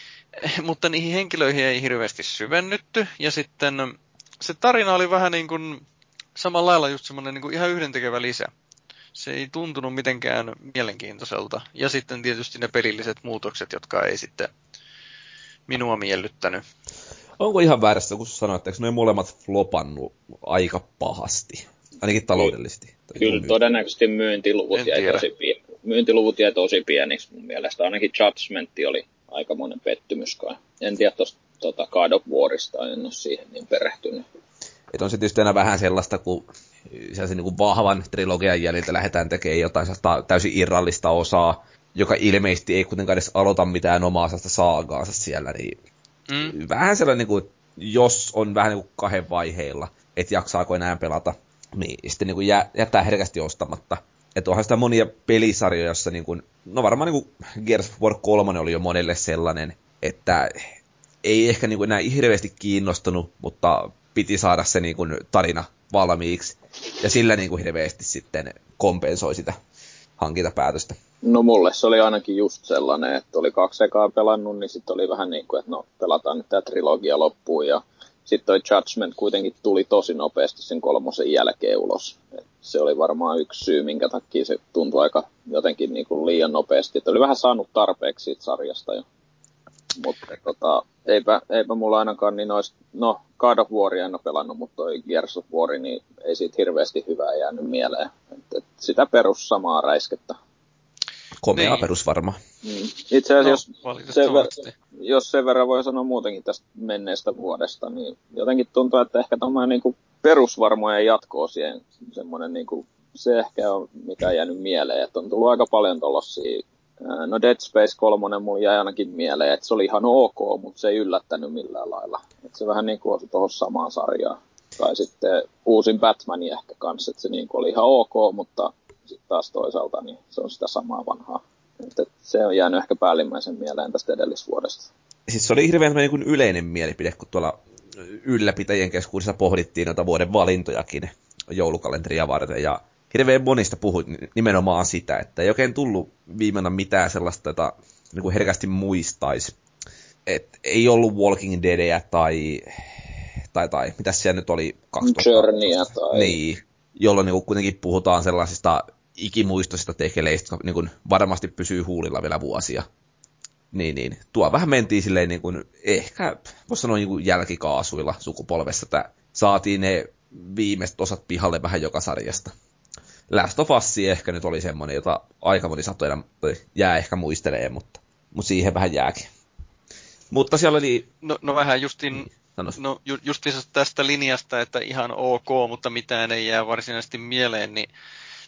mutta niihin henkilöihin ei hirveästi syvennytty. Ja sitten se tarina oli vähän niin kuin samalla lailla just semmoinen niin kuin ihan yhdentekevä lisä. Se ei tuntunut mitenkään mielenkiintoiselta. Ja sitten tietysti ne pelilliset muutokset, jotka ei sitten minua miellyttänyt. Onko ihan väärässä, kun sanoit, että ne molemmat flopannut aika pahasti? Ainakin taloudellisesti. Kyllä, todennäköisesti myyntiluvut jäi, tosi pien, myyntiluvut jäi tosi pieniksi mun mielestä. Ainakin Judgment oli aikamoinen pettymys kai. En tiedä tuosta tota God of Warista, en ole siihen niin perehtynyt. Et on se tietysti aina vähän sellaista, kun se niin kuin vahvan trilogian jäljiltä lähdetään tekemään jotain täysin irrallista osaa, joka ilmeisesti ei kuitenkaan edes aloita mitään omaa saagaansa siellä, niin mm. vähän sellainen, niin kuin, jos on vähän niin kuin kahden vaiheilla, että jaksaako enää pelata, niin sitten niin kuin jää, jättää herkästi ostamatta. Että onhan sitä monia pelisarjoja, joissa niin kuin, no varmaan niin kuin Gears of War 3 oli jo monelle sellainen, että ei ehkä niin kuin enää hirveästi kiinnostunut, mutta piti saada se niin kuin tarina valmiiksi. Ja sillä niin kuin hirveästi sitten kompensoi sitä hankintapäätöstä. No mulle se oli ainakin just sellainen, että oli kaksi ekaa pelannut, niin sitten oli vähän niin kuin, että no pelataan nyt tämä trilogia loppuun ja sitten toi Judgment kuitenkin tuli tosi nopeasti sen kolmosen jälkeen ulos. Et se oli varmaan yksi syy, minkä takia se tuntui aika jotenkin niin kuin liian nopeasti. Et oli vähän saanut tarpeeksi siitä sarjasta jo. Mutta tota, eipä, eipä mulla ainakaan niin olisi, no God of War en ole pelannut, mutta toi Gears of War, niin ei siitä hirveästi hyvää jäänyt mieleen. Et, et sitä perus samaa räiskettä. Komea niin. perus varma. Mm. Itse asiassa, no, jos, sen ver- jos sen verran voi sanoa muutenkin tästä menneestä vuodesta, niin jotenkin tuntuu, että ehkä tämmöinen niin perusvarmojen jatko siihen semmoinen niin kuin, se ehkä on mitä jäänyt mieleen, että on tullut aika paljon tuollaisia No Dead Space 3 mulla jäi ainakin mieleen, että se oli ihan ok, mutta se ei yllättänyt millään lailla. Että se vähän niin kuin osui tuohon samaan sarjaan. Tai sitten uusin Batman ehkä kanssa, että se niin kuin oli ihan ok, mutta sitten taas toisaalta niin se on sitä samaa vanhaa. Että se on jäänyt ehkä päällimmäisen mieleen tästä edellisvuodesta. Siis se oli hirveän niin kuin yleinen mielipide, kun tuolla ylläpitäjien keskuudessa pohdittiin noita vuoden valintojakin joulukalenteria varten. Ja hirveän monista puhuit nimenomaan sitä, että ei oikein tullut viimeinen mitään sellaista, jota niin kuin herkästi muistaisi. Et ei ollut Walking Deadia tai, tai, tai mitä siellä nyt oli? 2000. Journeyä tai... Niin, jolloin niin kuitenkin puhutaan sellaisista ikimuistoisista tekeleistä, jotka niin kuin varmasti pysyy huulilla vielä vuosia. Niin, niin. Tuo vähän mentiin silleen niin kuin, ehkä, voisi sanoa niin kuin jälkikaasuilla sukupolvessa, että saatiin ne viimeiset osat pihalle vähän joka sarjasta. Last of Us ehkä nyt oli semmoinen, jota aika moni satoja jää ehkä muistelee, mutta, mutta siihen vähän jääkin. Mutta siellä oli... No, no vähän justin, niin, no, ju, tästä linjasta, että ihan ok, mutta mitään ei jää varsinaisesti mieleen, niin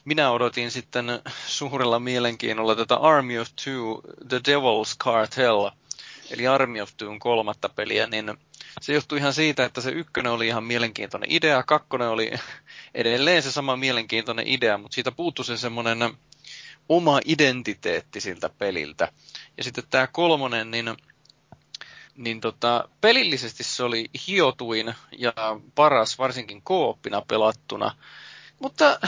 minä odotin sitten suurella mielenkiinnolla tätä Army of Two, The Devil's Cartel, eli Army of Two kolmatta peliä, niin se johtui ihan siitä, että se ykkönen oli ihan mielenkiintoinen idea, kakkonen oli edelleen se sama mielenkiintoinen idea, mutta siitä puuttui se semmoinen oma identiteetti siltä peliltä. Ja sitten tämä kolmonen, niin, niin tota, pelillisesti se oli hiotuin ja paras, varsinkin kooppina pelattuna. Mutta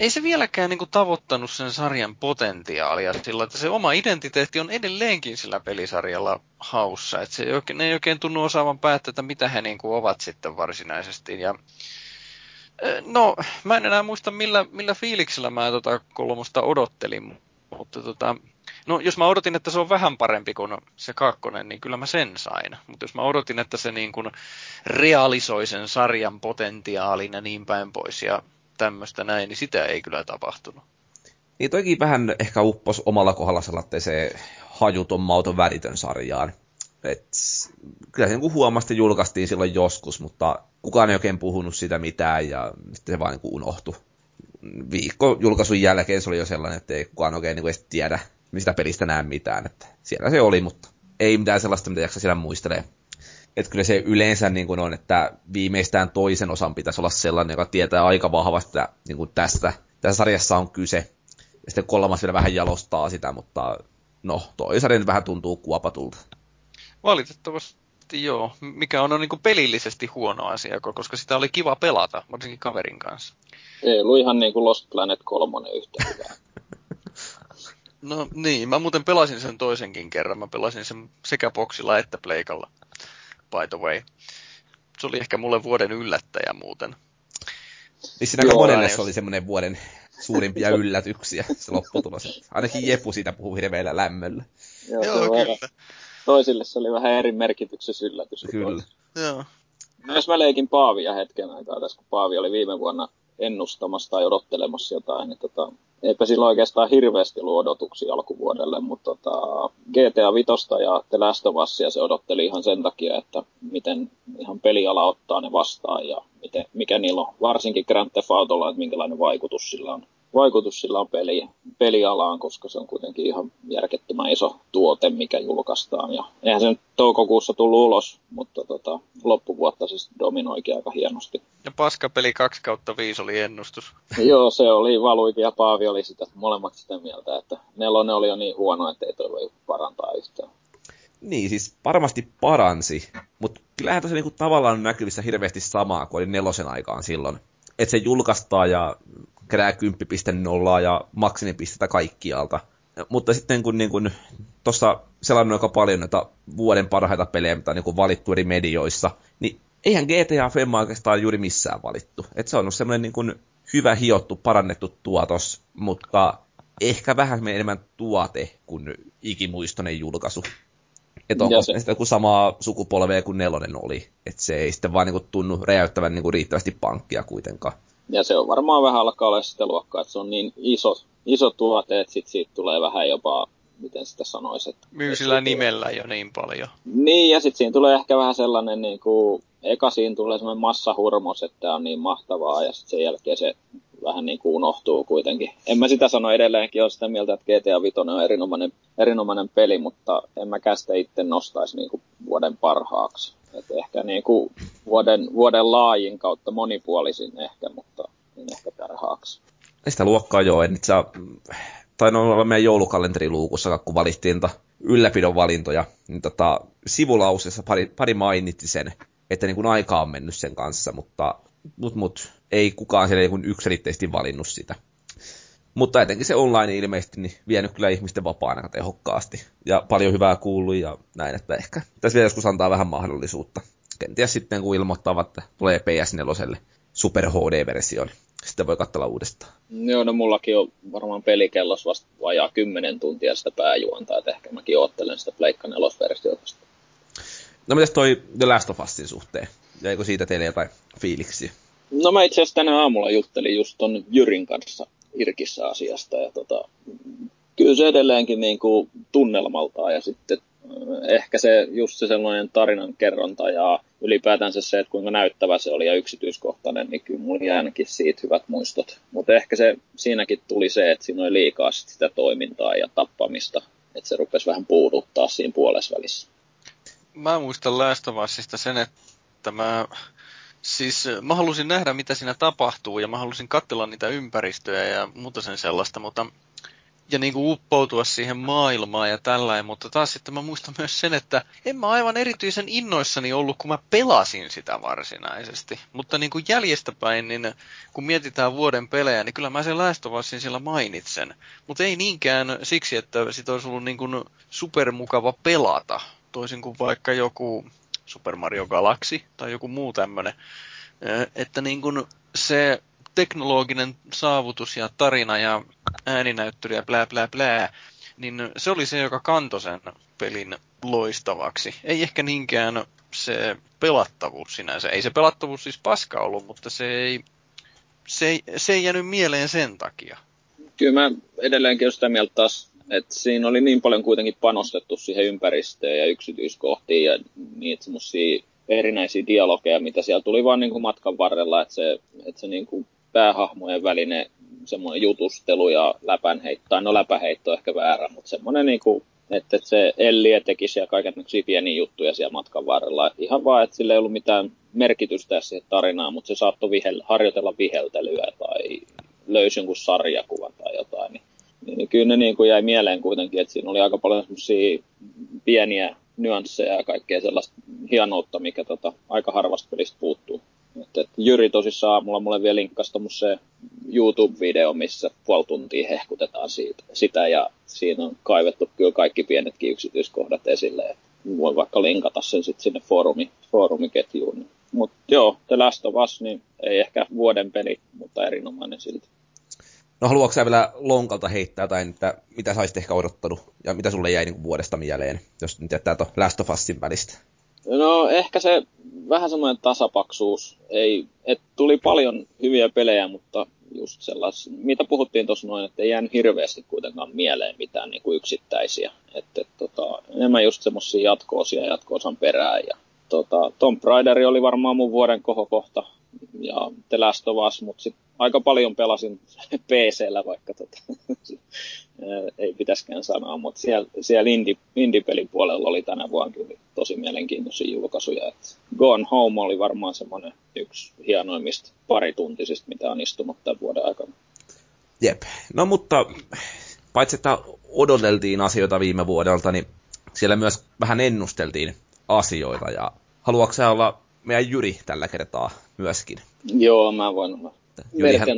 ei se vieläkään niin kuin, tavoittanut sen sarjan potentiaalia sillä, että se oma identiteetti on edelleenkin sillä pelisarjalla haussa. Että se ei oikein, ne ei oikein tunnu osaavan päättää, että mitä he niin kuin, ovat sitten varsinaisesti. Ja, no, mä en enää muista millä, millä fiiliksellä mä tota kolmosta odottelin, mutta tota, No, jos mä odotin, että se on vähän parempi kuin se kakkonen, niin kyllä mä sen sain. Mutta jos mä odotin, että se niin kuin realisoi sen sarjan potentiaalin ja niin päin pois, ja tämmöistä näin, niin sitä ei kyllä tapahtunut. Niin toikin vähän ehkä uppos omalla kohdalla sellaiseen hajuton mauton väritön sarjaan. Et, kyllä se niin huomasti julkaistiin silloin joskus, mutta kukaan ei oikein puhunut sitä mitään ja sitten se vaan niin unohtui. Viikko julkaisun jälkeen se oli jo sellainen, että ei kukaan oikein niin edes tiedä, mistä pelistä näe mitään. Että siellä se oli, mutta ei mitään sellaista, mitä jaksa siellä muistelee Että kyllä se yleensä niin kuin on, että viimeistään toisen osan pitäisi olla sellainen, joka tietää aika vahvasti, että niin kuin tästä, tässä sarjassa on kyse. Ja sitten kolmas vielä vähän jalostaa sitä, mutta no, toi sarja nyt vähän tuntuu kuopatulta. Valitettavasti joo, mikä on, on niin kuin pelillisesti huono asia, koska sitä oli kiva pelata, varsinkin kaverin kanssa. Ei ollut ihan niin kuin Lost Planet 3 yhtä hyvää. No niin, mä muuten pelasin sen toisenkin kerran. Mä pelasin sen sekä boksilla että pleikalla, by the way. Se oli ehkä mulle vuoden yllättäjä muuten. Niin siinä monelle jos... se oli semmoinen vuoden suurimpia yllätyksiä, se lopputulos. Ainakin Jepu siitä puhuu hirveällä lämmöllä. Joo, Joo kyllä. Toisille se oli vähän eri merkityksessä yllätys. Kyllä. Joo. Myös mä leikin Paavia hetken aikaa tässä, kun Paavi oli viime vuonna ennustamassa tai odottelemassa jotain, niin tota, eipä sillä oikeastaan hirveästi ollut odotuksia alkuvuodelle, mutta tota, GTA Vitosta ja The Last of Usia se odotteli ihan sen takia, että miten ihan peliala ottaa ne vastaan ja miten, mikä niillä on, varsinkin Grand Theft Autolla, että minkälainen vaikutus sillä on vaikutus sillä on peli, pelialaan, koska se on kuitenkin ihan järkettömän iso tuote, mikä julkaistaan. Ja eihän se nyt toukokuussa tullut ulos, mutta tota, loppuvuotta se dominoikin aika hienosti. Ja paskapeli 2 kautta 5 oli ennustus. Joo, se oli Valuikin ja Paavi oli sitä molemmat sitä mieltä, että nelonen oli jo niin huono, että ei toi voi parantaa yhtään. Niin, siis varmasti paransi, mutta kyllähän tässä niinku tavallaan näkyvissä hirveästi samaa kuin oli nelosen aikaan silloin. Että se julkaistaan ja kerää 10.0 ja maksimipistettä kaikkialta. Mutta sitten kun niin kun tuossa selannut aika paljon noita vuoden parhaita pelejä, mitä on niin valittu eri medioissa, niin eihän GTA Femma oikeastaan juuri missään valittu. Et se on ollut semmoinen niin hyvä hiottu, parannettu tuotos, mutta ehkä vähän enemmän tuote kuin ikimuistoinen julkaisu. Että onko se sitten samaa sukupolvea kuin nelonen oli. Että se ei sitten vaan niin kuin tunnu räjäyttävän niin kuin riittävästi pankkia kuitenkaan. Ja se on varmaan vähän alkaa olla sitä luokkaa, että se on niin iso, iso tuote, että sit siitä tulee vähän jopa, miten sitä sanoisi. Että, Myy sillä nimellä jo niin paljon. Niin, ja sitten siinä tulee ehkä vähän sellainen, niin kuin, eka siinä tulee sellainen massahurmos, että on niin mahtavaa, ja sitten sen jälkeen se vähän niin kuin unohtuu kuitenkin. En mä sitä sano edelleenkin, ole sitä mieltä, että GTA 5 on erinomainen, erinomainen peli, mutta en mä sitä itse nostaisi niin kuin vuoden parhaaksi. Et ehkä niin kuin vuoden, vuoden laajin kautta monipuolisin ehkä, mutta niin ehkä parhaaksi. Sitä luokkaa joo, en itse tai no olla meidän joulukalenteriluukussa, kun valittiin ylläpidon valintoja, niin tota, sivulauseessa pari, pari mainitti sen, että niin kuin aika on mennyt sen kanssa, mutta mut, mut, ei kukaan siellä niin yksilitteisesti valinnut sitä. Mutta etenkin se online ilmeisesti niin vienyt kyllä ihmisten vapaana tehokkaasti. Ja paljon hyvää kuullut ja näin, että ehkä tässä vielä joskus antaa vähän mahdollisuutta. Kenties sitten kun ilmoittavat, että tulee PS4 Super HD-versio, niin sitten voi katsella uudestaan. Joo, no mullakin on varmaan pelikellos vasta vajaa 10 tuntia sitä pääjuontaa, että ehkä mäkin oottelen sitä Pleikka 4-versiota. No mitäs toi The Last of Usin suhteen? Jäikö siitä teille jotain fiiliksiä? No mä itse asiassa tänä aamulla juttelin just ton Jyrin kanssa Irkissä asiasta. Ja tota, kyllä se edelleenkin niin kuin tunnelmaltaan ja sitten äh, ehkä se just se sellainen tarinan kerronta ja ylipäätänsä se, että kuinka näyttävä se oli ja yksityiskohtainen, niin kyllä mulla jäi ainakin siitä hyvät muistot. Mutta ehkä se siinäkin tuli se, että siinä oli liikaa sitä toimintaa ja tappamista, että se rupesi vähän puuduttaa siinä puolessa välissä. Mä muistan Last sen, että mä Siis mä halusin nähdä, mitä siinä tapahtuu, ja mä halusin katsella niitä ympäristöjä ja muuta sen sellaista, mutta ja niin kuin uppoutua siihen maailmaan ja tällainen, mutta taas sitten mä muistan myös sen, että en mä aivan erityisen innoissani ollut, kun mä pelasin sitä varsinaisesti. Mutta niin kuin jäljestäpäin, niin kun mietitään vuoden pelejä, niin kyllä mä sen Last siellä mainitsen. Mutta ei niinkään siksi, että sit olisi ollut niin kuin supermukava pelata, toisin kuin vaikka joku Super Mario Galaxy tai joku muu tämmöinen. Että niin kuin se teknologinen saavutus ja tarina ja ääninäyttely ja blää blää blää, niin se oli se, joka kantoi sen pelin loistavaksi. Ei ehkä niinkään se pelattavuus sinänsä. Ei se pelattavuus siis paska ollut, mutta se ei, se ei, se ei jäänyt mieleen sen takia. Kyllä mä edelleenkin olen sitä mieltä taas et siinä oli niin paljon kuitenkin panostettu siihen ympäristöön ja yksityiskohtiin ja niitä semmoisia erinäisiä dialogeja, mitä siellä tuli vaan niin kuin matkan varrella, että se, että se niin kuin päähahmojen välinen semmoinen jutustelu ja läpänheitto, no läpäheitto ehkä väärä, mutta semmoinen niin kuin Että et se Elliä teki siellä kaikenlaisia pieniä juttuja siellä matkan varrella. Ihan vaan, että sillä ei ollut mitään merkitystä siihen tarinaan, mutta se saattoi vihel, harjoitella viheltelyä tai löysi jonkun sarjakuvan tai jotain. Niin, niin kyllä ne niin kuin jäi mieleen kuitenkin, että siinä oli aika paljon semmoisia pieniä nyansseja ja kaikkea sellaista hienoutta, mikä tota, aika harvasta pelistä puuttuu. Et, et Jyri tosissaan aamulla mulle vielä linkkasi se YouTube-video, missä puoli tuntia hehkutetaan siitä, sitä ja siinä on kaivettu kyllä kaikki pienetkin yksityiskohdat esille. Et voi vaikka linkata sen sitten sinne foorumi, foorumiketjuun. Mutta joo, The Last of Us, niin ei ehkä vuoden peli, mutta erinomainen silti. No haluatko sä vielä lonkalta heittää jotain, että mitä sä ehkä odottanut ja mitä sulle jäi niin vuodesta mieleen, jos nyt jättää tuon Last of Usin välistä? No ehkä se vähän semmoinen tasapaksuus. Ei, et tuli paljon hyviä pelejä, mutta just sellais, mitä puhuttiin tuossa noin, että ei jäänyt hirveästi kuitenkaan mieleen mitään niin kuin yksittäisiä. Että et, tota, enemmän just semmoisia jatkoosia jatkoosan perään. Ja, tota, Tom Raider oli varmaan mun vuoden kohokohta ja The Last of Us, mutta sitten aika paljon pelasin PCllä, vaikka tota, ei pitäskään sanoa, mutta siellä, siellä indie, indie-pelin puolella oli tänä vuonna kyllä tosi mielenkiintoisia julkaisuja. Et Gone Home oli varmaan semmoinen yksi hienoimmista parituntisista, mitä on istunut tämän vuoden aikana. Jep. No mutta paitsi että odoteltiin asioita viime vuodelta, niin siellä myös vähän ennusteltiin asioita. Ja haluatko olla meidän Jyri tällä kertaa myöskin? Joo, mä voin olla Jyrihän,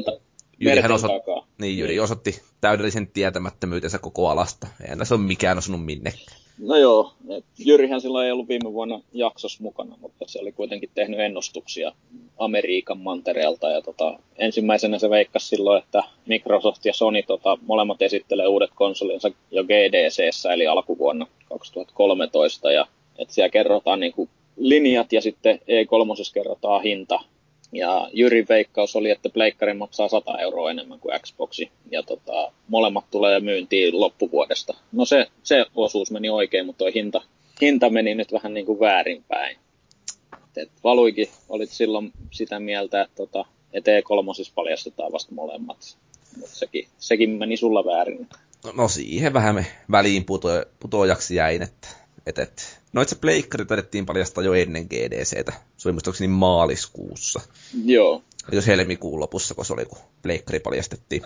Jyrihän osot, niin, Jyri niin. osoitti täydellisen tietämättömyytensä koko alasta. Ei tässä ole mikään osunut minnekään. No joo, Jyrihän silloin ei ollut viime vuonna jaksos mukana, mutta se oli kuitenkin tehnyt ennustuksia Amerikan mantereelta. Ja tota, ensimmäisenä se veikkasi silloin, että Microsoft ja Sony tota, molemmat esittelee uudet konsolinsa jo GDCssä, eli alkuvuonna 2013. Ja että siellä kerrotaan niin kuin linjat ja sitten E3 kerrotaan hinta ja Jyrin veikkaus oli, että pleikkari maksaa 100 euroa enemmän kuin Xboxi. Ja tota, molemmat tulee myyntiin loppuvuodesta. No se, se osuus meni oikein, mutta tuo hinta, hinta meni nyt vähän niin kuin väärinpäin. Et Valuikin olit silloin sitä mieltä, että, tota, et E3 paljastetaan vasta molemmat. Mutta sekin, sekin meni sulla väärin. No, no siihen vähän me väliin puto, putoajaksi jäin, että et, et, no itse pleikkari taidettiin paljastaa jo ennen GDCtä. Se oli muistaakseni maaliskuussa. Joo. Jos helmikuun lopussa, kun se oli, kun pleikkari paljastettiin.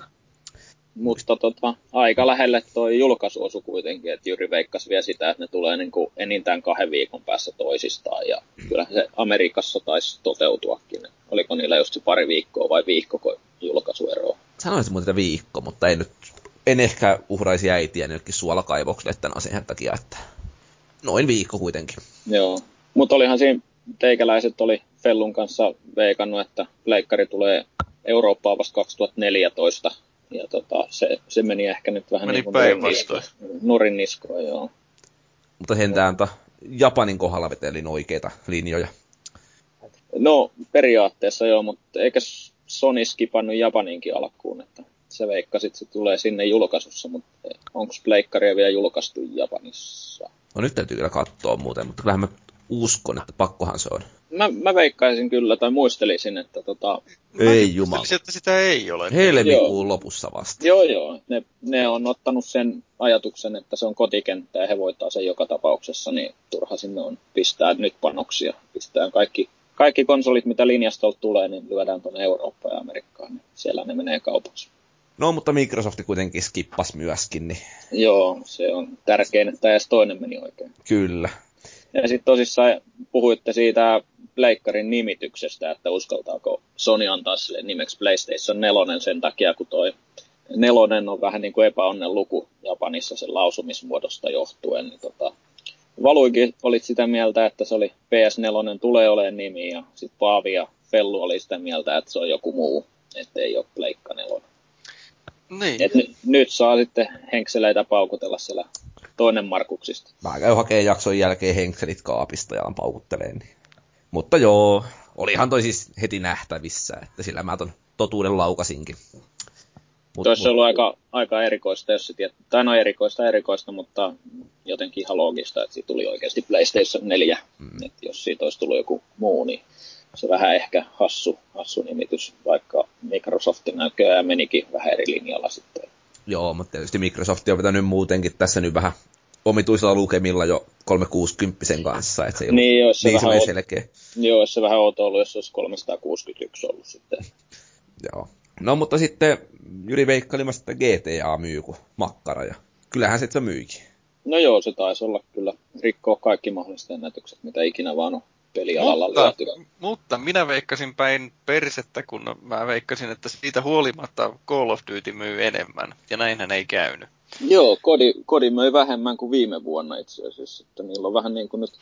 Mutta tota, aika lähelle tuo julkaisuosu kuitenkin, että Jyri veikkasi vielä sitä, että ne tulee niin kuin enintään kahden viikon päässä toisistaan. Ja kyllä se Amerikassa taisi toteutuakin. Oliko niillä just se pari viikkoa vai viikko, kun julkaisueroa? Sanoisin muuten viikko, mutta ei nyt, en ehkä uhraisi äitiä nytkin suolakaivokselle tämän asian takia, että noin viikko kuitenkin. Joo, mutta olihan siinä teikäläiset oli Fellun kanssa veikannut, että leikkari tulee Eurooppaan vasta 2014. Ja tota, se, se meni ehkä nyt vähän meni niin kuin nurin niskoon, joo. Mutta sentään Japanin kohdalla vetelin oikeita linjoja. No periaatteessa joo, mutta eikä Sony skipannut Japaninkin alkuun, että se veikkasi, että se tulee sinne julkaisussa, mutta onko pleikkaria vielä julkaistu Japanissa? No nyt täytyy kyllä katsoa muuten, mutta kyllähän mä uskon, että pakkohan se on. Mä, mä veikkaisin kyllä, tai muistelisin, että tota... Ei jumala. että sitä ei ole. Helmikuun lopussa vasta. Joo, joo. Ne, ne on ottanut sen ajatuksen, että se on kotikenttä ja he voittaa sen joka tapauksessa, niin turha sinne on pistää nyt panoksia. Pistää kaikki, kaikki konsolit, mitä linjastolta tulee, niin lyödään tuonne Eurooppaan ja Amerikkaan, niin siellä ne menee kaupaksi. No, mutta Microsoft kuitenkin skippas myöskin. Niin... Joo, se on tärkein, että edes toinen meni oikein. Kyllä. Ja sitten tosissaan puhuitte siitä Pleikkarin nimityksestä, että uskaltaako Sony antaa sille nimeksi PlayStation 4 sen takia, kun toi nelonen on vähän niin kuin epäonnen luku Japanissa sen lausumismuodosta johtuen. Niin tota, Valuikin olit sitä mieltä, että se oli PS4 tulee olemaan nimi ja sitten Paavi ja Fellu oli sitä mieltä, että se on joku muu, ettei ole Pleikka 4. Niin. Et n- nyt saa sitten henkseleitä paukutella siellä toinen Markuksista. Mä käyn hakemaan jakson jälkeen henkselit kaapista ja paukuttelee. Niin. Mutta joo, olihan toi siis heti nähtävissä, että sillä mä ton totuuden laukasinkin. Mut, Tuossa mut... ollut aika, aika erikoista, jos se tiedät, tai no erikoista erikoista, mutta jotenkin ihan loogista, että siitä tuli oikeasti PlayStation 4. Mm. Et jos siitä olisi tullut joku muu, niin se vähän ehkä hassu, hassu nimitys, vaikka Microsoft näköjään menikin vähän eri linjalla sitten. Joo, mutta tietysti Microsoft on vetänyt muutenkin tässä nyt vähän omituisilla lukemilla jo 360 kanssa, että se ei niin, ollut se niin vähän selkeä. Joo, jos se vähän outo ollut, jos olisi 361 ollut sitten. Joo. No mutta sitten Jyri veikkaili että GTA myy kuin makkara ja kyllähän se, se myykin. No joo, se taisi olla kyllä rikkoa kaikki mahdolliset ennätykset, mitä ikinä vaan on pelialalla mutta, löytyä. Mutta minä veikkasin päin persettä, kun mä veikkasin, että siitä huolimatta Call of Duty myy enemmän, ja näinhän ei käynyt. Joo, kodi, kodi möi vähemmän kuin viime vuonna itse asiassa, että niillä on vähän niin kuin nyt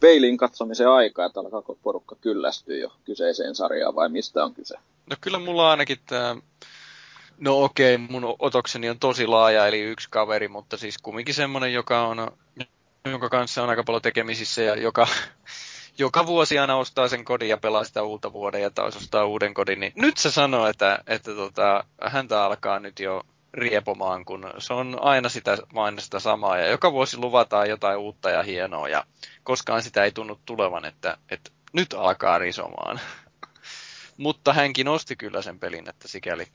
peiliin katsomisen aikaa, että alkaako porukka kyllästyä jo kyseiseen sarjaan vai mistä on kyse? No kyllä mulla ainakin tämä No okei, okay, mun otokseni on tosi laaja, eli yksi kaveri, mutta siis kumminkin semmoinen, joka on, jonka kanssa on aika paljon tekemisissä ja joka, joka vuosi aina ostaa sen kodin ja pelaa sitä uutta vuoden ja taas ostaa uuden kodin, niin nyt se sanoo, että, että tota, häntä alkaa nyt jo riepomaan, kun se on aina sitä, vain sitä samaa ja joka vuosi luvataan jotain uutta ja hienoa ja koskaan sitä ei tunnu tulevan, että, että nyt alkaa risomaan. Mutta hänkin osti kyllä sen pelin, että sikäli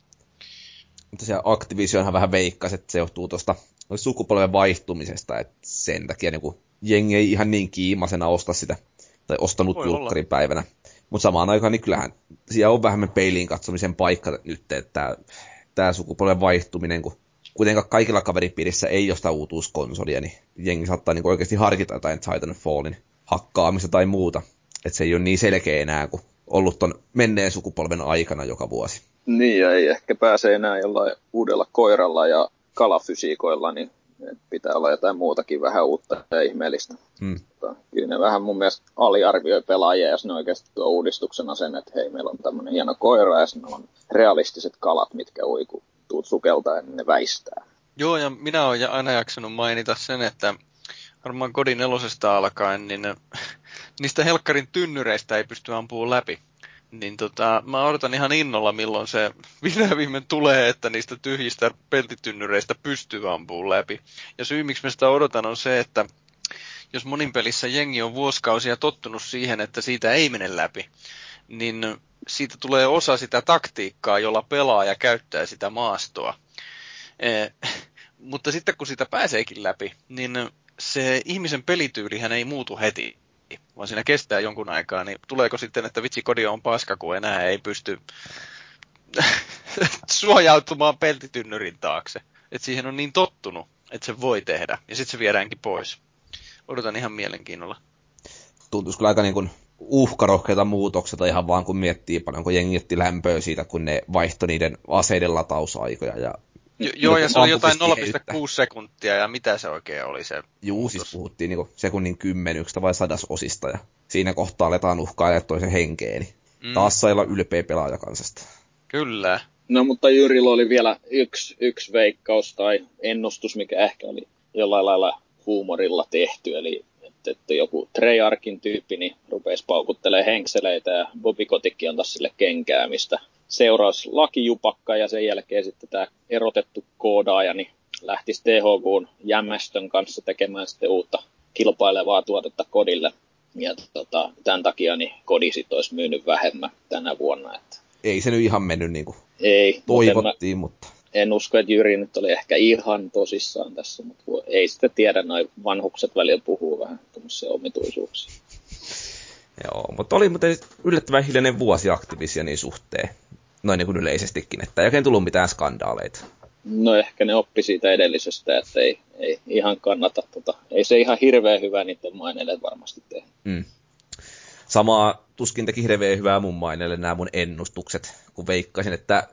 tosiaan Activisionhan vähän veikkasi, että se johtuu tuosta sukupolven vaihtumisesta, että sen takia niin jengi ei ihan niin kiimasena osta sitä, tai ostanut julkkarin päivänä. Mutta samaan aikaan niin kyllähän siellä on vähemmän peiliin katsomisen paikka nyt, että tämä sukupolven vaihtuminen, kun kuitenkaan kaikilla kaveripiirissä ei josta uutuuskonsolia, niin jengi saattaa niin oikeasti harkita jotain Titanfallin hakkaamista tai muuta. Että se ei ole niin selkeä enää kuin ollut ton menneen sukupolven aikana joka vuosi. Niin, ja ei ehkä pääse enää jollain uudella koiralla ja kalafysiikoilla, niin pitää olla jotain muutakin vähän uutta ja ihmeellistä. Hmm. Kyllä ne vähän mun mielestä aliarvioi pelaajia, jos ne oikeasti tuo uudistuksena sen, että hei, meillä on tämmöinen hieno koira ja siinä on realistiset kalat, mitkä uiku tuut sukeltaa ja ne väistää. Joo, ja minä olen aina jaksanut mainita sen, että varmaan kodin nelosesta alkaen, niin niistä helkkarin tynnyreistä ei pysty ampumaan läpi niin tota, mä odotan ihan innolla, milloin se vihreä viimein tulee, että niistä tyhjistä peltitynnyreistä pystyy ampumaan läpi. Ja syy, miksi mä sitä odotan, on se, että jos monin pelissä jengi on vuosikausia tottunut siihen, että siitä ei mene läpi, niin siitä tulee osa sitä taktiikkaa, jolla pelaaja käyttää sitä maastoa. Eh, mutta sitten kun sitä pääseekin läpi, niin se ihmisen pelityylihän ei muutu heti vaan siinä kestää jonkun aikaa, niin tuleeko sitten, että vitsi kodi on paska, kun enää ei pysty suojautumaan peltitynnyrin taakse. Että siihen on niin tottunut, että se voi tehdä, ja sitten se viedäänkin pois. Odotan ihan mielenkiinnolla. Tuntuisi kyllä aika niin kuin uhkarohkeita muutoksia ihan vaan kun miettii paljon, kun jengi lämpöä siitä, kun ne vaihtoi niiden aseiden latausaikoja ja Jo, joo, ja se oli jotain 0,6 sekuntia, ja mitä se oikein oli se Juu, siis puhuttiin niinku sekunnin kymmenyksestä vai sadasosista, ja siinä kohtaa aletaan uhkailla toisen henkeeni. Niin mm. Taas sai olla ylpeä pelaaja kansasta. Kyllä. No mutta Jyrillä oli vielä yksi, yksi veikkaus tai ennustus, mikä ehkä oli jollain lailla huumorilla tehty, eli että, että joku Treyarchin tyyppi niin rupeisi paukuttelemaan henkseleitä ja Bobby Kotikki antaa sille kenkäämistä seuraus lakijupakka ja sen jälkeen sitten tämä erotettu koodaaja niin lähtisi THQn jämästön kanssa tekemään sitten uutta kilpailevaa tuotetta kodille. Ja tota, tämän takia niin kodi sitten olisi myynyt vähemmän tänä vuonna. Että... Ei se nyt ihan mennyt niin kuin ei, toivottiin, mutta... En usko, että Jyri nyt oli ehkä ihan tosissaan tässä, mutta ei sitten tiedä, noin vanhukset välillä puhuu vähän tuommoisia omituisuuksia. Joo, mutta oli muuten yllättävän hiljainen vuosi Activisionin suhteen noin niin kuin yleisestikin, että ei oikein tullut mitään skandaaleita. No ehkä ne oppi siitä edellisestä, että ei, ei ihan kannata, tota, ei se ihan hirveän hyvää niiden maineille varmasti tehdä. Mm. Samaa tuskin teki hirveän hyvää mun maineille nämä mun ennustukset, kun veikkaisin, että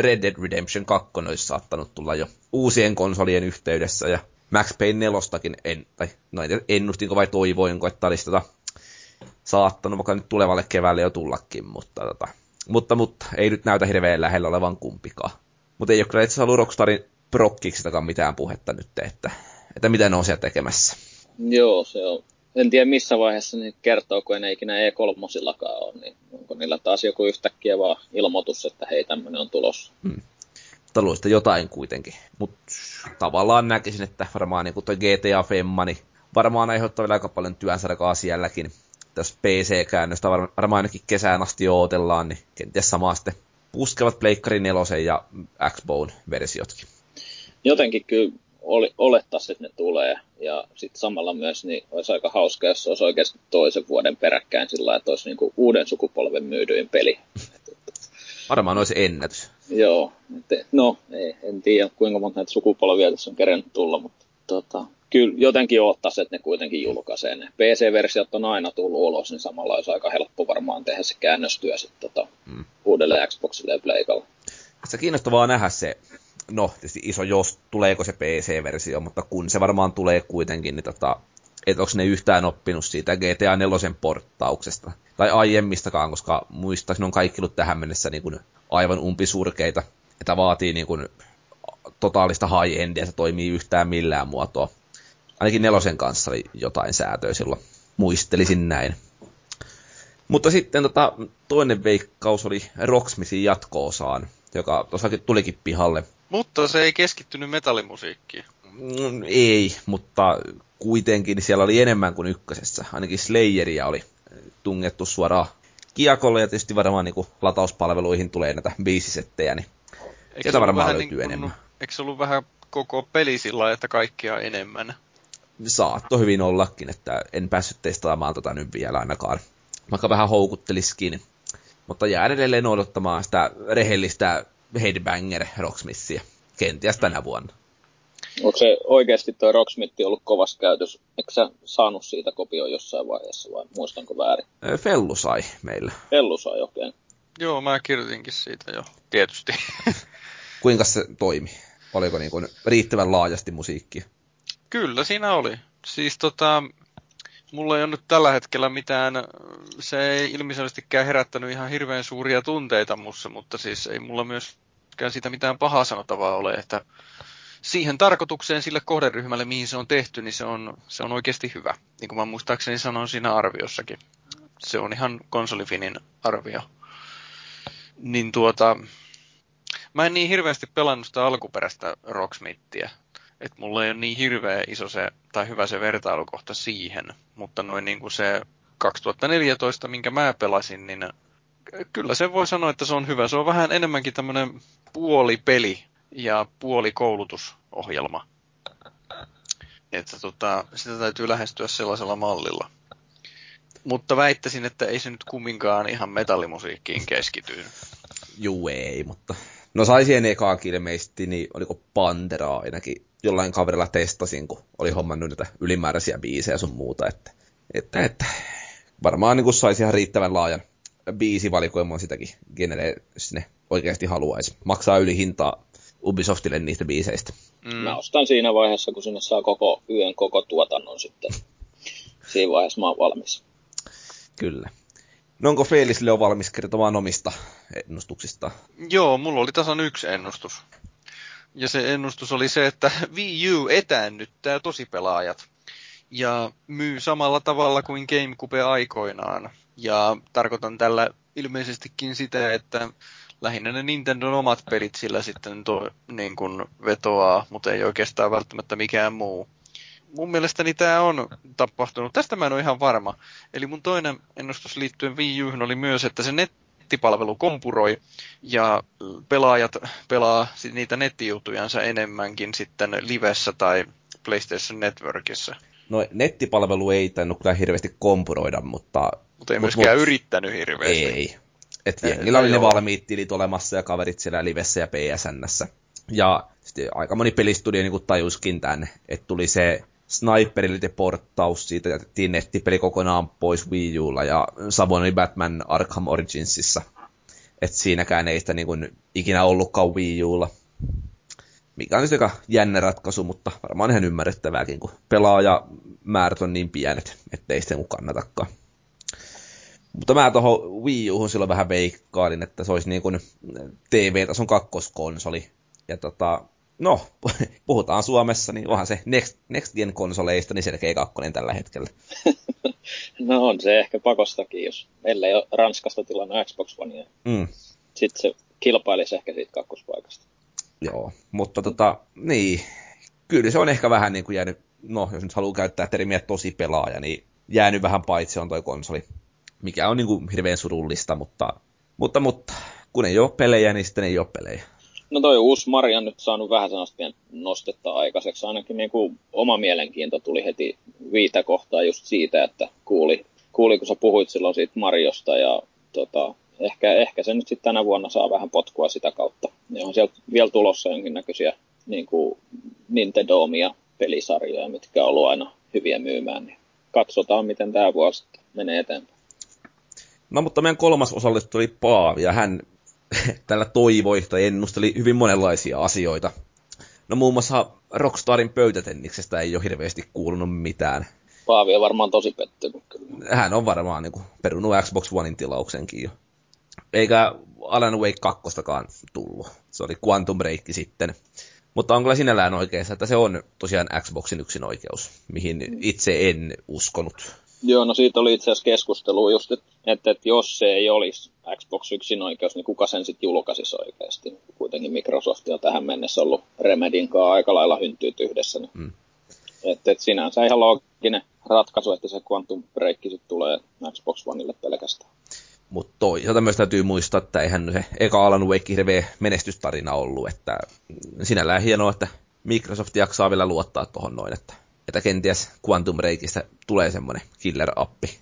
Red Dead Redemption 2 olisi saattanut tulla jo uusien konsolien yhteydessä, ja Max Payne 4 en, tai no ennustinko vai toivoinko, että olisi tota, saattanut vaikka nyt tulevalle keväälle jo tullakin, mutta tota, mutta, mutta ei nyt näytä hirveän lähellä olevan kumpikaan. Mutta ei ole kyllä itse asiassa Rockstarin prokkiksistakaan mitään puhetta nyt, että, että mitä ne on siellä tekemässä. Joo, se on. En tiedä missä vaiheessa niin kertoo, kun ne ikinä E3 ole, niin onko niillä taas joku yhtäkkiä vaan ilmoitus, että hei, tämmöinen on tulossa. Hmm. Talousta jotain kuitenkin. Mutta tavallaan näkisin, että varmaan niin kuin toi GTA Femma, niin varmaan aiheuttaa vielä aika paljon työnsarkaa sielläkin tässä PC-käännöstä varmaan ainakin kesään asti ootellaan, niin kenties samaa sitten puskevat Pleikkari 4 ja Xbone-versiotkin. Jotenkin kyllä oli, olettaisiin, että ne tulee. Ja sitten samalla myös niin olisi aika hauska, jos se olisi oikeasti toisen vuoden peräkkäin sillä että olisi niin kuin uuden sukupolven myydyin peli. Varmaan olisi ennätys. Joo, et, no ei, en tiedä kuinka monta näitä sukupolvia tässä on kerennyt tulla, mutta tota, kyllä jotenkin ottaisi, että ne kuitenkin julkaisee ne. PC-versiot on aina tullut ulos, niin samalla olisi aika helppo varmaan tehdä se käännöstyö sitten tota, mm. uudelle Xboxille ja Playkalle. Se kiinnostavaa nähdä se, no tietysti iso jos, tuleeko se PC-versio, mutta kun se varmaan tulee kuitenkin, niin tota, että onko ne yhtään oppinut siitä GTA 4 porttauksesta. Tai aiemmistakaan, koska muistaakseni on kaikki ollut tähän mennessä niin kuin aivan umpisurkeita. Että vaatii niin kuin totaalista high-endia, se toimii yhtään millään muotoa. Ainakin nelosen kanssa oli jotain säätöä silloin. Muistelisin näin. Mutta sitten tota, toinen veikkaus oli Rocksmithin jatko-osaan, joka tuossakin tulikin pihalle. Mutta se ei keskittynyt metallimusiikkiin. Mm, ei, mutta kuitenkin siellä oli enemmän kuin ykkösessä. Ainakin Slayeria oli tungettu suoraan kiekolle ja tietysti varmaan niin kuin latauspalveluihin tulee näitä biisisettejä, niin eikö sieltä varmaan löytyy niin kuin, enemmän. Eikö se ollut vähän koko peli sillä että kaikkia enemmän? Saatto hyvin ollakin, että en päässyt testaamaan tota nyt vielä ainakaan. Vaikka vähän houkutteliskin. Mutta jää edelleen odottamaan sitä rehellistä Headbanger Rocksmithia. Kenties tänä vuonna. Onko se oikeasti tuo Rocksmith ollut kovassa käytös? Eikö sä saanut siitä kopio jossain vaiheessa vai muistanko väärin? Fellu sai meillä. Fellu sai, okei. Okay. Joo, mä kirjoitinkin siitä jo, tietysti. Kuinka se toimi? Oliko niin kuin riittävän laajasti musiikkia? Kyllä siinä oli. Siis tota, mulla ei ole nyt tällä hetkellä mitään, se ei ilmiselvästikään herättänyt ihan hirveän suuria tunteita mussa, mutta siis ei mulla myöskään siitä mitään pahaa sanottavaa ole, että siihen tarkoitukseen, sille kohderyhmälle, mihin se on tehty, niin se on, se on oikeasti hyvä. Niin kuin mä muistaakseni sanon siinä arviossakin. Se on ihan konsolifinin arvio. Niin tuota, mä en niin hirveästi pelannut sitä alkuperäistä Rocksmithia. Että mulla ei ole niin hirveä iso se, tai hyvä se vertailukohta siihen. Mutta noin niin kuin se 2014, minkä mä pelasin, niin kyllä se voi sanoa, että se on hyvä. Se on vähän enemmänkin tämmöinen puolipeli ja puolikoulutusohjelma. Että tota, sitä täytyy lähestyä sellaisella mallilla. Mutta väittäisin, että ei se nyt kumminkaan ihan metallimusiikkiin keskity. Juu, ei, mutta... No saisi ekaakin ilmeisesti, niin oliko Panteraa ainakin jollain kaverilla testasin, kun oli hommannut näitä ylimääräisiä biisejä sun muuta, että, että, että varmaan niin saisi ihan riittävän laajan biisivalikoimaan sitäkin genereen, jos ne oikeasti haluaisi. Maksaa yli hintaa Ubisoftille niistä biiseistä. Mm. Mä ostan siinä vaiheessa, kun sinne saa koko yön koko tuotannon sitten. Siinä vaiheessa mä oon valmis. Kyllä. No onko Felisille on valmis kertomaan omista ennustuksista? Joo, mulla oli tasan yksi ennustus. Ja se ennustus oli se, että Wii U etäännyttää tosipelaajat. Ja myy samalla tavalla kuin GameCube aikoinaan. Ja tarkoitan tällä ilmeisestikin sitä, että lähinnä ne Nintendon omat pelit sillä sitten to, niin kuin vetoaa, mutta ei oikeastaan välttämättä mikään muu. Mun mielestäni tämä on tapahtunut. Tästä mä en ole ihan varma. Eli mun toinen ennustus liittyen Wii U:hun oli myös, että se nettipalvelu kompuroi ja pelaajat pelaa niitä nettijutujansa enemmänkin sitten livessä tai PlayStation Networkissa. No nettipalvelu ei tainnut kyllä hirveästi kompuroida, mutta... Mutta ei myöskään mut, yrittänyt hirveästi. Ei, että jengillä oli ne valmiit tilit olemassa ja kaverit siellä livessä ja PSNssä. Ja sitten aika moni pelistudio niin tajuskin tänne, että tuli se Sniperille porttaus, siitä jätettiin nettipeli kokonaan pois Wii Ulla ja samoin oli Batman Arkham Originsissa. Että siinäkään ei sitä niin kuin ikinä ollutkaan Wii Ulla. Mikä on aika jännä ratkaisu, mutta varmaan ihan ymmärrettävääkin, kun pelaajamäärät on niin pienet, ettei sitten kannatakaan. Mutta mä tuohon Wii Uhun silloin vähän veikkailin, että se olisi niin kuin TV-tason kakkoskonsoli. Ja tota, no, puhutaan Suomessa, niin onhan se Next, Next Gen konsoleista niin selkeä kakkonen tällä hetkellä. no on se ehkä pakostakin, jos meillä ei ole Ranskasta tilannut Xbox Onea. Mm. Sitten se kilpailisi ehkä siitä kakkospaikasta. Joo, mutta tota, niin, kyllä se on ehkä vähän niin kuin jäänyt, no jos nyt haluaa käyttää termiä tosi pelaaja, niin jäänyt vähän paitsi on toi konsoli mikä on niin kuin hirveän surullista, mutta, mutta, mutta kun ei ole pelejä, niin sitten ei ole pelejä. No toi uusi Maria on nyt saanut vähän sellaista nostetta aikaiseksi. Ainakin niin kuin oma mielenkiinto tuli heti viitä kohtaa just siitä, että kuuli, kuuli kun sä puhuit silloin siitä Mariosta ja tota, ehkä, ehkä se nyt sitten tänä vuonna saa vähän potkua sitä kautta. Ja on sieltä vielä tulossa jonkinnäköisiä niin kuin Nintendomia pelisarjoja, mitkä on ollut aina hyviä myymään. Niin katsotaan, miten tämä vuosi menee eteenpäin. No mutta meidän kolmas osallistuja oli Paavi, ja hän tällä toivoi tai ennusteli hyvin monenlaisia asioita. No muun muassa Rockstarin pöytätenniksestä ei ole hirveästi kuulunut mitään. Paavi on varmaan tosi pettynyt kyllä. Hän on varmaan niin kuin, perunut Xbox Onein tilauksenkin jo. Eikä Alan Wake 2 tullut. Se oli Quantum Break sitten. Mutta on kyllä sinällään oikeassa, että se on tosiaan Xboxin yksin oikeus, mihin itse en uskonut. Joo, no siitä oli itse asiassa keskustelua just, että, että, jos se ei olisi Xbox yksin oikeus, niin kuka sen sitten julkaisisi oikeasti. Kuitenkin Microsoft on tähän mennessä ollut Remedin kanssa aika lailla hyntyyt yhdessä. Niin. Mm. Että, että sinänsä ihan looginen ratkaisu, että se Quantum Break sitten tulee Xbox Oneille pelkästään. Mutta toisaalta myös täytyy muistaa, että eihän se eka Alan Wake hirveä menestystarina ollut, että sinällään hienoa, että Microsoft jaksaa vielä luottaa tuohon noin, että, että kenties Quantum Breakista tulee semmoinen killer-appi.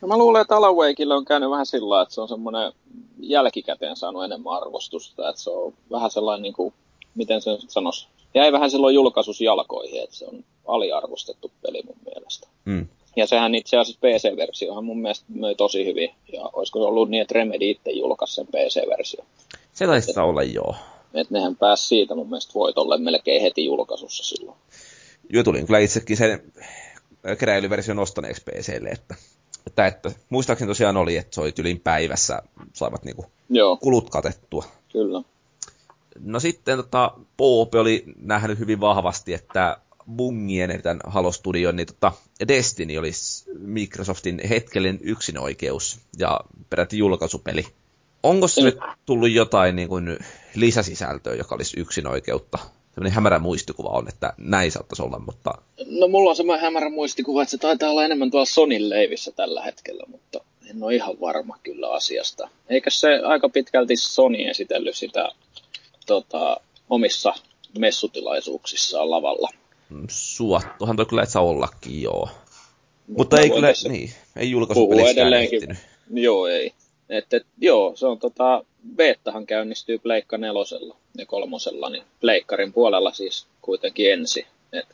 No mä luulen, että Alan Wakeille on käynyt vähän sillä että se on semmoinen jälkikäteen saanut enemmän arvostusta, että se on vähän sellainen, niin kuin, miten se sanoisi, jäi vähän silloin julkaisus jalkoihin, että se on aliarvostettu peli mun mielestä. Mm. Ja sehän itse asiassa PC-versiohan mun mielestä möi tosi hyvin. Ja olisiko se ollut niin, että Remedy itse julkaisi sen PC-versio. Se taisi olla, joo. Että nehän pääsi siitä mun mielestä voitolle melkein heti julkaisussa silloin. Joo, tulin kyllä itsekin sen keräilyversion ostaneeksi PClle, että, että, että muistaakseni tosiaan oli, että se oli tylin päivässä, saivat niinku Joo. kulut katettua. Kyllä. No sitten tota, Poope oli nähnyt hyvin vahvasti, että Bungien, eli tämän Halo Studion, niin tota, Destiny olisi Microsoftin hetkellinen yksinoikeus ja peräti julkaisupeli. Onko se nyt tullut jotain niin kuin, lisäsisältöä, joka olisi yksinoikeutta? Sellainen hämärä muistikuva on, että näin saattaisi olla, mutta... No mulla on semmoinen hämärä muistikuva, että se taitaa olla enemmän tuolla Sonin leivissä tällä hetkellä, mutta en ole ihan varma kyllä asiasta. Eikö se aika pitkälti Sony esitellyt sitä tota, omissa messutilaisuuksissaan lavalla? suottuhan toi kyllä et saa ollakin, joo. Mutta, Mutta ei kyllä, niin, ei julkaisupeliskään ehtinyt. Joo, ei. Et, et, joo, se on tota, beettahan käynnistyy Pleikka nelosella ja kolmosella, niin Pleikkarin puolella siis kuitenkin ensi. Et,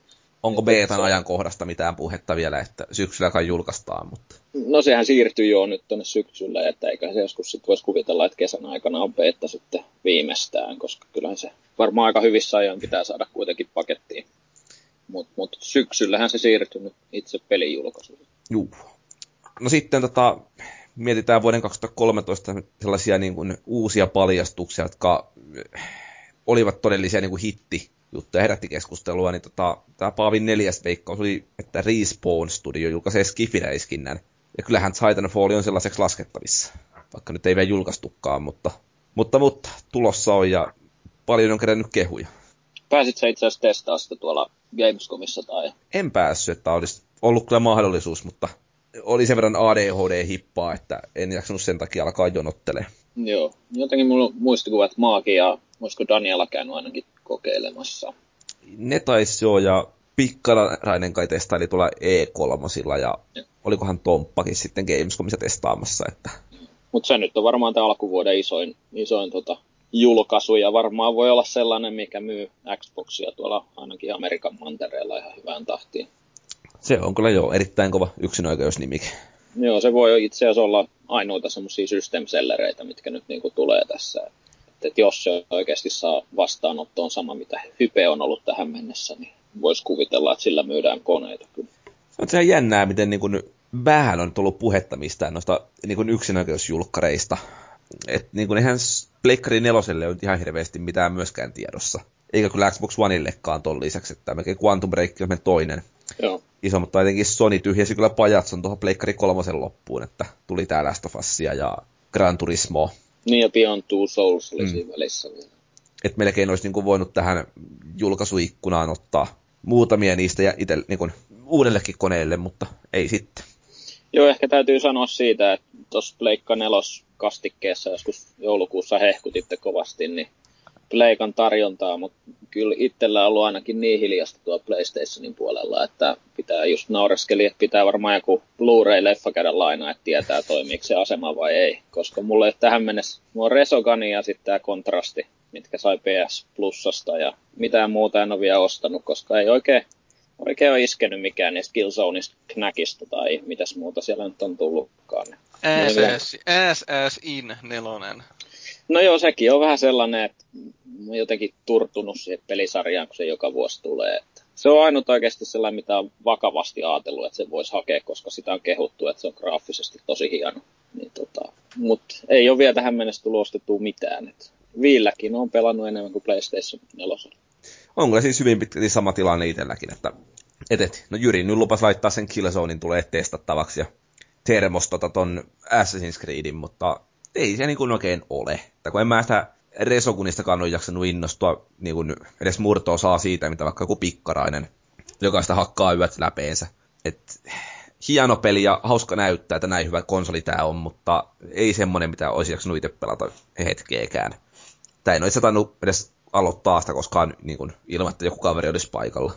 Onko beetan ajankohdasta mitään puhetta vielä, että syksyllä kai julkaistaan, mutta... No sehän siirtyy jo nyt tuonne syksylle, että eikä se joskus sitten voisi kuvitella, että kesän aikana on beetta sitten viimeistään, koska kyllähän se varmaan aika hyvissä ajoin pitää saada kuitenkin pakettiin. Mutta mut syksyllähän se siirtynyt itse pelijulkaisuun. Juu. No sitten tota, mietitään vuoden 2013 sellaisia niin kuin, uusia paljastuksia, jotka olivat todellisia niin kuin hitti juttuja herätti keskustelua, niin tota, tämä Paavin neljäs veikkaus oli, että Respawn Studio julkaisee Skifiräiskinnän. Ja kyllähän Titanfall on sellaiseksi laskettavissa, vaikka nyt ei vielä julkaistukaan, mutta, mutta, mutta tulossa on ja paljon on kerännyt kehuja. Pääsit sä itse asiassa testaa sitä tuolla Gamescomissa tai? En päässyt, että olisi ollut kyllä mahdollisuus, mutta oli sen verran ADHD-hippaa, että en jaksanut sen takia alkaa jonottele. Joo, jotenkin mulla muistikuva, että Maagia, olisiko Daniela käynyt ainakin kokeilemassa. Ne taisi joo, ja Pikkarainen kai testaili tuolla E3 ja, ja. olikohan Tomppakin sitten Gamescomissa testaamassa. Että... Mutta se nyt on varmaan tämä alkuvuoden isoin, isoin tota, julkaisu ja varmaan voi olla sellainen, mikä myy Xboxia tuolla ainakin Amerikan mantereella ihan hyvään tahtiin. Se on kyllä jo erittäin kova yksinoikeusnimike. Joo, se voi itse asiassa olla ainoita semmoisia system sellereitä, mitkä nyt niinku tulee tässä. Että et jos se oikeasti saa vastaanottoon sama, mitä Hype on ollut tähän mennessä, niin voisi kuvitella, että sillä myydään koneita kyllä. Se on ihan jännää, miten niin kuin vähän on tullut puhetta mistään noista niin kuin yksinoikeusjulkkareista. Et niin kuin eihän Pleikkari neloselle on ihan hirveästi mitään myöskään tiedossa. Eikä kyllä Xbox Oneillekaan ton lisäksi, että melkein Quantum Break on toinen. Joo. Iso, mutta jotenkin Sony tyhjäsi kyllä pajatson tuohon Pleikkari kolmosen loppuun, että tuli tää Last of Usia ja Gran Turismo. Niin ja Beyond Two Souls oli mm. siinä välissä vielä. Et melkein olisi niinku voinut tähän julkaisuikkunaan ottaa muutamia niistä ja itse niinku uudellekin koneelle, mutta ei sitten. Joo, ehkä täytyy sanoa siitä, että tuossa Pleikka nelos kastikkeessa joskus joulukuussa hehkutitte kovasti, niin Pleikan tarjontaa, mutta kyllä itsellä on ollut ainakin niin hiljasta tuo PlayStationin puolella, että pitää just naureskeli, että pitää varmaan joku Blu-ray-leffa käydä lainaa, että tietää toimiiko se asema vai ei. Koska mulle ei tähän mennessä, mulla on Resogani ja sitten tämä kontrasti, mitkä sai PS Plusasta ja mitään muuta en ole vielä ostanut, koska ei oikein, oikein ole iskenyt mikään niistä Killzoneista, Knackista tai mitäs muuta siellä nyt on tullutkaan. SS, SS In nelonen. No joo, sekin on vähän sellainen, että mä jotenkin turtunut siihen pelisarjaan, kun se joka vuosi tulee. Että se on ainut oikeasti sellainen, mitä on vakavasti ajatellut, että se voisi hakea, koska sitä on kehuttu, että se on graafisesti tosi hieno. Niin tota, Mutta ei ole vielä tähän mennessä tullut mitään. Et Viilläkin on pelannut enemmän kuin PlayStation 4. Onko siis hyvin pitkälti sama tilanne itselläkin, että et, et, no Jyri nyt lupas laittaa sen Killzonein tulee testattavaksi ja Termostota ton Assassin's Creedin, mutta ei se niin oikein ole. Tai kun en mä sitä Resokunistakaan ole jaksanut innostua niin kuin edes murtoa saa siitä, mitä vaikka joku pikkarainen, joka sitä hakkaa yöt läpeensä. Et, hieno peli ja hauska näyttää, että näin hyvä konsoli tämä on, mutta ei semmonen, mitä olisi jaksanut itse pelata hetkeekään. Ei ole tainnut edes aloittaa sitä koskaan niin kuin, ilman, että joku kaveri olisi paikalla.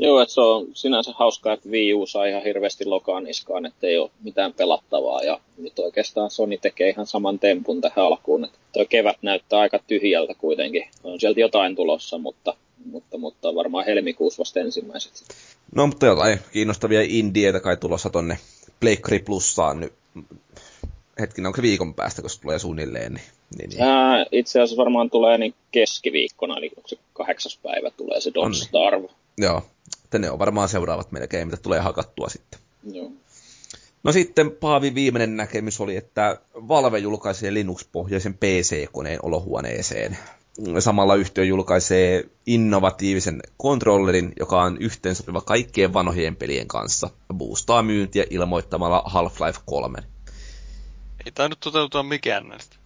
Joo, että se on sinänsä hauskaa, että Wii U saa ihan hirveästi lokaan niskaan, että ei ole mitään pelattavaa. Ja nyt oikeastaan Sony tekee ihan saman tempun tähän alkuun. Että tuo kevät näyttää aika tyhjältä kuitenkin. On sieltä jotain tulossa, mutta, mutta, mutta varmaan helmikuussa vasta ensimmäiset. No, mutta jotain kiinnostavia indieitä kai tulossa tonne Pleikkari Plussaan nyt. Hetkinen, onko se viikon päästä, kun se tulee suunnilleen? Niin, niin, niin. Ää, itse asiassa varmaan tulee niin keskiviikkona, eli onko se kahdeksas päivä tulee se Don't Starve. Joo, että ne on varmaan seuraavat melkein, mitä tulee hakattua sitten. Joo. No sitten Paavi viimeinen näkemys oli, että Valve julkaisee Linux-pohjaisen PC-koneen olohuoneeseen. Samalla yhtiö julkaisee innovatiivisen kontrollerin, joka on yhteensopiva kaikkien vanhojen pelien kanssa ja boostaa myyntiä ilmoittamalla Half-Life 3. Ei tainnut toteutua mikään näistä.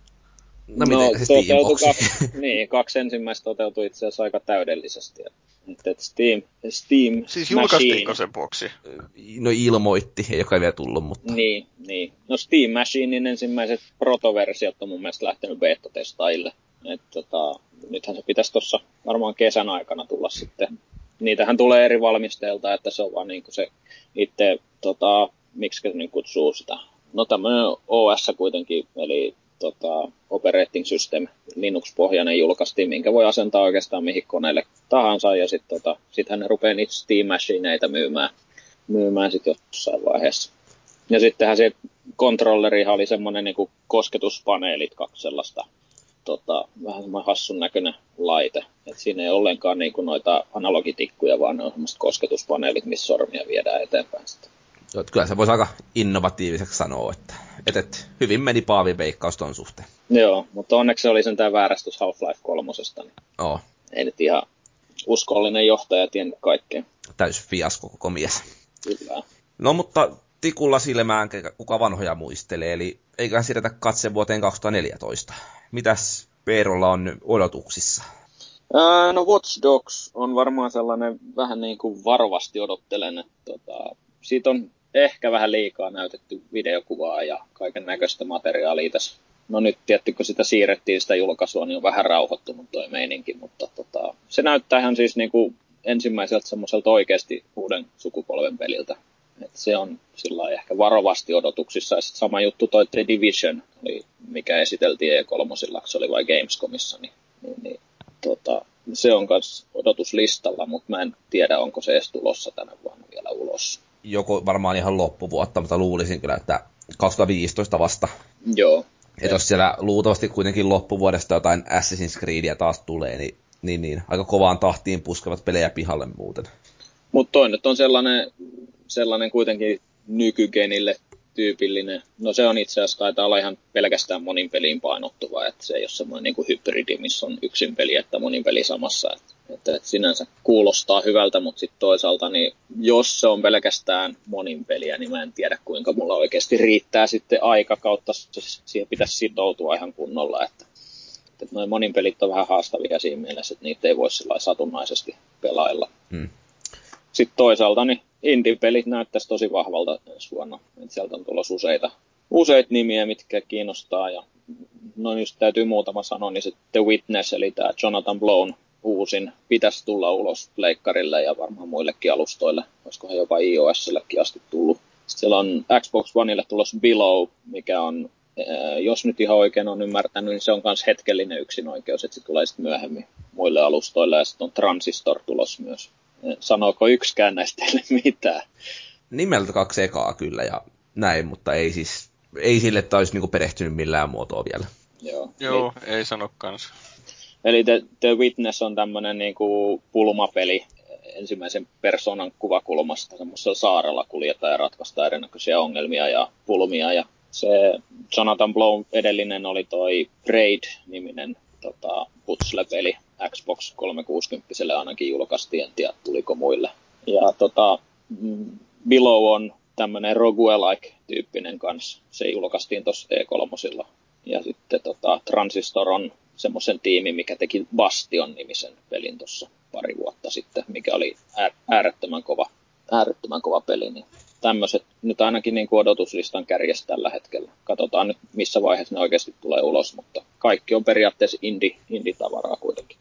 No, no miten se kaksi, niin, kaksi ensimmäistä toteutui itse asiassa aika täydellisesti. Että Steam, Steam Siis julkaistiinko sen boksi? No ilmoitti, ei joka ei vielä tullut, mutta... Niin, niin. No Steam Machinein ensimmäiset protoversiot on mun mielestä lähtenyt beta-testaille. Et, tota, nythän se pitäisi tuossa varmaan kesän aikana tulla sitten. Niitähän tulee eri valmisteilta, että se on vaan niin se itse, tota, miksi niin kutsuu sitä. No tämmöinen OS kuitenkin, eli tota, operating system Linux-pohjainen julkaistiin, minkä voi asentaa oikeastaan mihin koneelle tahansa, ja sitten tota, sittenhän ne rupeaa niitä Steam Machineita myymään, myymään sitten jossain vaiheessa. Ja sittenhän se kontrolleri oli semmoinen niin kosketuspaneelit, kaksi sellaista tota, vähän semmoinen hassun näköinen laite. Et siinä ei ollenkaan niin kuin noita analogitikkuja, vaan ne on semmoiset kosketuspaneelit, missä sormia viedään eteenpäin sitten. Joo, kyllä se voisi aika innovatiiviseksi sanoa, että, että, että hyvin meni Paavin veikkaus ton suhteen. Joo, mutta onneksi se oli sen tämä väärästys Half-Life 3. Niin Oo. Ei nyt ihan uskollinen johtaja tiennyt kaikkea. Täys fiasko koko mies. Kyllä. No mutta tikulla silmään, kuka vanhoja muistelee, eli eiköhän siirretä katse vuoteen 2014. Mitäs Peerolla on odotuksissa? Ää, no Watch Dogs on varmaan sellainen vähän niin kuin varovasti odottelen, että tota, siitä on ehkä vähän liikaa näytetty videokuvaa ja kaiken näköistä materiaalia tässä. No nyt tietty, kun sitä siirrettiin sitä julkaisua, niin on vähän rauhoittunut toi meininki, mutta tota, se näyttää ihan siis niin kuin ensimmäiseltä semmoiselta oikeasti uuden sukupolven peliltä. Et se on sillä ehkä varovasti odotuksissa. Ja sama juttu toi The Division, oli, mikä esiteltiin E3, se oli vai Gamescomissa, niin, niin, niin tota, se on myös odotuslistalla, mutta mä en tiedä, onko se edes tulossa tänä vuonna vielä ulos joko varmaan ihan loppuvuotta, mutta luulisin kyllä, että 2015 vasta. Joo. Että jos siellä luultavasti kuitenkin loppuvuodesta jotain Assassin's Creedia taas tulee, niin, niin, niin aika kovaan tahtiin puskevat pelejä pihalle muuten. Mutta toi nyt on sellainen, sellainen kuitenkin nykygenille tyypillinen. No se on itse asiassa taitaa olla ihan pelkästään monin peliin painottuva, että se ei ole semmoinen niin kuin hybridi, missä on yksin peli, että monin peli samassa. Että, että, että sinänsä kuulostaa hyvältä, mutta sitten toisaalta, niin jos se on pelkästään monin peliä, niin mä en tiedä kuinka mulla oikeasti riittää sitten aika kautta, siihen pitäisi sitoutua ihan kunnolla, että, että noin monin pelit on vähän haastavia siinä mielessä, että niitä ei voi sillä satunnaisesti pelailla. Hmm. Sitten toisaalta niin indie-pelit näyttäisi tosi vahvalta ensi vuonna. Et sieltä on tulossa useita, useita nimiä, mitkä kiinnostaa ja no just täytyy muutama sanoa, niin se The Witness, eli tämä Jonathan Blown uusin, pitäisi tulla ulos leikkarille ja varmaan muillekin alustoille, olisikohan jopa iOSillekin asti tullut. Sitten siellä on Xbox Oneille tulossa Below, mikä on, jos nyt ihan oikein on ymmärtänyt, niin se on myös hetkellinen yksinoikeus, että se tulee sitten myöhemmin muille alustoille ja sitten on Transistor tulos myös. Sanooko yksikään näistä teille mitään? Nimeltä kaksi ekaa kyllä ja näin, mutta ei siis, ei sille, että olisi niinku perehtynyt millään muotoa vielä. Joo, Joo ei, ei sano kans. Eli The, The Witness on tämmöinen niinku pulmapeli ensimmäisen persoonan kuvakulmasta. Semmoisella saarella kuljetaan ja ratkaistaan erinäköisiä ongelmia ja pulmia. Ja se Jonathan Blow edellinen oli toi Braid-niminen tota, putsle-peli. Xbox 360 ainakin julkaistiin, en tiedä tuliko muille. Ja tota, mm, Below on tämmöinen roguelike-tyyppinen kanssa. Se julkaistiin tuossa E3. Ja sitten tota, Transistor on semmoisen tiimin, mikä teki Bastion-nimisen pelin tuossa pari vuotta sitten, mikä oli äärettömän kova, äärettömän kova peli. Niin tämmöiset nyt ainakin niin kuin odotuslistan kärjessä tällä hetkellä. Katsotaan nyt, missä vaiheessa ne oikeasti tulee ulos, mutta kaikki on periaatteessa indie, indie-tavaraa kuitenkin.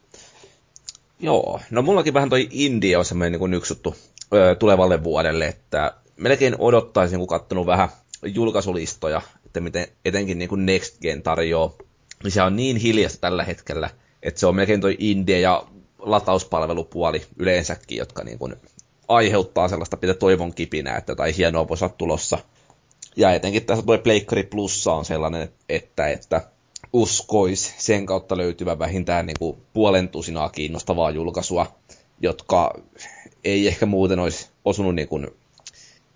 Joo, no mullakin vähän toi indie on semmoinen niin yksi juttu ö, tulevalle vuodelle, että melkein odottaisin, kun katsonut vähän julkaisulistoja, että miten etenkin niin kuin Next Gen tarjoaa niin se on niin hiljasta tällä hetkellä, että se on melkein toi indie ja latauspalvelupuoli yleensäkin, jotka niin kuin aiheuttaa sellaista pitää toivon kipinää, että jotain hienoa voisi olla tulossa. Ja etenkin tässä tuo Pleikkari Plussa on sellainen, että, että uskois sen kautta löytyvä vähintään niin kuin puolen tusinaa kiinnostavaa julkaisua, jotka ei ehkä muuten olisi osunut niin kuin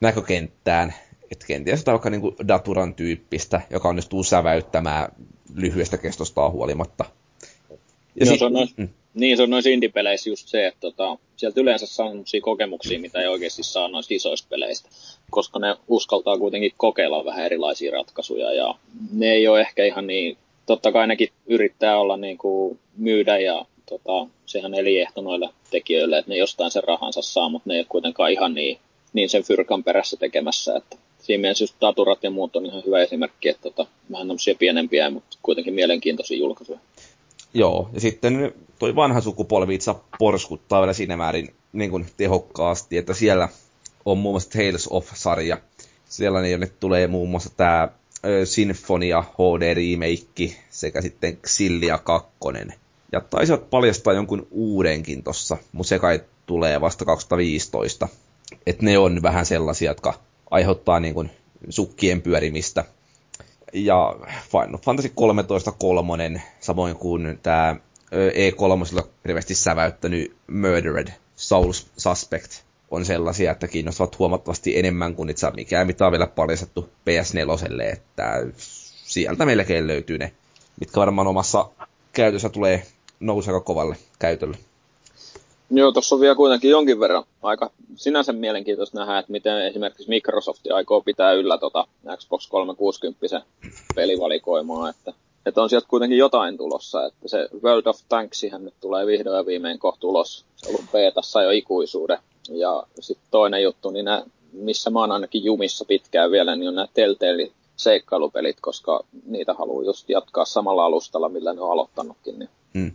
näkökenttään. Että kenties jotain vaikka niin kuin Daturan tyyppistä, joka onnistuu säväyttämään lyhyestä kestostaan huolimatta. Ja no, sit, se on mm. Niin, se on noissa indie-peleissä just se, että tota, sieltä yleensä saa sellaisia kokemuksia, mitä ei oikeasti saa noista isoista peleistä, koska ne uskaltaa kuitenkin kokeilla vähän erilaisia ratkaisuja, ja ne ei ole ehkä ihan niin, totta kai nekin yrittää olla niin kuin myydä, ja tota, sehän eliehto noille tekijöille, että ne jostain sen rahansa saa, mutta ne ei ole kuitenkaan ihan niin, niin sen fyrkan perässä tekemässä, että siinä mielessä just Taturat ja muut on ihan hyvä esimerkki, että tota, vähän tämmöisiä pienempiä, mutta kuitenkin mielenkiintoisia julkaisuja. Joo, ja sitten toi vanha sukupolvi itse porskuttaa vielä siinä määrin niin kuin tehokkaasti, että siellä on muun muassa Tales of-sarja. Sellainen, jonne tulee muun muassa tämä Sinfonia HD remake sekä sitten Xillia 2. Ja taisivat paljastaa jonkun uudenkin tossa, mutta se kai tulee vasta 2015. Että ne on vähän sellaisia, jotka aiheuttaa niin kuin sukkien pyörimistä. Ja Final Fantasy 13 kolmonen, samoin kuin tämä E3 hirveästi säväyttänyt Murdered Souls Suspect on sellaisia, että kiinnostavat huomattavasti enemmän kuin itse mikään, mitä on vielä paljastettu PS4, että sieltä melkein löytyy ne, mitkä varmaan omassa käytössä tulee nousee kovalle käytölle. Joo, tuossa on vielä kuitenkin jonkin verran aika sinänsä mielenkiintoista nähdä, että miten esimerkiksi Microsoft aikoo pitää yllä tota Xbox 360 pelivalikoimaa, että, että on sieltä kuitenkin jotain tulossa, että se World of Tanksihän nyt tulee vihdoin ja viimein kohta ulos, se on ollut betassa jo ikuisuuden. Ja sitten toinen juttu, niin nää, missä mä oon ainakin jumissa pitkään vielä, niin on nämä Telltale seikkailupelit, koska niitä haluaa just jatkaa samalla alustalla, millä ne on aloittanutkin. Niin mm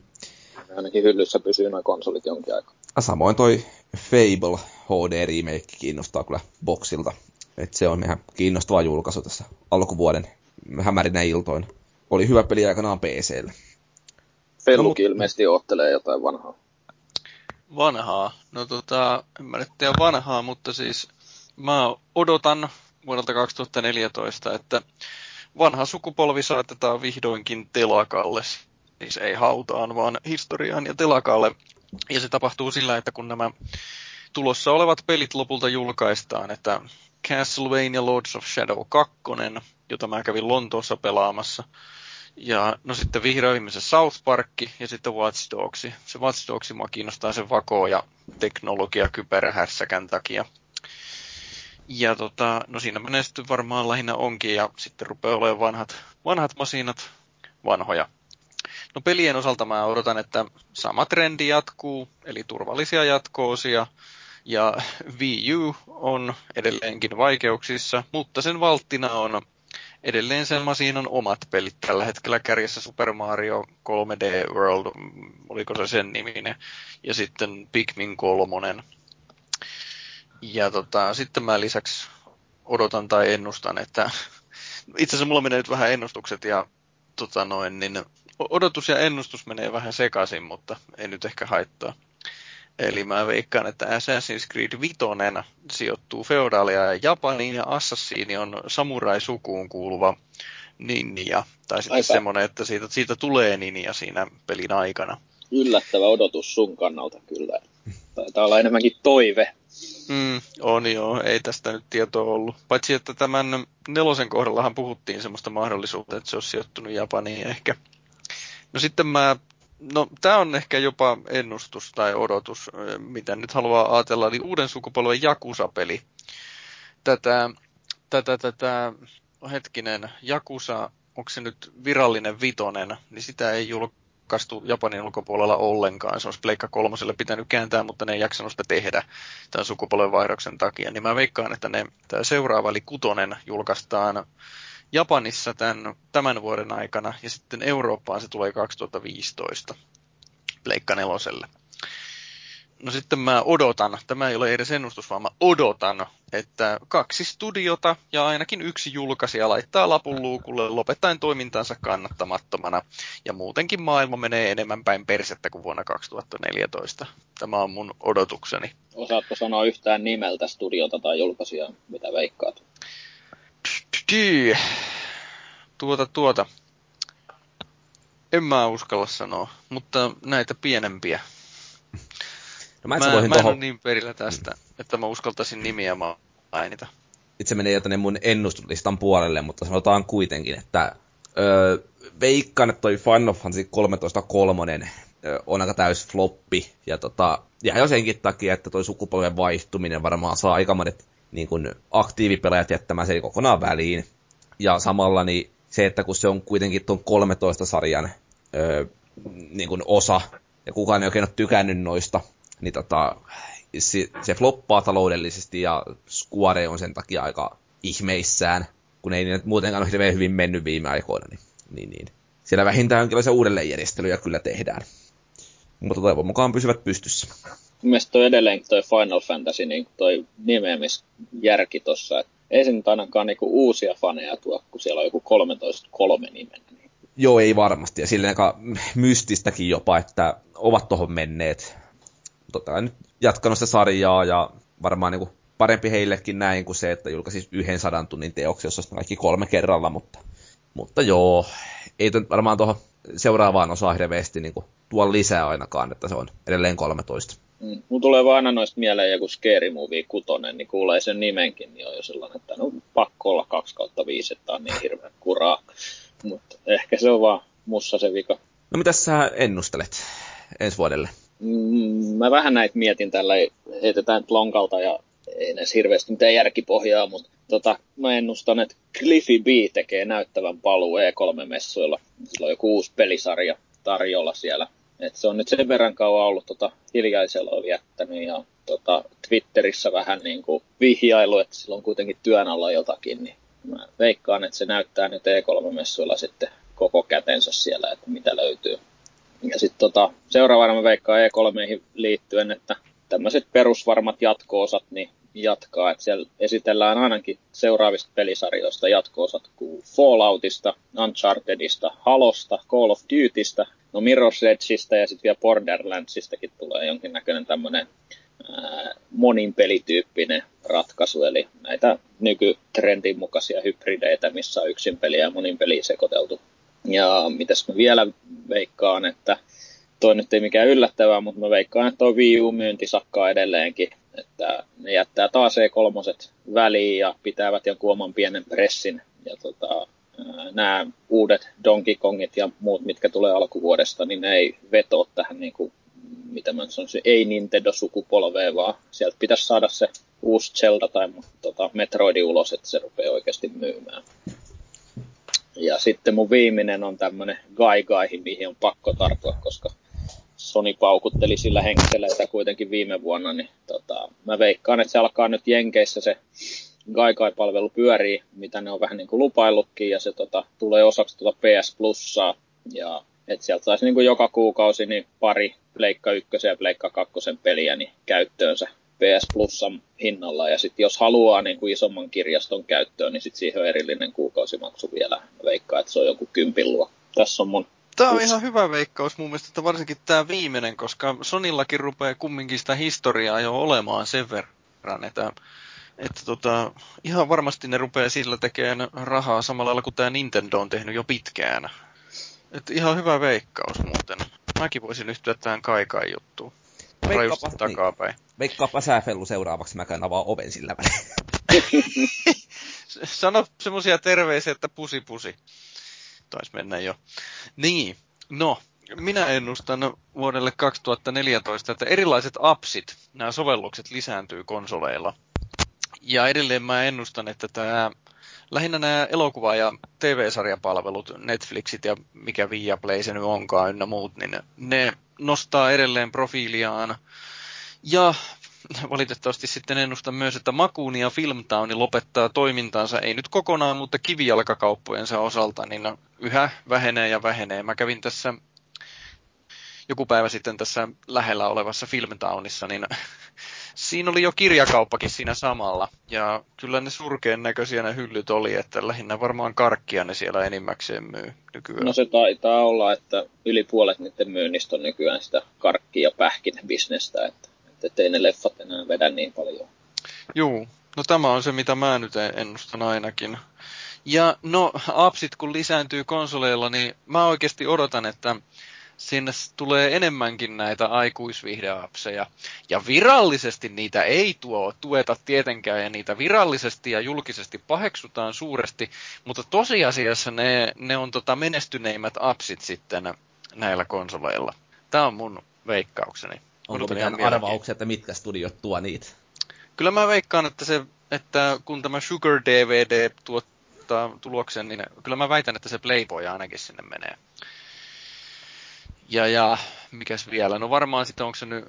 ainakin hyllyssä pysyy noin konsolit jonkin aikaa. Samoin toi Fable HD remake kiinnostaa kyllä boksilta. Et se on ihan kiinnostava julkaisu tässä alkuvuoden hämärinä iltoin. Oli hyvä peli aikanaan PClle. Fellukin no, ilmeisesti oottelee jotain vanhaa. Vanhaa? No tota, en mä nyt tiedä vanhaa, mutta siis mä odotan vuodelta 2014, että vanha sukupolvi saatetaan vihdoinkin telakalle siis ei hautaan, vaan historiaan ja telakalle. Ja se tapahtuu sillä, että kun nämä tulossa olevat pelit lopulta julkaistaan, että Castlevania Lords of Shadow 2, jota mä kävin Lontoossa pelaamassa, ja no sitten vihdoin se South Park ja sitten Watch Dogs. Se Watch Dogs mua kiinnostaa sen vako ja teknologia kyberhässäkän takia. Ja tota, no siinä menee sitten varmaan lähinnä onkin ja sitten rupeaa olemaan vanhat, vanhat masinat vanhoja No pelien osalta mä odotan, että sama trendi jatkuu, eli turvallisia jatkoosia, ja Wii U on edelleenkin vaikeuksissa, mutta sen valttina on edelleen siinä on omat pelit tällä hetkellä kärjessä Super Mario 3D World, oliko se sen niminen, ja sitten Pikmin 3. Ja tota, sitten mä lisäksi odotan tai ennustan, että itse asiassa mulla menee nyt vähän ennustukset ja tota noin, niin odotus ja ennustus menee vähän sekaisin, mutta ei nyt ehkä haittaa. Eli mä veikkaan, että Assassin's Creed 5 sijoittuu feodaalia ja Japaniin ja Assassini on samurai-sukuun kuuluva ninja. Tai sitten Aika. semmoinen, että siitä, siitä tulee ninja siinä pelin aikana. Yllättävä odotus sun kannalta kyllä. Taitaa olla enemmänkin toive. Mm, on joo, ei tästä nyt tietoa ollut. Paitsi, että tämän nelosen kohdallahan puhuttiin semmoista mahdollisuutta, että se olisi sijoittunut Japaniin ehkä. No sitten mä No, tämä on ehkä jopa ennustus tai odotus, mitä nyt haluaa ajatella, eli uuden sukupolven Jakusa-peli. Tätä, tätä, tätä, hetkinen, Jakusa, onko se nyt virallinen vitonen, niin sitä ei julkaistu Japanin ulkopuolella ollenkaan. Se olisi Pleikka kolmoselle pitänyt kääntää, mutta ne ei jaksanut sitä tehdä tämän sukupolven vaihdoksen takia. Niin mä veikkaan, että ne, tämä seuraava, eli kutonen, julkaistaan Japanissa tämän, tämän vuoden aikana ja sitten Eurooppaan se tulee 2015 Pleikka neloselle. No sitten mä odotan, tämä ei ole edes ennustus, vaan mä odotan, että kaksi studiota ja ainakin yksi julkaisija laittaa lapun luukulle lopettaen toimintansa kannattamattomana. Ja muutenkin maailma menee enemmän päin persettä kuin vuonna 2014. Tämä on mun odotukseni. Osaatko sanoa yhtään nimeltä studiota tai julkaisijaa, mitä veikkaat? Tuota, tuota. En mä uskalla sanoa, mutta näitä pienempiä. Mä, mä, mä en ole niin perillä tästä, mm. että mä uskaltaisin nimiä mainita. Itse menee jo tänne mun ennustuslistan puolelle, mutta sanotaan kuitenkin, että öö, veikkaan, että toi Final Fantasy 13 kolmonen on aika täys floppi. Ja tota, ja jo senkin takia, että toi sukupolven vaihtuminen varmaan saa aika monet niin kuin aktiivipelaajat jättämään sen kokonaan väliin. Ja samalla niin se, että kun se on kuitenkin tuon 13 sarjan öö, niin kuin osa, ja kukaan ei oikein ole tykännyt noista, niin tota, se, se floppaa taloudellisesti, ja Square on sen takia aika ihmeissään, kun ei nyt muutenkaan ole hirveän hyvin mennyt viime aikoina, niin, niin, niin. siellä vähintään jonkinlaisia uudelleenjärjestelyjä kyllä tehdään. Mutta toivon mukaan pysyvät pystyssä mielestä toi edelleenkin toi Final Fantasy, niin toi nimeämisjärki tossa, että ei se nyt ainakaan niinku uusia faneja tuo, kun siellä on joku 13.3 nimenä. Niin. Joo, ei varmasti. Ja silleen aika mystistäkin jopa, että ovat tuohon menneet. Totta nyt jatkanut sitä sarjaa ja varmaan niinku parempi heillekin näin kuin se, että julkaisi yhden sadan tunnin teoksi, jossa kaikki kolme kerralla, mutta, mutta joo, ei varmaan tuohon seuraavaan osaan hirveästi niin tuo lisää ainakaan, että se on edelleen 13. Mm. Mun tulee vaan aina noista mieleen joku Scary Movie 6, niin kuulee sen nimenkin, niin on jo sellainen, että no pakko olla 2 kautta 5, että on niin hirveän kuraa. Mutta ehkä se on vaan mussa se vika. No mitä sä ennustelet ensi vuodelle? Mm, mä vähän näitä mietin tällä, heitetään nyt lonkalta ja ei edes hirveästi mitään järkipohjaa, mutta tota, mä ennustan, että Cliffy B tekee näyttävän paluu E3-messuilla. Sillä on joku uusi pelisarja tarjolla siellä et se on nyt sen verran kauan ollut tota, hiljaisella viettänyt ja tota, Twitterissä vähän niin kuin vihjailu, että sillä on kuitenkin työn alla jotakin, niin mä veikkaan, että se näyttää nyt E3-messuilla sitten koko kätensä siellä, että mitä löytyy. Ja sitten tota, seuraavana mä veikkaan E3 liittyen, että tämmöiset perusvarmat jatko-osat niin jatkaa, että siellä esitellään ainakin seuraavista pelisarjoista jatko-osat kuin Falloutista, Unchartedista, Halosta, Call of Dutystä, no Mirror's Edgeistä ja sitten vielä Borderlandsistakin tulee jonkinnäköinen tämmöinen monin pelityyppinen ratkaisu, eli näitä nykytrendin mukaisia hybrideitä, missä on yksin peliä ja monin peliä sekoiteltu. Ja mitäs mä vielä veikkaan, että toi nyt ei mikään yllättävää, mutta mä veikkaan, että tuo Wii U-myynti sakkaa edelleenkin, että ne jättää taas E3 väliin ja pitävät jonkun oman pienen pressin. Ja tota, nämä uudet Donkey Kongit ja muut, mitkä tulee alkuvuodesta, niin ne ei veto tähän niin kuin, mitä mä sanoisin, ei Nintendo-sukupolveen, vaan sieltä pitäisi saada se uusi Zelda tai tota, Metroidi ulos, että se rupeaa oikeasti myymään. Ja sitten mun viimeinen on tämmönen Gai Gai, mihin on pakko tarttua, koska Sony paukutteli sillä henkisellä sitä kuitenkin viime vuonna, niin tota, mä veikkaan, että se alkaa nyt Jenkeissä se Gaikai-palvelu pyörii, mitä ne on vähän niin kuin lupaillutkin, ja se tota, tulee osaksi tuota PS Plussaa. Ja et sieltä saisi niin kuin joka kuukausi niin pari Pleikka 1 ja Pleikka 2 peliä niin käyttöönsä PS Plusan hinnalla. Ja sitten jos haluaa niin kuin isomman kirjaston käyttöön, niin sitten siihen on erillinen kuukausimaksu vielä. Veikkaa, että se on joku kympin luo. Tässä on mun Tämä on ihan hyvä veikkaus mun mielestä, että varsinkin tämä viimeinen, koska Sonillakin rupeaa kumminkin sitä historiaa jo olemaan sen verran, että, että tota, ihan varmasti ne rupeaa sillä tekemään rahaa samalla lailla kuin tämä Nintendo on tehnyt jo pitkään. Että ihan hyvä veikkaus muuten. Mäkin voisin yhtyä tähän kaikaan juttuun. Veikkaapa, niin. takapäin. Niin. Veikkaapa sä Fellu seuraavaksi, mä käyn avaa oven sillä välillä. Sano semmosia terveisiä, että pusi pusi. Taisi mennä jo. Niin, no, minä ennustan vuodelle 2014, että erilaiset appsit, nämä sovellukset lisääntyy konsoleilla. Ja edelleen mä ennustan, että tämä lähinnä nämä elokuva- ja TV-sarjapalvelut, Netflixit ja mikä Viaplay se nyt onkaan ynnä muut, niin ne nostaa edelleen profiiliaan. Ja valitettavasti sitten ennustan myös, että Makuuni ja Filmtowni lopettaa toimintaansa, ei nyt kokonaan, mutta kivijalkakauppojensa osalta, niin yhä vähenee ja vähenee. Mä kävin tässä joku päivä sitten tässä lähellä olevassa Filmtownissa, niin siinä oli jo kirjakauppakin siinä samalla. Ja kyllä ne surkeen näköisiä ne hyllyt oli, että lähinnä varmaan karkkia ne siellä enimmäkseen myy nykyään. No se taitaa olla, että yli puolet niiden myynnistä on nykyään sitä karkki- ja pähkinäbisnestä, että, että ei ne leffat enää vedä niin paljon. Juu, no tämä on se mitä mä nyt ennustan ainakin. Ja no, appsit kun lisääntyy konsoleilla, niin mä oikeasti odotan, että sinne tulee enemmänkin näitä aikuisvihdeapseja. Ja virallisesti niitä ei tuo, tueta tietenkään, ja niitä virallisesti ja julkisesti paheksutaan suuresti, mutta tosiasiassa ne, ne on tota menestyneimmät appsit sitten näillä konsoleilla. Tämä on mun veikkaukseni. Onko mitään arvauksia, että mitkä studiot tuo niitä? Kyllä mä veikkaan, että, se, että kun tämä Sugar DVD tuottaa tuloksen, niin kyllä mä väitän, että se Playboy ainakin sinne menee. Ja, ja mikäs vielä? No varmaan sitten onko se nyt...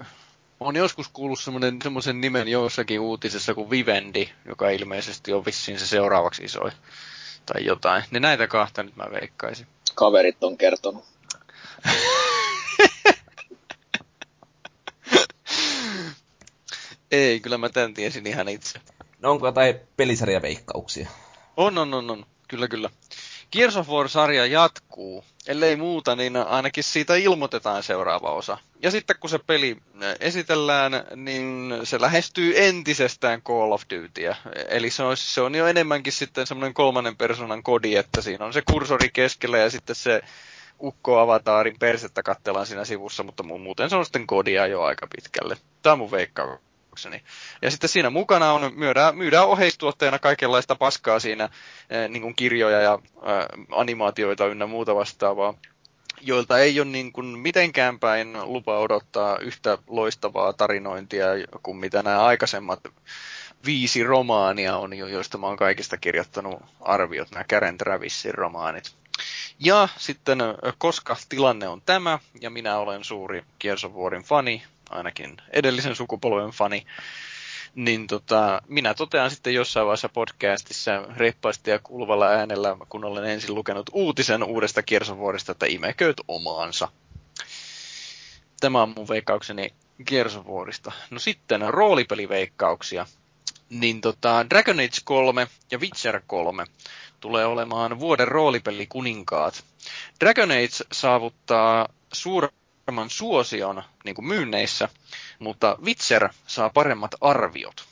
On joskus kuullut semmoisen nimen jossakin uutisessa kuin Vivendi, joka ilmeisesti on vissiin se seuraavaksi isoin. Tai jotain. Ne näitä kahta nyt mä veikkaisin. Kaverit on kertonut. Ei, kyllä mä tämän tiesin ihan itse. No onko jotain pelisarjaveikkauksia? On, on, on, on. Kyllä, kyllä. Gears of War-sarja jatkuu. Ellei muuta, niin ainakin siitä ilmoitetaan seuraava osa. Ja sitten kun se peli esitellään, niin se lähestyy entisestään Call of Dutyä. Eli se on, se on jo enemmänkin sitten semmoinen kolmannen persoonan kodi, että siinä on se kursori keskellä ja sitten se ukko-avataarin persettä katsellaan siinä sivussa, mutta muuten se on sitten kodia jo aika pitkälle. Tämä on mun veikkaus muistaakseni. Ja sitten siinä mukana on, myydään, myydään oheistuotteena kaikenlaista paskaa siinä, eh, niin kuin kirjoja ja eh, animaatioita ynnä muuta vastaavaa joilta ei ole niin kuin mitenkään päin lupa odottaa yhtä loistavaa tarinointia kuin mitä nämä aikaisemmat viisi romaania on, joista mä oon kaikista kirjoittanut arviot, nämä Karen Travisin romaanit. Ja sitten, eh, koska tilanne on tämä, ja minä olen suuri Warin fani, ainakin edellisen sukupolven fani, niin tota, minä totean sitten jossain vaiheessa podcastissa reippaasti ja kuuluvalla äänellä, kun olen ensin lukenut uutisen uudesta kiersovuodesta, että imekööt omaansa. Tämä on mun veikkaukseni kiersovuodista. No sitten roolipeliveikkauksia. Niin tota, Dragon Age 3 ja Witcher 3 tulee olemaan vuoden roolipeli kuninkaat. Dragon Age saavuttaa suuren paremman suosion niin kuin myynneissä, mutta Witcher saa paremmat arviot.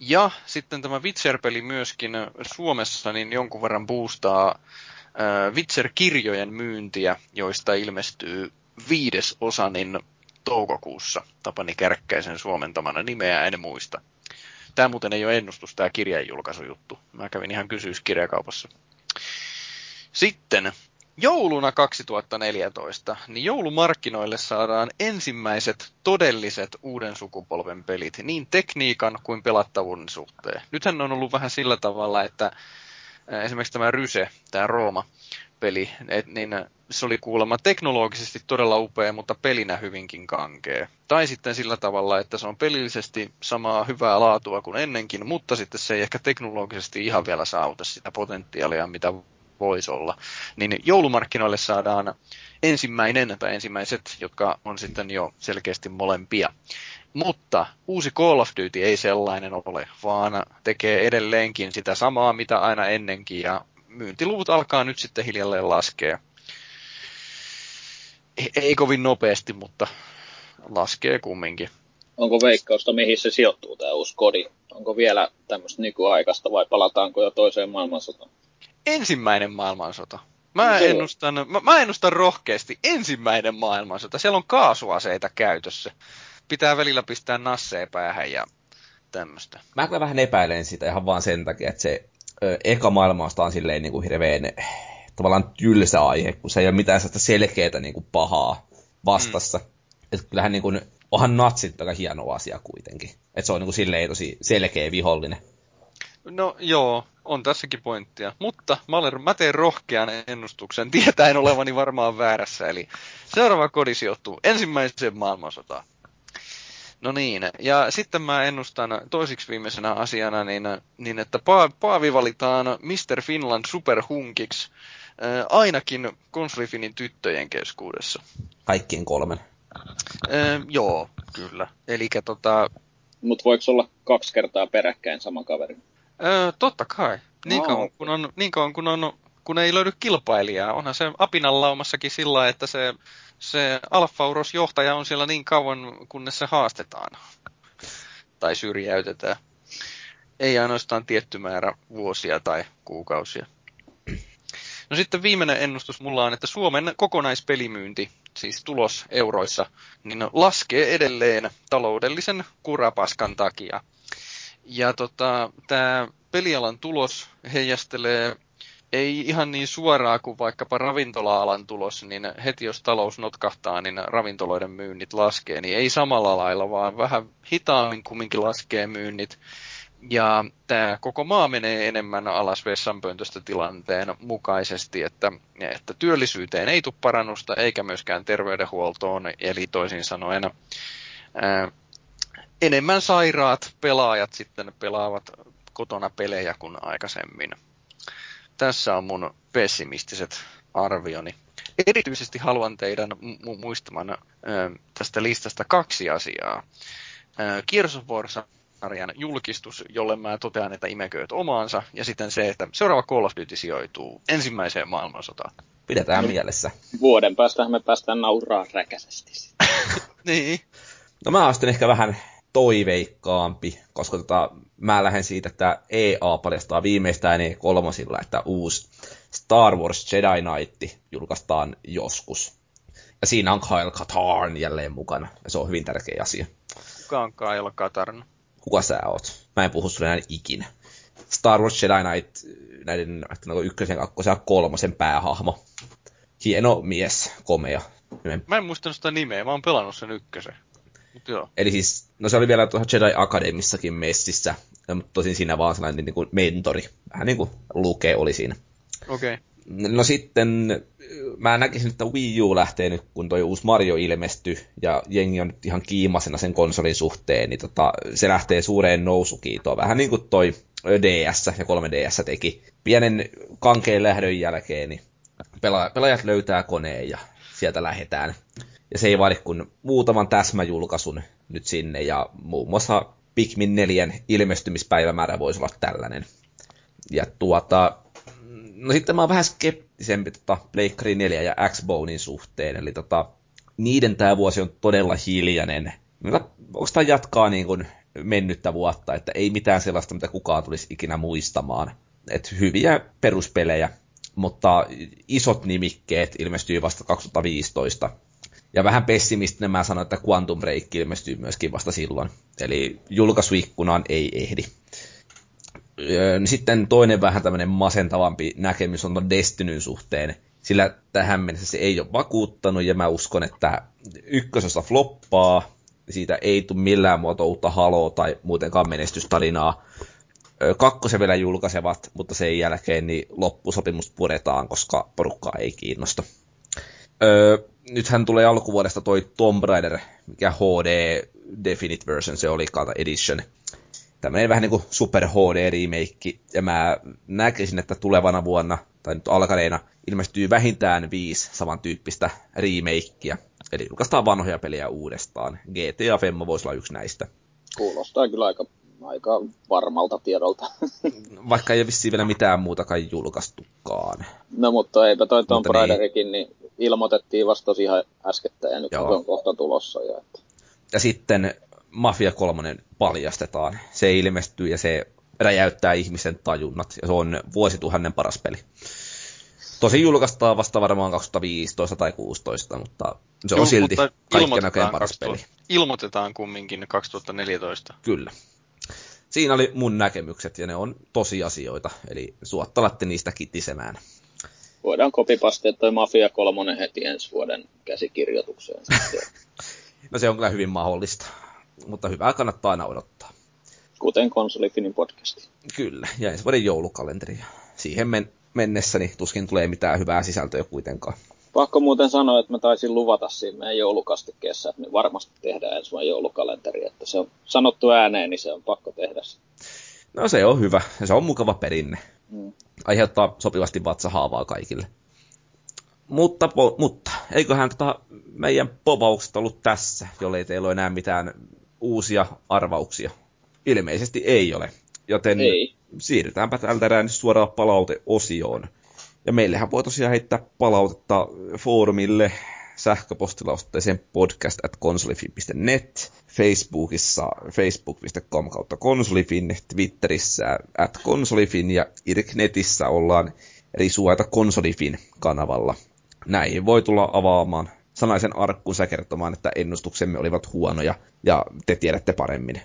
Ja sitten tämä Witcher-peli myöskin Suomessa niin jonkun verran boostaa äh, Witcher-kirjojen myyntiä, joista ilmestyy viides osa niin toukokuussa. Tapani Kärkkäisen suomentamana nimeä en muista. Tämä muuten ei ole ennustus, tämä kirjan julkaisujuttu. Mä kävin ihan kysyyskirjakaupassa. Sitten jouluna 2014, niin joulumarkkinoille saadaan ensimmäiset todelliset uuden sukupolven pelit, niin tekniikan kuin pelattavuuden suhteen. Nythän on ollut vähän sillä tavalla, että esimerkiksi tämä Ryse, tämä Rooma-peli, et, niin se oli kuulemma teknologisesti todella upea, mutta pelinä hyvinkin kankea. Tai sitten sillä tavalla, että se on pelillisesti samaa hyvää laatua kuin ennenkin, mutta sitten se ei ehkä teknologisesti ihan vielä saavuta sitä potentiaalia, mitä voisi olla. Niin joulumarkkinoille saadaan ensimmäinen tai ensimmäiset, jotka on sitten jo selkeästi molempia. Mutta uusi Call of Duty ei sellainen ole, vaan tekee edelleenkin sitä samaa, mitä aina ennenkin, ja myyntiluvut alkaa nyt sitten hiljalleen laskea. Ei kovin nopeasti, mutta laskee kumminkin. Onko veikkausta, mihin se sijoittuu tämä uusi kodi? Onko vielä tämmöistä nykyaikaista vai palataanko jo toiseen maailmansotaan? Ensimmäinen maailmansota. Mä ennustan, mä, mä ennustan rohkeasti ensimmäinen maailmansota. Siellä on kaasuaseita käytössä. Pitää välillä pistää nasseja päähän ja tämmöistä. Mä kyllä vähän epäilen sitä ihan vaan sen takia, että se ö, eka maailmasta on silleen niin kuin hirveän tavallaan tylsä aihe, kun se ei ole mitään sellaista selkeää niin kuin pahaa vastassa. Mm. Että kyllähän niin kuin, onhan natsit aika hieno asia kuitenkin. Että se on niin kuin silleen tosi selkeä vihollinen. No joo, on tässäkin pointtia. Mutta mä, olen, mä teen rohkean ennustuksen, tietäen olevani varmaan väärässä. Eli seuraava kodi sijoittuu ensimmäiseen maailmansotaan. No niin, ja sitten mä ennustan toisiksi viimeisenä asiana, niin, niin että pa- Paavi valitaan Mr. Finland superhunkiksi äh, ainakin konsolifinin tyttöjen keskuudessa. Kaikkien kolmen. Äh, joo, kyllä. Eli tota... Mutta voiko olla kaksi kertaa peräkkäin sama kaveri? Öö, totta kai. Niin kauan, kun on, niin kauan kun, on, kun ei löydy kilpailijaa. Onhan se Apinan laumassakin sillä, että se, se Alfa-Uros-johtaja on siellä niin kauan, kunnes se haastetaan. Tai syrjäytetään. Ei ainoastaan tietty määrä vuosia tai kuukausia. No sitten viimeinen ennustus mulla on, että Suomen kokonaispelimyynti, siis tulos euroissa, niin laskee edelleen taloudellisen kurapaskan takia. Ja tota, tämä pelialan tulos heijastelee ei ihan niin suoraa kuin vaikkapa ravintola-alan tulos, niin heti jos talous notkahtaa, niin ravintoloiden myynnit laskee, niin ei samalla lailla, vaan vähän hitaammin kumminkin laskee myynnit. Ja tämä koko maa menee enemmän alas vessanpöntöstä tilanteen mukaisesti, että, että työllisyyteen ei tule parannusta eikä myöskään terveydenhuoltoon, eli toisin sanoen enemmän sairaat pelaajat sitten pelaavat kotona pelejä kuin aikaisemmin. Tässä on mun pessimistiset arvioni. Erityisesti haluan teidän mu- muistamaan ö, tästä listasta kaksi asiaa. Gears of sarjan julkistus, jolle mä totean, että imekööt omaansa, ja sitten se, että seuraava Call of Duty sijoituu ensimmäiseen maailmansotaan. Pidetään no, mielessä. Vuoden päästä me päästään nauraa räkäisesti. niin. No mä ostin ehkä vähän toiveikkaampi, koska tota, mä lähden siitä, että EA paljastaa viimeistään niin kolmosilla, että uusi Star Wars Jedi Knight julkaistaan joskus. Ja siinä on Kyle Katarn jälleen mukana, ja se on hyvin tärkeä asia. Kuka on Kyle Katarn? Kuka sä oot? Mä en puhu sulle näin ikinä. Star Wars Jedi Knight, näiden ykkösen, kakkosen ja kolmosen päähahmo. Hieno mies, komea. Mä en muistanut sitä nimeä, mä oon pelannut sen ykkösen. Joo. Eli siis, no se oli vielä tuossa Jedi Akademissakin messissä, mutta tosin siinä vaan sellainen niin kuin mentori. Vähän niin kuin Luke oli siinä. Okei. Okay. No sitten, mä näkisin, että Wii U lähtee nyt, kun toi uusi Mario ilmestyy, ja jengi on nyt ihan kiimasena sen konsolin suhteen, niin tota, se lähtee suureen nousukiitoon. Vähän niin kuin toi DS ja 3DS teki. Pienen kankeen lähdön jälkeen, niin pela- pelaajat löytää koneen ja sieltä lähdetään. Ja se ei vaadi kuin muutaman täsmäjulkaisun nyt sinne, ja muun muassa Pikmin 4 ilmestymispäivämäärä voisi olla tällainen. Ja tuota, no sitten mä oon vähän skeptisempi tota Pleikkari 4 ja Xbonein suhteen, eli tota, niiden tämä vuosi on todella hiljainen. Onko tämä jatkaa niin kuin mennyttä vuotta, että ei mitään sellaista, mitä kukaan tulisi ikinä muistamaan. Et hyviä peruspelejä, mutta isot nimikkeet ilmestyy vasta 2015. Ja vähän pessimistinen mä sanoin, että Quantum Break ilmestyy myöskin vasta silloin. Eli julkaisuikkunaan ei ehdi. Sitten toinen vähän tämmöinen masentavampi näkemys on tuon Destinyn suhteen, sillä tähän mennessä se ei ole vakuuttanut, ja mä uskon, että ykkösosa floppaa, siitä ei tule millään muotoa uutta haloa tai muutenkaan menestystarinaa. Kakkosen vielä julkaisevat, mutta sen jälkeen niin loppusopimus puretaan, koska porukkaa ei kiinnosta. Öö, nythän tulee alkuvuodesta toi Tomb Raider, mikä HD Definite Version se oli, kata Edition. Tämmöinen vähän niin kuin Super HD remake, ja mä näkisin, että tulevana vuonna, tai nyt alkaneena, ilmestyy vähintään viisi samantyyppistä remakeä. Eli julkaistaan vanhoja pelejä uudestaan. GTA Femmo voisi olla yksi näistä. Kuulostaa kyllä aika, aika varmalta tiedolta. Vaikka ei vissiin vielä mitään muutakaan julkaistukaan. No mutta eipä toi Tomb niin. Raiderikin, niin ilmoitettiin vasta tosi ihan äskettä ja nyt Joo. on kohta tulossa. Ja, että... ja sitten Mafia 3 paljastetaan. Se ilmestyy ja se räjäyttää ihmisen tajunnat ja se on vuosituhannen paras peli. Tosi julkaistaan vasta varmaan 2015 tai 2016, mutta se on Joo, silti kaikkien näköjen paras 2000, peli. Ilmoitetaan kumminkin 2014. Kyllä. Siinä oli mun näkemykset ja ne on tosiasioita, eli suottalatte niistä kitisemään. Voidaan kopipastea toi Mafia 3 heti ensi vuoden käsikirjoitukseen. no se on kyllä hyvin mahdollista, mutta hyvää kannattaa aina odottaa. Kuten Konsolifinin podcasti. Kyllä, ja ensi vuoden joulukalenteri. Siihen men- mennessäni niin tuskin tulee mitään hyvää sisältöä kuitenkaan. Pakko muuten sanoa, että mä taisin luvata siinä meidän joulukastikkeessa, että me varmasti tehdään ensi vuonna joulukalenteri. Että se on sanottu ääneen, niin se on pakko tehdä. No se on hyvä. Se on mukava perinne. Mm. Aiheuttaa sopivasti vatsahaavaa kaikille. Mutta, po, mutta eiköhän tota meidän povaukset ollut tässä, jollei teillä ole enää mitään uusia arvauksia. Ilmeisesti ei ole. Joten ei. siirrytäänpä tältä suoraan palauteosioon. Ja meillähän voi tosiaan heittää palautetta foorumille sähköpostilausteeseen podcast at konsolifin.net, Facebookissa facebook.com kautta konsolifin, Twitterissä at konsolifin ja Irknetissä ollaan risuaita konsolifin kanavalla. Näihin voi tulla avaamaan sanaisen arkkuunsa kertomaan, että ennustuksemme olivat huonoja ja te tiedätte paremmin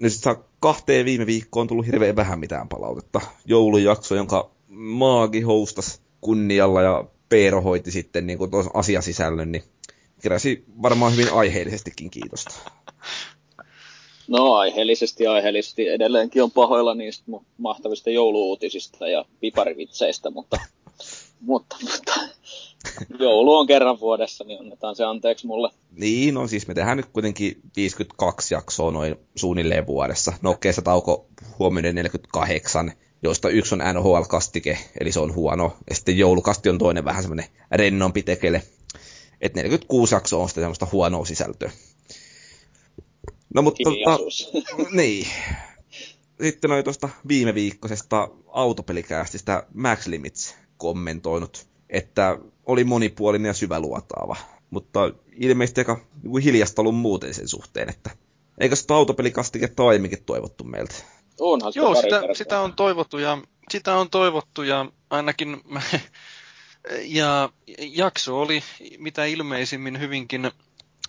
nyt saa kahteen viime viikkoon tullut hirveän vähän mitään palautetta. Joulujakso, jonka Maagi hostas kunnialla ja Peero hoiti sitten niin kuin asiasisällön, niin keräsi varmaan hyvin aiheellisestikin kiitosta. No aiheellisesti aiheellisesti edelleenkin on pahoilla niistä mahtavista jouluuutisista ja piparivitseistä, mutta, mutta, mutta joulu on kerran vuodessa, niin annetaan se anteeksi mulle. Niin, no siis me tehdään nyt kuitenkin 52 jaksoa noin suunnilleen vuodessa. No kesätauko huomioiden 48, joista yksi on NHL-kastike, eli se on huono. Ja sitten joulukasti on toinen vähän semmoinen rennompi tekele. Että 46 jaksoa on sitä semmoista huonoa sisältöä. No mutta tota, niin. Sitten oli tuosta viime viikkoisesta autopelikäästistä Max Limits kommentoinut, että oli monipuolinen ja syväluotaava. Mutta ilmeisesti aika niin hiljasta ollut muuten sen suhteen, että eikö sitä autopelikastiketta aiemminkin toivottu meiltä? Onhan Joo, sitä, sitä, on toivottu ja, sitä on toivottu ja ainakin ja jakso oli mitä ilmeisimmin hyvinkin,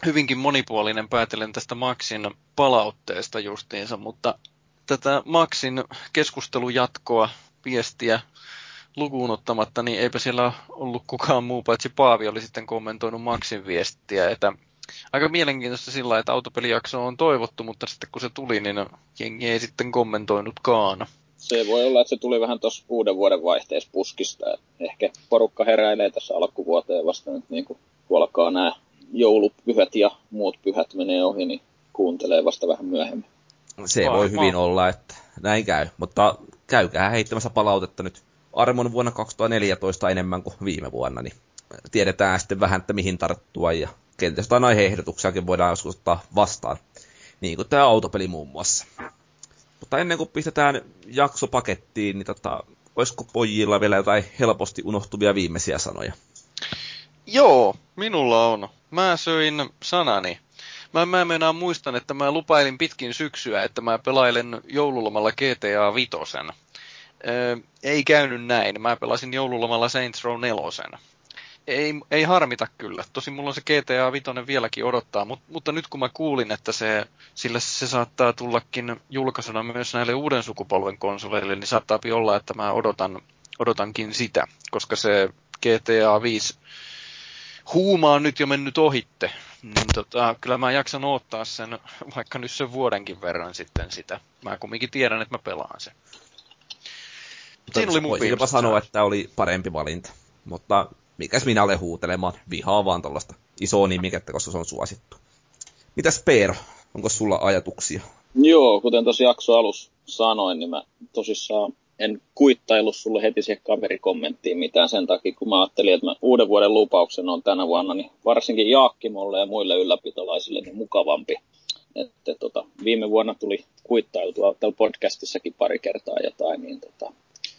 hyvinkin monipuolinen päätellen tästä Maxin palautteesta justiinsa, mutta tätä Maxin keskustelujatkoa, viestiä lukuun ottamatta, niin eipä siellä ollut kukaan muu paitsi Paavi oli sitten kommentoinut Maxin viestiä, että aika mielenkiintoista sillä että autopelijakso on toivottu, mutta sitten kun se tuli, niin jengi ei sitten kommentoinutkaan. Se voi olla, että se tuli vähän tuossa uuden vuoden vaihteessa puskista. Ehkä porukka heräilee tässä alkuvuoteen vasta nyt niin kuin alkaa nämä joulupyhät ja muut pyhät menee ohi, niin kuuntelee vasta vähän myöhemmin. Se voi hyvin olla, että näin käy, mutta käykää heittämässä palautetta nyt armon vuonna 2014 enemmän kuin viime vuonna, niin tiedetään sitten vähän, että mihin tarttua ja kenties jotain aiheehdotuksiakin voidaan joskus ottaa vastaan, niin kuin tämä autopeli muun muassa. Mutta ennen kuin pistetään jakso pakettiin, niin tota, olisiko pojilla vielä jotain helposti unohtuvia viimeisiä sanoja? Joo, minulla on. Mä söin sanani. Mä, mä meinaan muistan, että mä lupailin pitkin syksyä, että mä pelailen joululomalla GTA Vitosen. Öö, ei käynyt näin. Mä pelasin joululomalla Saints Row 4. Ei, ei harmita kyllä. Tosi mulla on se GTA 5 vieläkin odottaa, mutta, mutta nyt kun mä kuulin, että se, sillä se saattaa tullakin julkaisuna myös näille uuden sukupolven konsoleille, niin saattaa olla, että mä odotan, odotankin sitä, koska se GTA 5 huuma on nyt jo mennyt ohitte. niin tota, kyllä mä jaksan odottaa sen vaikka nyt sen vuodenkin verran sitten sitä. Mä kumminkin tiedän, että mä pelaan sen. Siinä oli mun jopa sanoa, että oli parempi valinta. Mutta mikäs minä olen huutelemaan, vihaa vaan tällaista isoa nimikettä, koska se on suosittu. Mitäs Peero, onko sulla ajatuksia? Joo, kuten tuossa jakso alussa sanoin, niin mä tosissaan en kuittaillut sulle heti siihen kaverikommenttiin mitään sen takia, kun mä ajattelin, että mä uuden vuoden lupauksen on tänä vuonna, niin varsinkin Jaakkimolle ja muille ylläpitolaisille niin mukavampi. Että tota, viime vuonna tuli kuittailtua täällä podcastissakin pari kertaa jotain, niin tota,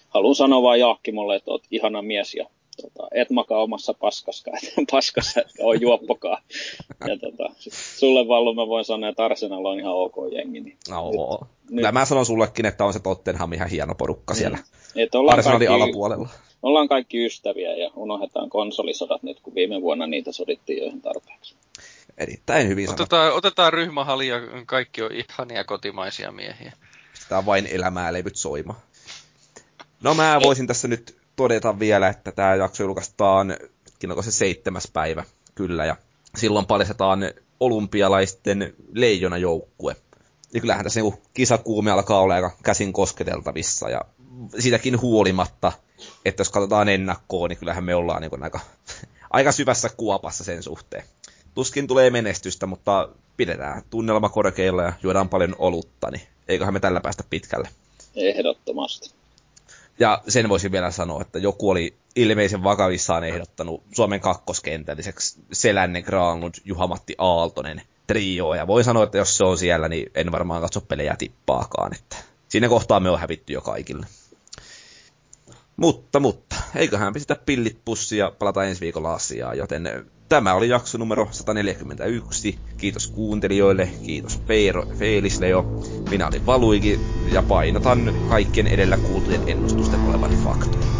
haluan sanoa vaan Jaakkimolle, että oot ihana mies ja tota, et makaa omassa paskassa, et, paskassa, etkä ole juoppokaa. Ja tota, sulle Vallu mä voin sanoa, että Arsenal on ihan ok jengi. Niin no, nyt, nyt. mä sanon sullekin, että on se Tottenham ihan hieno porukka siellä niin. Arsenalin kaikki, alapuolella. Ollaan kaikki ystäviä ja unohdetaan konsolisodat nyt, kun viime vuonna niitä sodittiin jo ihan tarpeeksi. Erittäin hyvin otetaan, otetaan ryhmähali ja kaikki on ihania kotimaisia miehiä. Sitä vain elämää levyt soima. No mä voisin tässä nyt todeta vielä, että tämä jakso julkaistaan, onko se seitsemäs päivä, kyllä, ja silloin paljastetaan olympialaisten leijonajoukkue. Ja kyllähän tässä niinku kisakuumi alkaa olla aika käsin kosketeltavissa, ja siitäkin huolimatta, että jos katsotaan ennakkoon, niin kyllähän me ollaan niin aika, aika syvässä kuopassa sen suhteen. Tuskin tulee menestystä, mutta pidetään tunnelma korkeilla ja juodaan paljon olutta, niin eiköhän me tällä päästä pitkälle. Ehdottomasti. Ja sen voisin vielä sanoa, että joku oli ilmeisen vakavissaan ehdottanut Suomen kakkoskentälliseksi Selänne Granlund, Juha-Matti Aaltonen trio. Ja voin sanoa, että jos se on siellä, niin en varmaan katso pelejä tippaakaan. Että siinä kohtaa me on hävitty jo kaikille. Mutta, mutta, eiköhän pistä pillit pussiin ja palata ensi viikolla asiaan, joten tämä oli jakso numero 141. Kiitos kuuntelijoille, kiitos Peiro, Feelis Leo, minä olin Valuigi ja painotan kaikkien edellä kuultujen ennustusten olevan faktoja.